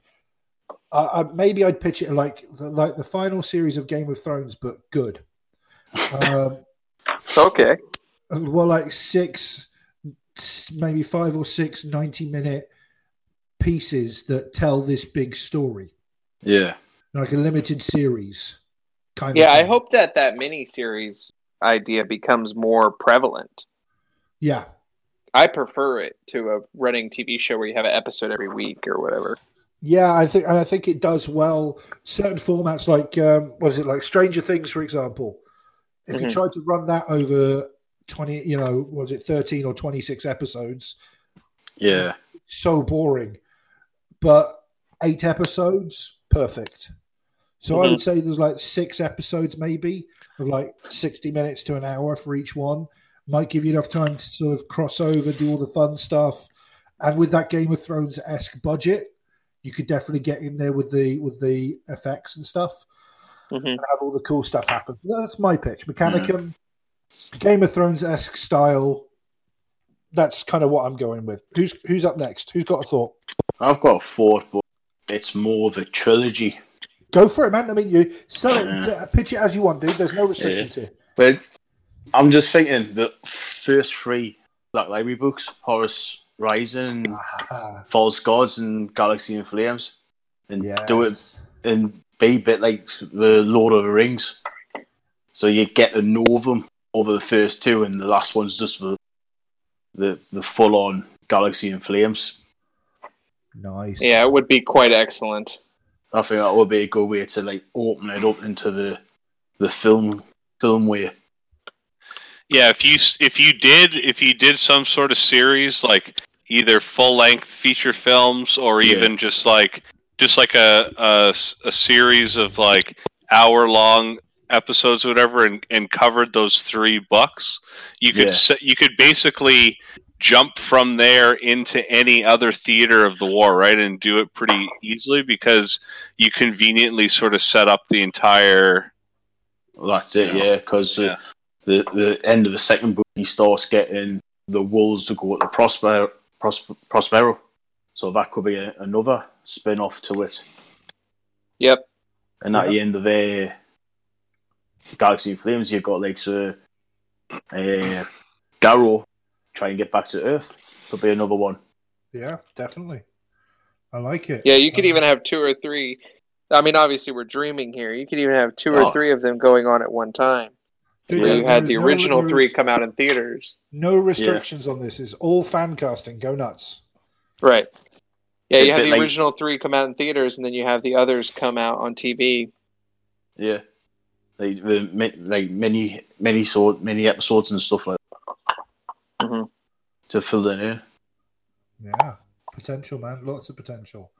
I, I, maybe I'd pitch it like the, like the final series of Game of Thrones, but good. Um, okay. well, like six, maybe five or six 90 minute pieces that tell this big story, Yeah. like a limited series kind Yeah, of I hope that that mini series idea becomes more prevalent. Yeah, I prefer it to a running TV show where you have an episode every week or whatever. yeah, I think, and I think it does well. Certain formats, like um, what is it, like Stranger Things, for example. If you Mhm. tried to run that over twenty, you know, was it thirteen or twenty six episodes? Yeah. so boring. But eight episodes, perfect. So I Mhm. would say there's like six episodes, maybe of like 60 minutes to an hour for each one. Might give you enough time to sort of cross over, do all the fun stuff. And with that Game of Thrones esque budget, you could definitely get in there with the with the effects and stuff hmm and have all the cool stuff happen. That's my pitch. Mechanicum, Game of Thrones esque style. That's kind of what I'm going with. Who's who's up next? Who's got a thought? I've got a thought, but it's more of a trilogy. Go for it, man. I mean, you sell it, Yeah. pitch it as you want, dude. There's no restrictions here. But I'm just thinking the first three Black Library books, Horus Rising, Ah, False Gods, and Galaxy in Flames, and do it and be a bit like the Lord of the Rings. So you get to know them over the first two, and the last one's just the the, the full on Galaxy in Flames. Nice. Yeah, it would be quite excellent. I think that would be a good way to like open it up into the the film film way. Yeah, if you if you did if you did some sort of series like either full length feature films or Yeah. even just like just like a, a a series of like hour long episodes or whatever and, and covered those three books, you could Yeah. se- you could basically jump from there into any other theater of the war, right? And do it pretty easily because you conveniently sort of set up the entire Well, that's it, Yeah. Uh, yeah. Because Yeah. The the end of the second book, he starts getting the wolves to go to Prosper, Prosper Prospero. So that could be a, another spin off to it. Yep. And at Yeah. the end of uh, Galaxy in Flames, you've got like so, uh, Garro try and get back to Earth. Could be another one. Yeah, definitely. I like it. Yeah, you could Um, even have two or three. I mean, obviously, we're dreaming here. You could even have two or Oh. three of them going on at one time. Dude, Where you had the original there's three come out in theaters. No restrictions on this. It's all fan casting. Go nuts. Right. Yeah, you A have the like- original three come out in theaters, and then you have the others come out on TV. Yeah, like the like many many sort many episodes and stuff like that Mhm. to fill it in. Yeah, potential, man. Lots of potential.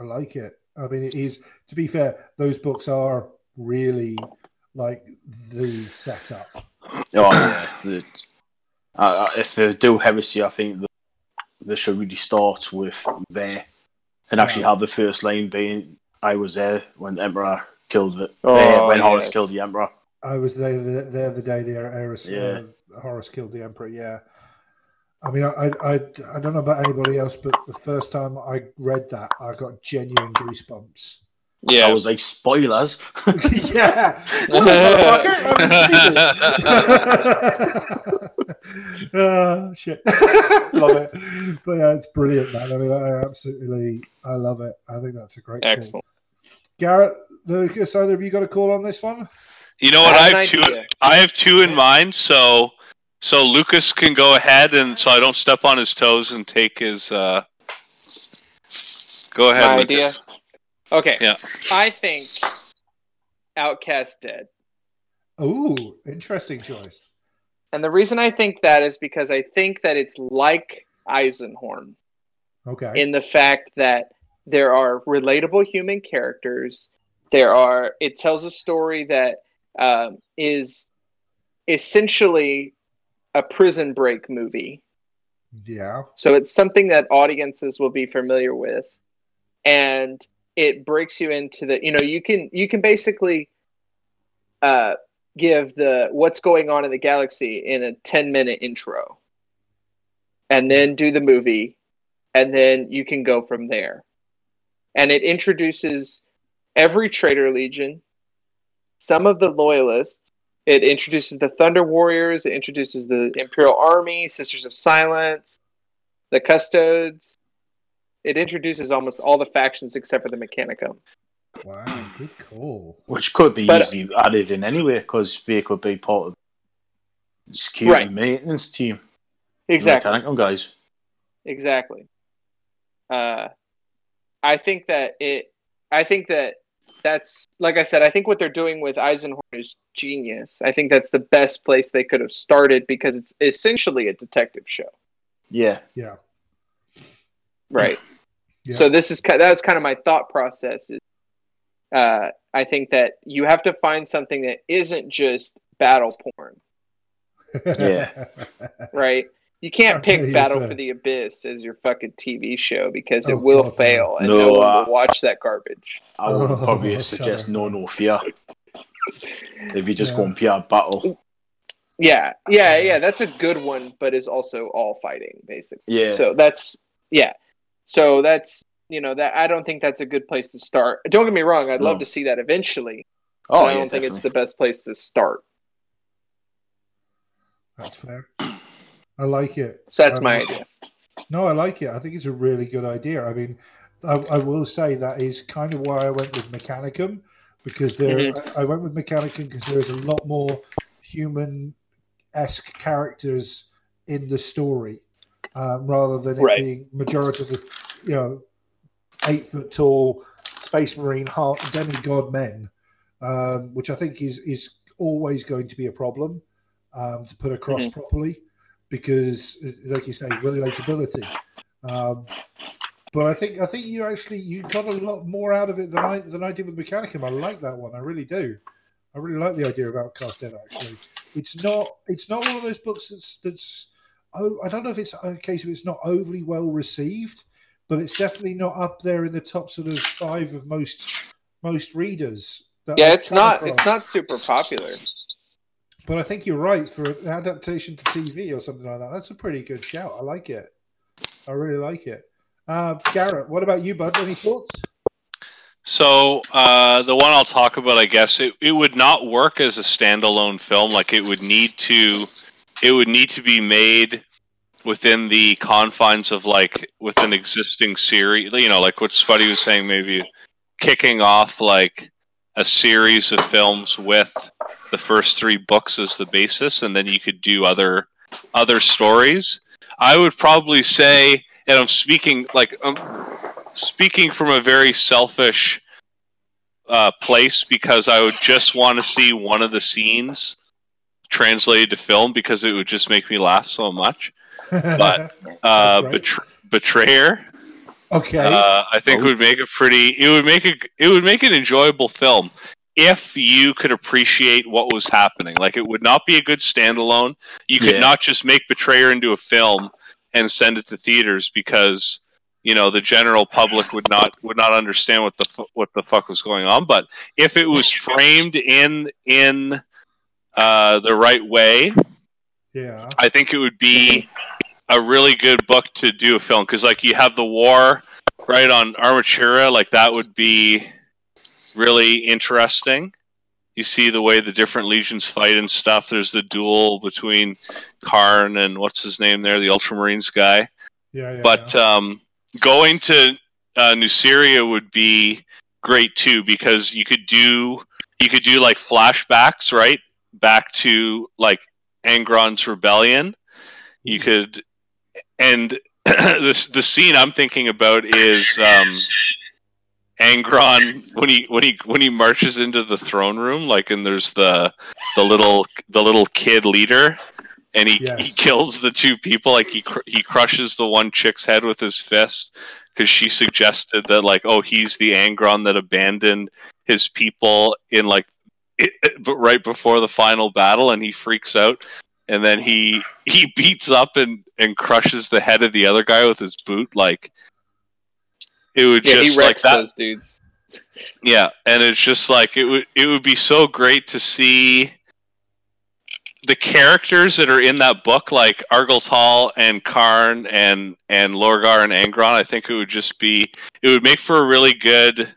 I like it. I mean, it is. To be fair, those books are really like the setup. Oh yeah, the, uh, uh, if they do heresy, I think that they should really start with there and actually Yeah. have the first line being "I was there when the Emperor killed it." Oh, uh, when Horus killed the Emperor. I was there the, there the day the Eris, Yeah. uh, Horus killed the Emperor. Yeah. I mean, I, I, I don't know about anybody else, but the first time I read that, I got genuine goosebumps. Yeah. I was like spoilers. [LAUGHS] yeah. [LAUGHS] oh, [LAUGHS] shit. love it. But yeah, it's brilliant, man. I mean, I absolutely, I love it. I think that's a great call. Excellent. Garrett, Lucas, either of you got a call on this one? You know what? I I have have two. idea. I have two in mind. So, so Lucas can go ahead, and so I don't step on his toes and take his. uh Go ahead, My Lucas. idea? Okay. Yeah. I think Outcast Dead. Oh, interesting choice. And the reason I think that is because I think that it's like Eisenhorn Okay. in the fact that there are relatable human characters. There are. It tells a story that um, is essentially a prison break movie. yeah. So it's something that audiences will be familiar with, and it breaks you into the. You know, you can you can basically uh, give the what's going on in the galaxy in a ten minute intro, and then do the movie, and then you can go from there. And it introduces every traitor legion, some of the loyalists. It introduces the Thunder Warriors. It introduces the Imperial Army, Sisters of Silence, the Custodes. It introduces almost all the factions except for the Mechanicum. Wow. Good call. Which could be But- easily added in anyway, because they could be part of the security Right. maintenance team. Exactly. Mechanical guys. Exactly. Uh, I think that it. I think that that's like I said. I think what they're doing with Eisenhorn is genius. I think that's the best place they could have started because it's essentially a detective show, Yeah. Yeah. Right? Yeah. So this is ki- that was kind of my thought process. Is, uh, I think that you have to find something that isn't just battle porn, Yeah. [LAUGHS] right? You can't pick tell Battle sir. for the Abyss as your fucking TV show because Oh, it will God, fail and No, no, one uh, will watch that garbage. I would Oh, probably [LAUGHS] shut suggest up. no, no fear. If you just Yeah. go and pure battle. Yeah, yeah, Yeah. yeah. That's a good one, but is also all fighting basically. Yeah. So that's yeah. So that's you know that I don't think that's a good place to start. Don't get me wrong. I'd love to see that eventually. oh, but I don't think it's the best place to start. That's fair. I like it. So that's Um, my idea. No, I like it. I think it's a really good idea. I mean, I, I will say that is kind of why I went with Mechanicum because there Mm-hmm. I I went with Mechanicum because there is a lot more human esque characters in the story um, rather than it Right. being majority of the you know eight foot tall space marine heart demigod men, um, which I think is is always going to be a problem um, to put across properly because, like you say, relatability. Um, but I think I think you actually you got a lot more out of it than I than I did with Mechanicum. I like that one. I really do. I really like the idea of Outcast Dead. Actually, it's not it's not one of those books that's that's. Oh, I don't know if it's a case of it's not overly well received, but it's definitely not up there in the top sort of five of most most readers. that Yeah, I've it's not. across. It's not super popular. But I think you're right for an adaptation to TV or something like that. That's a pretty good shout. I like it. I really like it. Uh, Garrett, what about you, bud? Any thoughts? So uh, the one I'll talk about, I guess, it, it would not work as a standalone film. Like it would need to, it would need to be made within the confines of like with an existing series. You know, like what Spuddy was saying, maybe kicking off like a series of films with the first three books as the basis, and then you could do other other stories. I would probably say, and I'm speaking like I'm speaking from a very selfish uh, place because I would just want to see one of the scenes translated to film because it would just make me laugh so much. [LAUGHS] But uh, right. betr- Betrayer, okay. uh, I think Oh. would make a pretty. It would make a. It would make an enjoyable film if you could appreciate what was happening. Like it would not be a good standalone. You could Yeah. not just make Betrayer into a film and send it to theaters because you know the general public would not would not understand what the fu- what the fuck was going on. But if it was framed in in uh, the right way, yeah. I think it would be a really good book to do a film because, like, you have the war right on Armatura, like that would be really interesting. You see the way the different legions fight and stuff. There's the duel between Kharn and what's his name there, the Ultramarines guy. Yeah, yeah. But um, going to uh, Nuceria would be great too because you could do you could do like flashbacks, right, back to like Angron's rebellion. You could, and [CLEARS THROAT] this the scene I'm thinking about is um, Angron when he when he when he marches into the throne room, like, and there's the the little the little kid leader, and he Yes. he kills the two people. Like he cr- he crushes the one chick's head with his fist because she suggested that like, oh, he's the Angron that abandoned his people in like, but right before the final battle, and he freaks out. And then he he beats up and, and crushes the head of the other guy with his boot. Like it would Yeah, just he like wrecks that. those dudes. Yeah, and it's just like it would it would be so great to see the characters that are in that book, like Argel Tal and Kharn and and Lorgar and Angron. I think it would just be it would make for a really good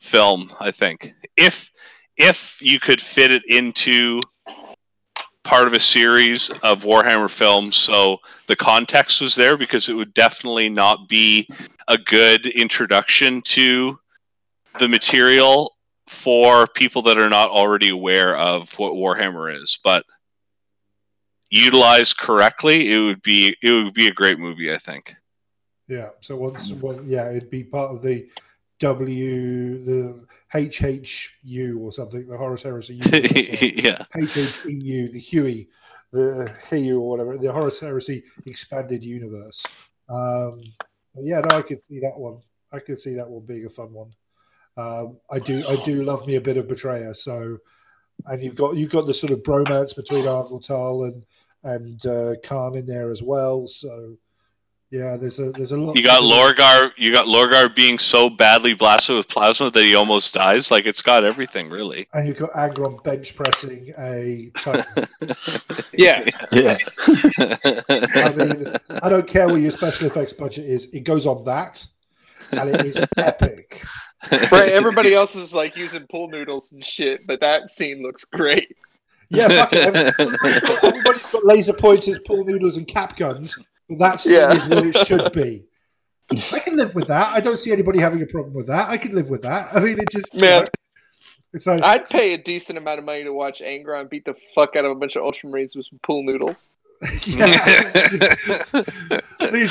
film. I think if if you could fit it into part of a series of Warhammer films, so the context was there because it would definitely not be a good introduction to the material for people that are not already aware of what Warhammer is, but utilized correctly, it would be it would be a great movie. I think. Yeah. So once, well, yeah, it'd be part of the W, the HHU or something, the Horus Heresy Universe, [LAUGHS] or yeah, HHEU, the Huey, the HEU or whatever, the Horus Heresy Expanded Universe. Um, yeah, no, I could see that one. I could see that one being a fun one. Um, I do, I do love me a bit of Betrayer. So, and you've got you've got the sort of bromance between Argel Tal and and uh, Kharn in there as well. So, yeah, there's a there's a lot. you got Lorgar. You got Lorgar being so badly blasted with plasma that he almost dies. Like it's got everything, really. and you've got Angron bench pressing a Titan. [LAUGHS] Yeah, Yeah. I mean, I don't care what your special effects budget is; it goes on that, and it is [LAUGHS] epic. right. Everybody else is like using pool noodles and shit, but that scene looks great. Yeah, fuck it. [LAUGHS] Everybody's got laser pointers, pool noodles, and cap guns. But that Yeah. is what it should be. [LAUGHS] I can live with that. I don't see anybody having a problem with that. I can live with that. [LAUGHS] I mean, it just you Man. know, it's like I'd pay a decent amount of money to watch Angron beat the fuck out of a bunch of Ultramarines with some pool noodles. [LAUGHS] These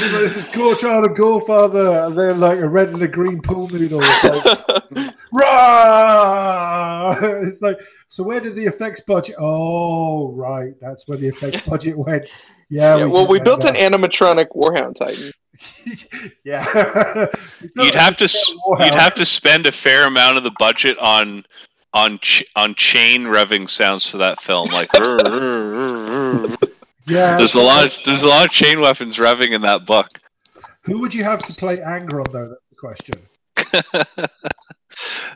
are this is Gorechild and Gorefather, and they're like a red and a green pool noodle. It's like, Rah! It's like, so where did the effects budget? Oh, right, that's where the effects budget went. Yeah, Yeah, well, we built an animatronic Warhound Titan. [LAUGHS] yeah, [LAUGHS] you'd have to s- you'd have to spend a fair amount of the budget on on ch- on chain revving sounds for that film. Like [LAUGHS] Yeah, there's a lot of, there's a lot of chain weapons revving in that book. Who would you have to play Angron though? That's the question.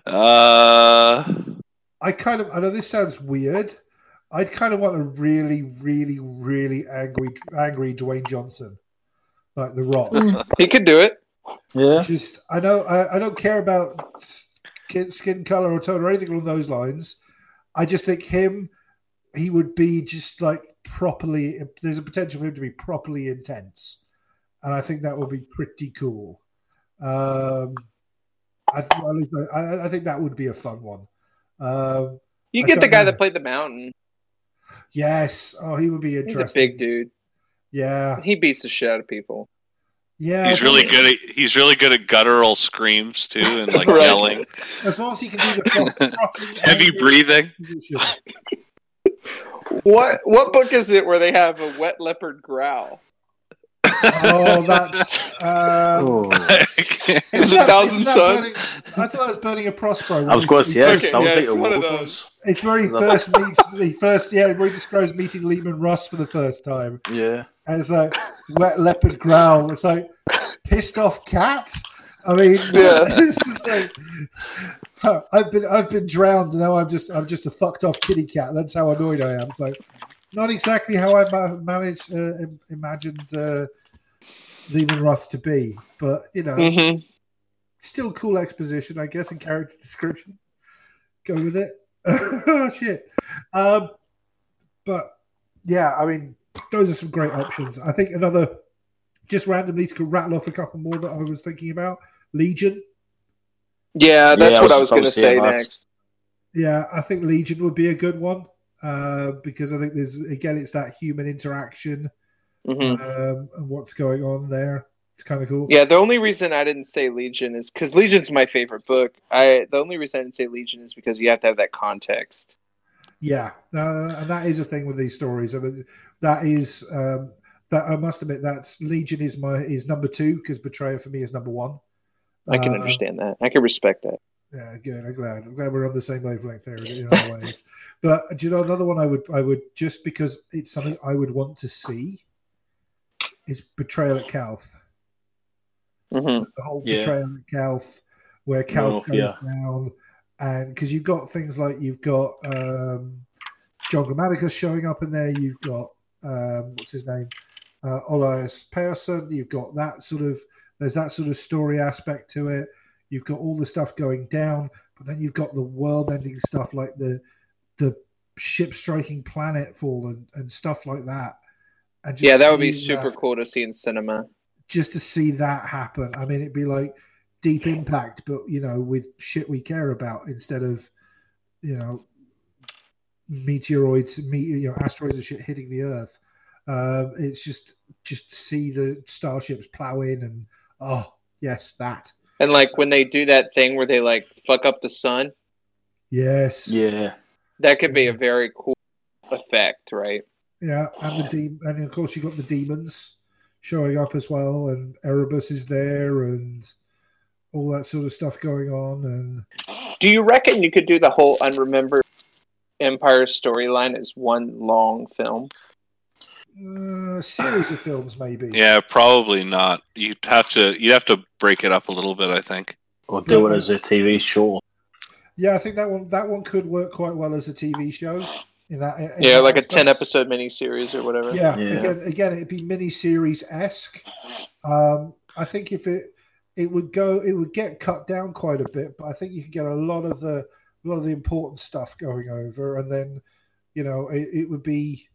Uh, I kind of I know this sounds weird. I'd kind of want a really, really, really angry, angry Dwayne Johnson, like The Rock. He could do it. Yeah. Just I know I, I don't care about skin skin color or tone or anything along those lines. I just think him, he would be just like properly. There's a potential for him to be properly intense, and I think that would be pretty cool. Um, I, th- I, I- I think that would be a fun one. Um, You get the guy know. that played the mountain. Yes, oh, he would be He's a big dude. Yeah, He beats the shit out of people. yeah. He's really long- good at he's really good at guttural screams too, and like [LAUGHS] Right. yelling, As long as he can do the [LAUGHS] heavy breathing. What what book is it where they have a wet leopard growl? Oh, that's. Um, Oh. [LAUGHS] It's a isn't that- thousand isn't that suns. burning- I thought that was burning a Prospero. I was going yes, Okay, I was yeah, it's one of those. It's where he first [LAUGHS] meets the first, yeah, where he describes meeting Leman Russ for the first time. Yeah. And it's like wet leopard growl. It's like pissed off cat. I mean, [LAUGHS] Yeah. it's just like I've been I've been drowned. and Now I'm just I'm just a fucked off kitty cat. That's how annoyed I am. It's like not exactly how I ma- managed uh, im- imagined uh, Leman Russ to be, but you know, hmm still cool exposition, I guess, and character description. Go with it. oh [LAUGHS] shit. Um, but yeah, I mean, those are some great options. I think another, just randomly to rattle off a couple more that I was thinking about. Legion. Yeah, that's Yeah, what I was about going to to say say that. next. Yeah, I think Legion would be a good one uh, because I think there's again it's that human interaction hmm um, and what's going on there. It's kind of cool. Yeah, the only reason I didn't say Legion is because Legion's my favorite book. I the only reason I didn't say Legion is because you have to have that context. Yeah, uh, and that is a thing with these stories. I mean, that is um, that I must admit that's Legion is my is number two because Betrayer for me is number one. I can Uh, understand that. I can respect that. Yeah, good. I'm glad. I'm glad we're on the same wavelength there in other ways. But do you know another one I would I would just because it's something I would want to see is Betrayal at Calth. hmm The whole Yeah. Betrayal at Calth, where Calth Oh, goes yeah. down, and because you've got things like you've got um, John Grammaticus showing up in there. You've got um, what's his name, uh, Olaus Persson. You've got that sort of there's that sort of story aspect to it. You've got all the stuff going down, but then you've got the world-ending stuff like the the ship striking planetfall and, and stuff like that. And just Yeah, that would be super that- cool to see in cinema. just to see that happen. I mean, it'd be like deep impact, but you know, with shit we care about instead of you know meteoroids, me, you know, asteroids and shit hitting the Earth. Um, it's just just see the starships plow in and oh yes, that And like when they do that thing where they like fuck up the sun, yes, Yeah. that could be a very cool effect, right? yeah, and the de- and of course you got the demons showing up as well, and Erebus is there, and all that sort of stuff going on, and Do you reckon you could do the whole unremembered Empire storyline as one long film? Uh, series of films maybe. Yeah, probably not. You'd have to you'd have to break it up a little bit. I think. Or do it as a TV show. Yeah, I think that one that one could work quite well as a TV show. In that, in Yeah, that like a ten episode miniseries or whatever. Yeah, Yeah. again, again, it'd be miniseries esque. Um, I think if it it would go, it would get cut down quite a bit, but I think you could get a lot of the a lot of the important stuff going over, and then you know it, it would be.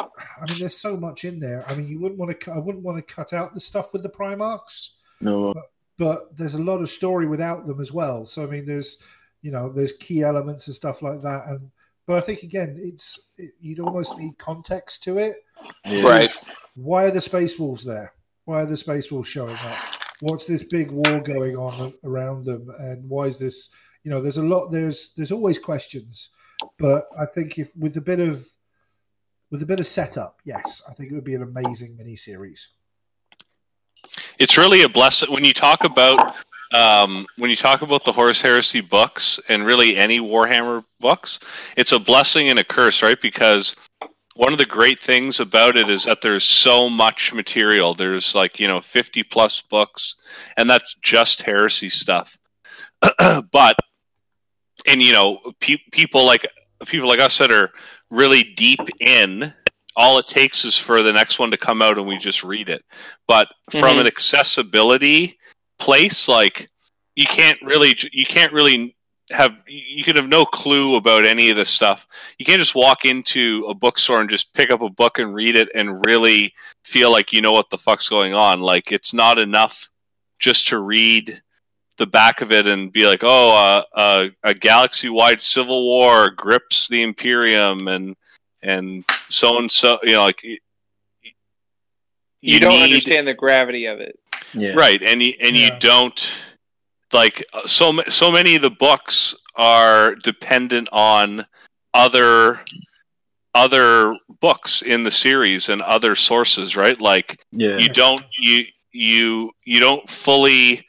I mean, there's so much in there. I mean, you wouldn't want to. I wouldn't want to cut out the stuff with the Primarchs No. but there's a lot of story without them as well. So I mean, there's you know there's key elements and stuff like that. And but I think again, it's it, you'd almost need context to it. Yeah. Right. Why are the space wolves there? Why are the space wolves showing up? What's this big war going on around them? And why is this? You know, there's a lot. There's there's always questions, but I think if with a bit of with a bit of setup, yes, I think it would be an amazing miniseries. It's really a blessing when you talk about um, when you talk about the Horus Heresy books and really any Warhammer books. It's a blessing and a curse, right? Because one of the great things about it is that there's so much material. There's like you know 50 plus books, and that's just heresy stuff. [CLEARS THROAT] but and you know pe- people like people like us that are really deep in all it takes is for the next one to come out and we just read it but from Mhm. an accessibility place like you can't really you can't really have you can have no clue about any of this stuff. You can't just walk into a bookstore and just pick up a book and read it and really feel like you know what the fuck's going on. Like it's not enough just to read the back of it and be like, oh, uh, uh, a galaxy-wide civil war grips the Imperium and and so and so. You know, like you, don't need, understand the gravity of it, Yeah. right? And you, and Yeah. you don't like uh, so so many of the books are dependent on other other books in the series and other sources, right? Like Yeah. you don't you you you don't fully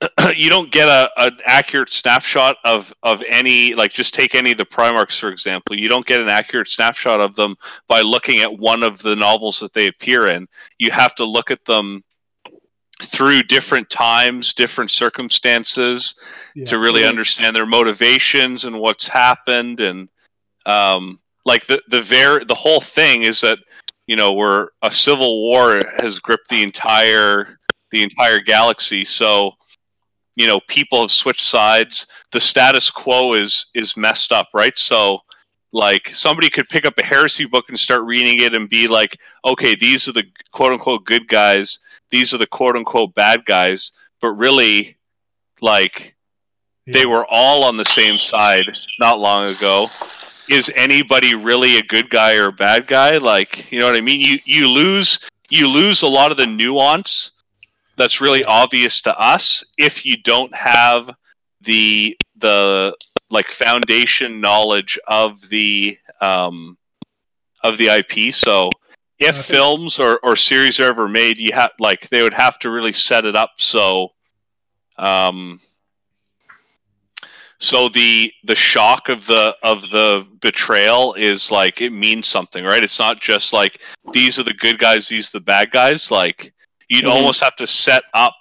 [CLEARS THROAT] you don't get a an accurate snapshot of of any like just take any of the primarchs for example. You don't get an accurate snapshot of them by looking at one of the novels that they appear in. You have to look at them through different times different circumstances Yeah. to really understand their motivations and what's happened. And um, like the the ver- the whole thing is that you know where a civil war has gripped the entire the entire galaxy. So you know people have switched sides the status quo is is messed up right so like somebody could pick up a heresy book and start reading it and be like okay these are the quote unquote good guys these are the quote unquote bad guys but really like they were all on the same side not long ago. Is anybody really a good guy or a bad guy? Like, you know what I mean? You you lose you lose a lot of the nuance that's really obvious to us if you don't have the the like foundation knowledge of the um of the IP. So if think- films or, or series are ever made, you have like they would have to really set it up so um so the the shock of the of the betrayal is like it means something right? It's not just like these are the good guys these are the bad guys. Like you'd Mhm. almost have to set up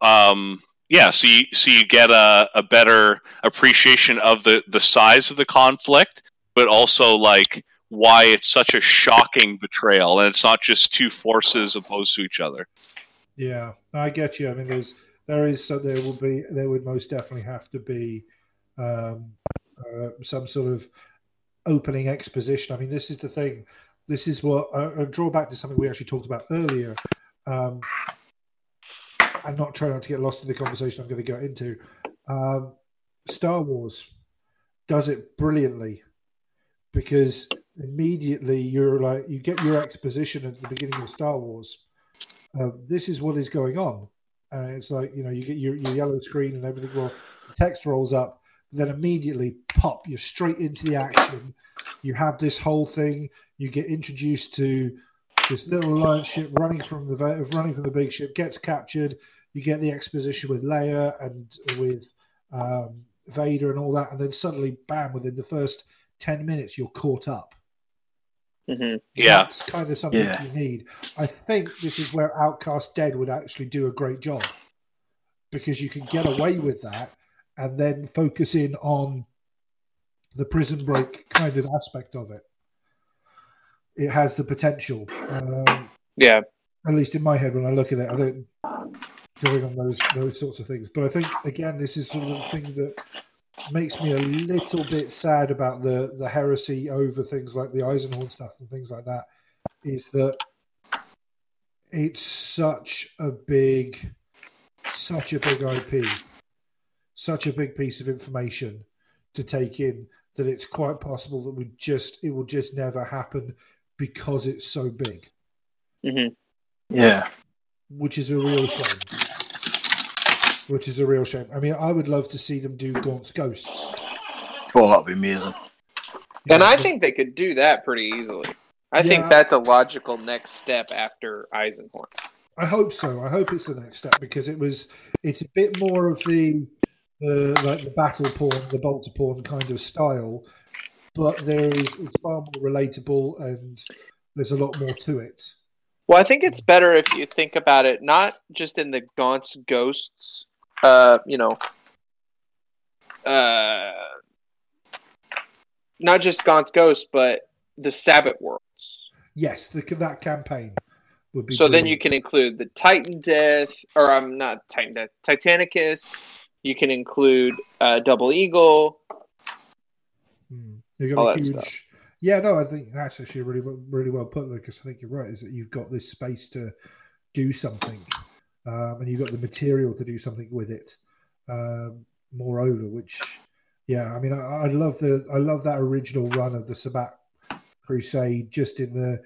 um yeah so you so you get a, a better appreciation of the the size of the conflict but also like why it's such a shocking betrayal and it's not just two forces opposed to each other Yeah, I get you. I mean, there's there is so there will be there would most definitely have to be um, uh, some sort of opening exposition. I mean, this is the thing. This is what uh, I'll draw back to something we actually talked about earlier. Um, I'm not trying not to get lost in the conversation I'm going to go into. Um, Star Wars does it brilliantly because immediately you're like you get your exposition at the beginning of Star Wars uh, this is what is going on. And it's like, you know, you get your, your yellow screen and everything, well, the text rolls up, then immediately pop, you're straight into the action. You have this whole thing, you get introduced to this little alliance ship running from the running from the big ship, gets captured. You get the exposition with Leia and with um, Vader and all that, and then suddenly, bam! Within the first ten minutes, you're caught up. hmm yeah That's kind of something Yeah. you need. I think this is where Outcast Dead would actually do a great job because you can get away with that and then focus in on the prison break kind of aspect of it. It has the potential, um, Yeah. at least in my head when I look at it. I don't going on those those sorts of things, but I think again this is sort of the thing that makes me a little bit sad about the the heresy over things like the Eisenhorn stuff and things like that is that it's such a big such a big IP such a big piece of information to take in that it's quite possible that we just it will just never happen because it's so big hmm Yeah. which is a real shame which is a real shame i mean i would love to see them do gaunt's ghosts Well, that'd be amazing. And I think they could do that pretty easily. I Yeah. think that's a logical next step after Eisenhorn. I hope so. I hope it's the next step because it was. It's a bit more of the, the like the battle porn, the bolter porn kind of style, but there is it's far more relatable and there's a lot more to it. Well, I think it's better if you think about it not just in the Gaunt's Ghosts, uh, you know, uh, not just Gaunt's Ghosts, but the Sabbat worlds. Yes, the, that campaign would be. So then you can include the Titandeath, or I'm um, not Titandeath, Titanicus, You can include uh, Double Eagle. You've All got a huge. Yeah, no, I think that's actually really, well- really well put, Lucas. I think you're right. Is that you've got this space to do something, um, and you've got the material to do something with it. Um, moreover, which, yeah, I mean, I, I love the, I love that original run of the Sabbat Crusade, just in the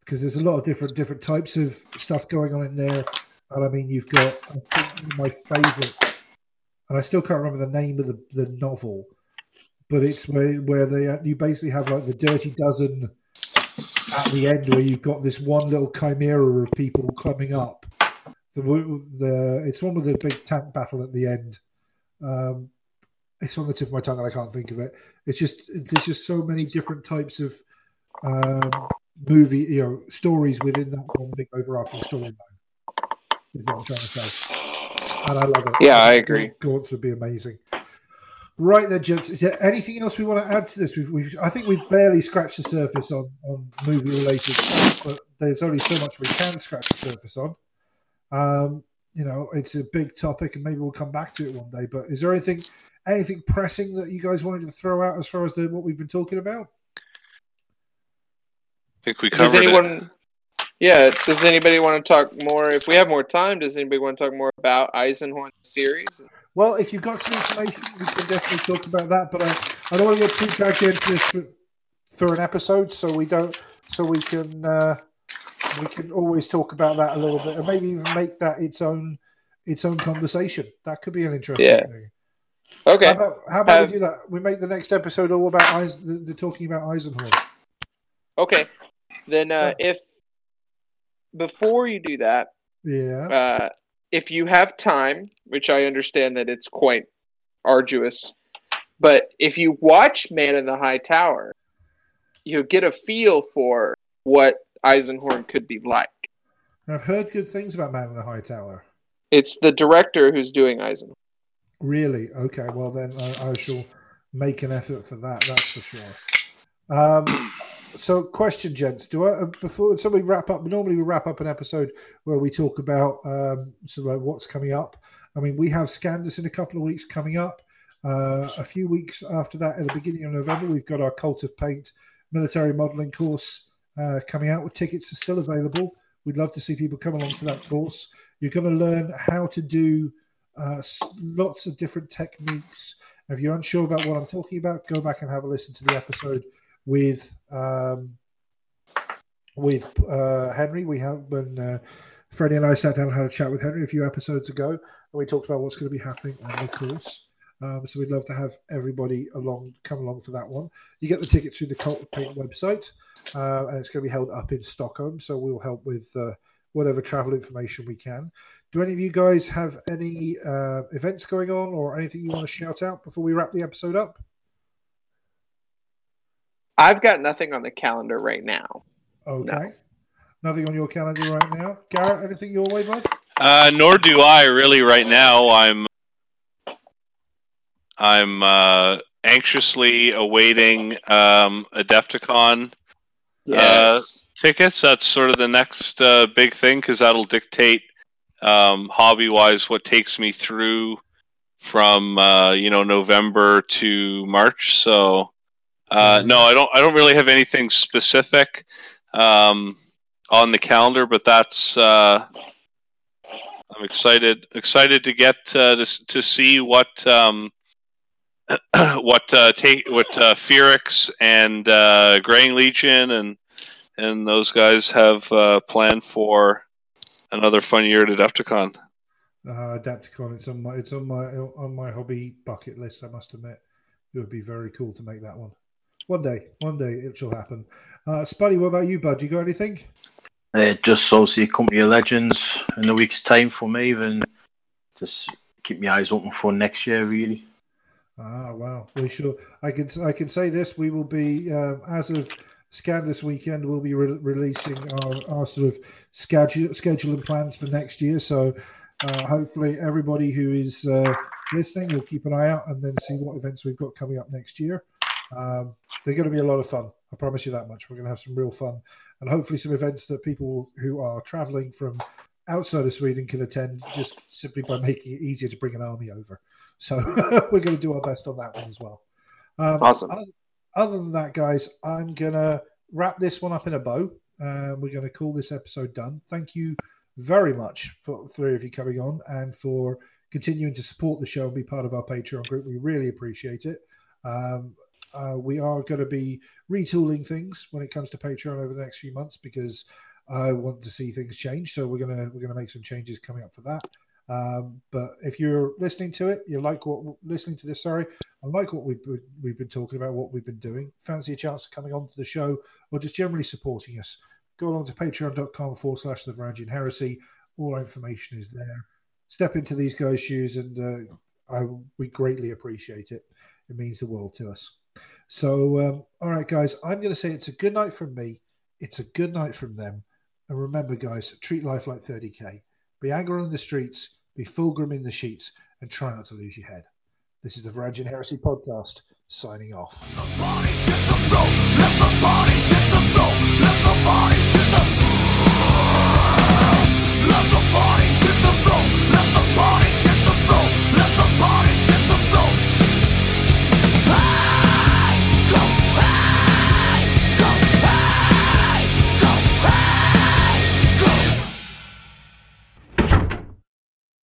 because there's a lot of different different types of stuff going on in there, and I mean, you've got I think my favorite, and I still can't remember the name of the the novel but it's where where they you basically have like the dirty dozen at the end where you've got this one little chimera of people coming up. The the it's one with the big tank battle at the end. Um it's on the tip of my tongue and i can't think of it. It's just there's just so many different types of um movie you know stories within that one big overarching storyline is what i'm trying to say. And i love it. Yeah, I agree. gaunts would be amazing Right then, gents. Is there anything else we want to add to this? We've, we've I think we've barely scratched the surface on, on movie related stuff, but there's only so much we can scratch the surface on. Um, you know, it's a big topic, and maybe we'll come back to it one day. But is there anything anything pressing that you guys wanted to throw out as far as the what we've been talking about? I think we Does covered it. anyone? Yeah. Does anybody want to talk more? If we have more time, does anybody want to talk more about Eisenhorn series? Well, if you've got some information, we can definitely talk about that. But I, I don't want to get too dragged into this for, for an episode, so we don't, so we can uh, we can always talk about that a little bit, and maybe even make that its own its own conversation. That could be an interesting Yeah. thing. Okay. How about how about Have- we do that? We make the next episode all about Eis- the, the talking about Eisenhorn. Okay. Then uh, So- if before you do that, Yeah. uh, if you have time, which I understand that it's quite arduous, but if you watch Man in the High Tower, you'll get a feel for what Eisenhorn could be like. I've heard good things about Man in the High Tower. It's the director who's doing Eisenhorn. Really? Okay. Well, then I, I shall make an effort for that. That's for sure. Um, so, question, gents. Do I uh, before so we wrap up? Normally, we wrap up an episode where we talk about um, sort of like what's coming up. I mean, we have Scandus in a couple of weeks coming up. Uh, a few weeks after that, at the beginning of November, we've got our Cult of Paint military modelling course uh, coming out. With tickets are still available. We'd love to see people come along to that course. You're going to learn how to do uh, lots of different techniques. If you're unsure about what I'm talking about, go back and have a listen to the episode with um, with uh, Henry. We have when uh, Freddie and I sat down and had a chat with Henry a few episodes ago, and we talked about what's going to be happening on the course. Um, so we'd love to have everybody along, come along for that one. You get the tickets through the Cult of Paint website, uh, and it's going to be held up in Stockholm. So we'll help with uh, whatever travel information we can. Do any of you guys have any uh, events going on or anything you want to shout out before we wrap the episode up? I've got nothing on the calendar right now. Okay. Nothing on your calendar right now. Garrett, anything your way, bud? Uh, nor do I really right now. I'm I'm uh, anxiously awaiting um, Adepticon Yes. tickets. That's sort of the next uh, big thing because that'll dictate um, hobby wise what takes me through from uh, you know November to March. So uh, no, I don't. I don't really have anything specific um, on the calendar, but that's. Uh, I'm excited. Excited to get uh, to to see what um, [CLEARS THROAT] what uh, take what uh, and uh, Graying Legion and and those guys have uh, planned for another fun year at Adepticon. Uh, Adepticon. It's on my it's on my on my hobby bucket list. I must admit, it would be very cool to make that one. One day, one day it shall happen. Uh, Spuddy, what about you, bud? You got anything? Uh, just obviously a Company of Legends in a week's time for me, and just keep my eyes open for next year, really. Ah, wow. We sure. I can I can say this. We will be um, as of scan this weekend. We'll be re- releasing our, our sort of schedule schedule and plans for next year. So uh, hopefully everybody who is uh, listening will keep an eye out and then see what events we've got coming up next year. Um, they're going to be a lot of fun. I promise you that much. We're going to have some real fun and hopefully some events that people who are traveling from outside of Sweden can attend just simply by making it easier to bring an army over. So [LAUGHS] we're going to do our best on that one as well. Um, Awesome. Other, other than that, guys, I'm going to wrap this one up in a bow. Uh, we're going to call this episode done. Thank you very much for the three of you coming on and for continuing to support the show and be part of our Patreon group. We really appreciate it. Um, uh, we are going to be retooling things when it comes to Patreon over the next few months because I want to see things change. So we're gonna we're gonna make some changes coming up for that. Um, but if you're listening to it, you like what listening to this, sorry, I like what we've we've been talking about, what we've been doing. Fancy a chance of coming onto the show or just generally supporting us? Go along to patreon.com forward slash the Varangian Heresy. All our information is there. Step into these guys' shoes, and uh, I we greatly appreciate it. It means the world to us. So, um, all right, guys, I'm going to say it's a good night from me. It's a good night from them. And remember, guys, treat life like 30K. Be angry on the streets, be fulgrim in the sheets, and try not to lose your head. This is the Varangian Heresy Podcast, signing off.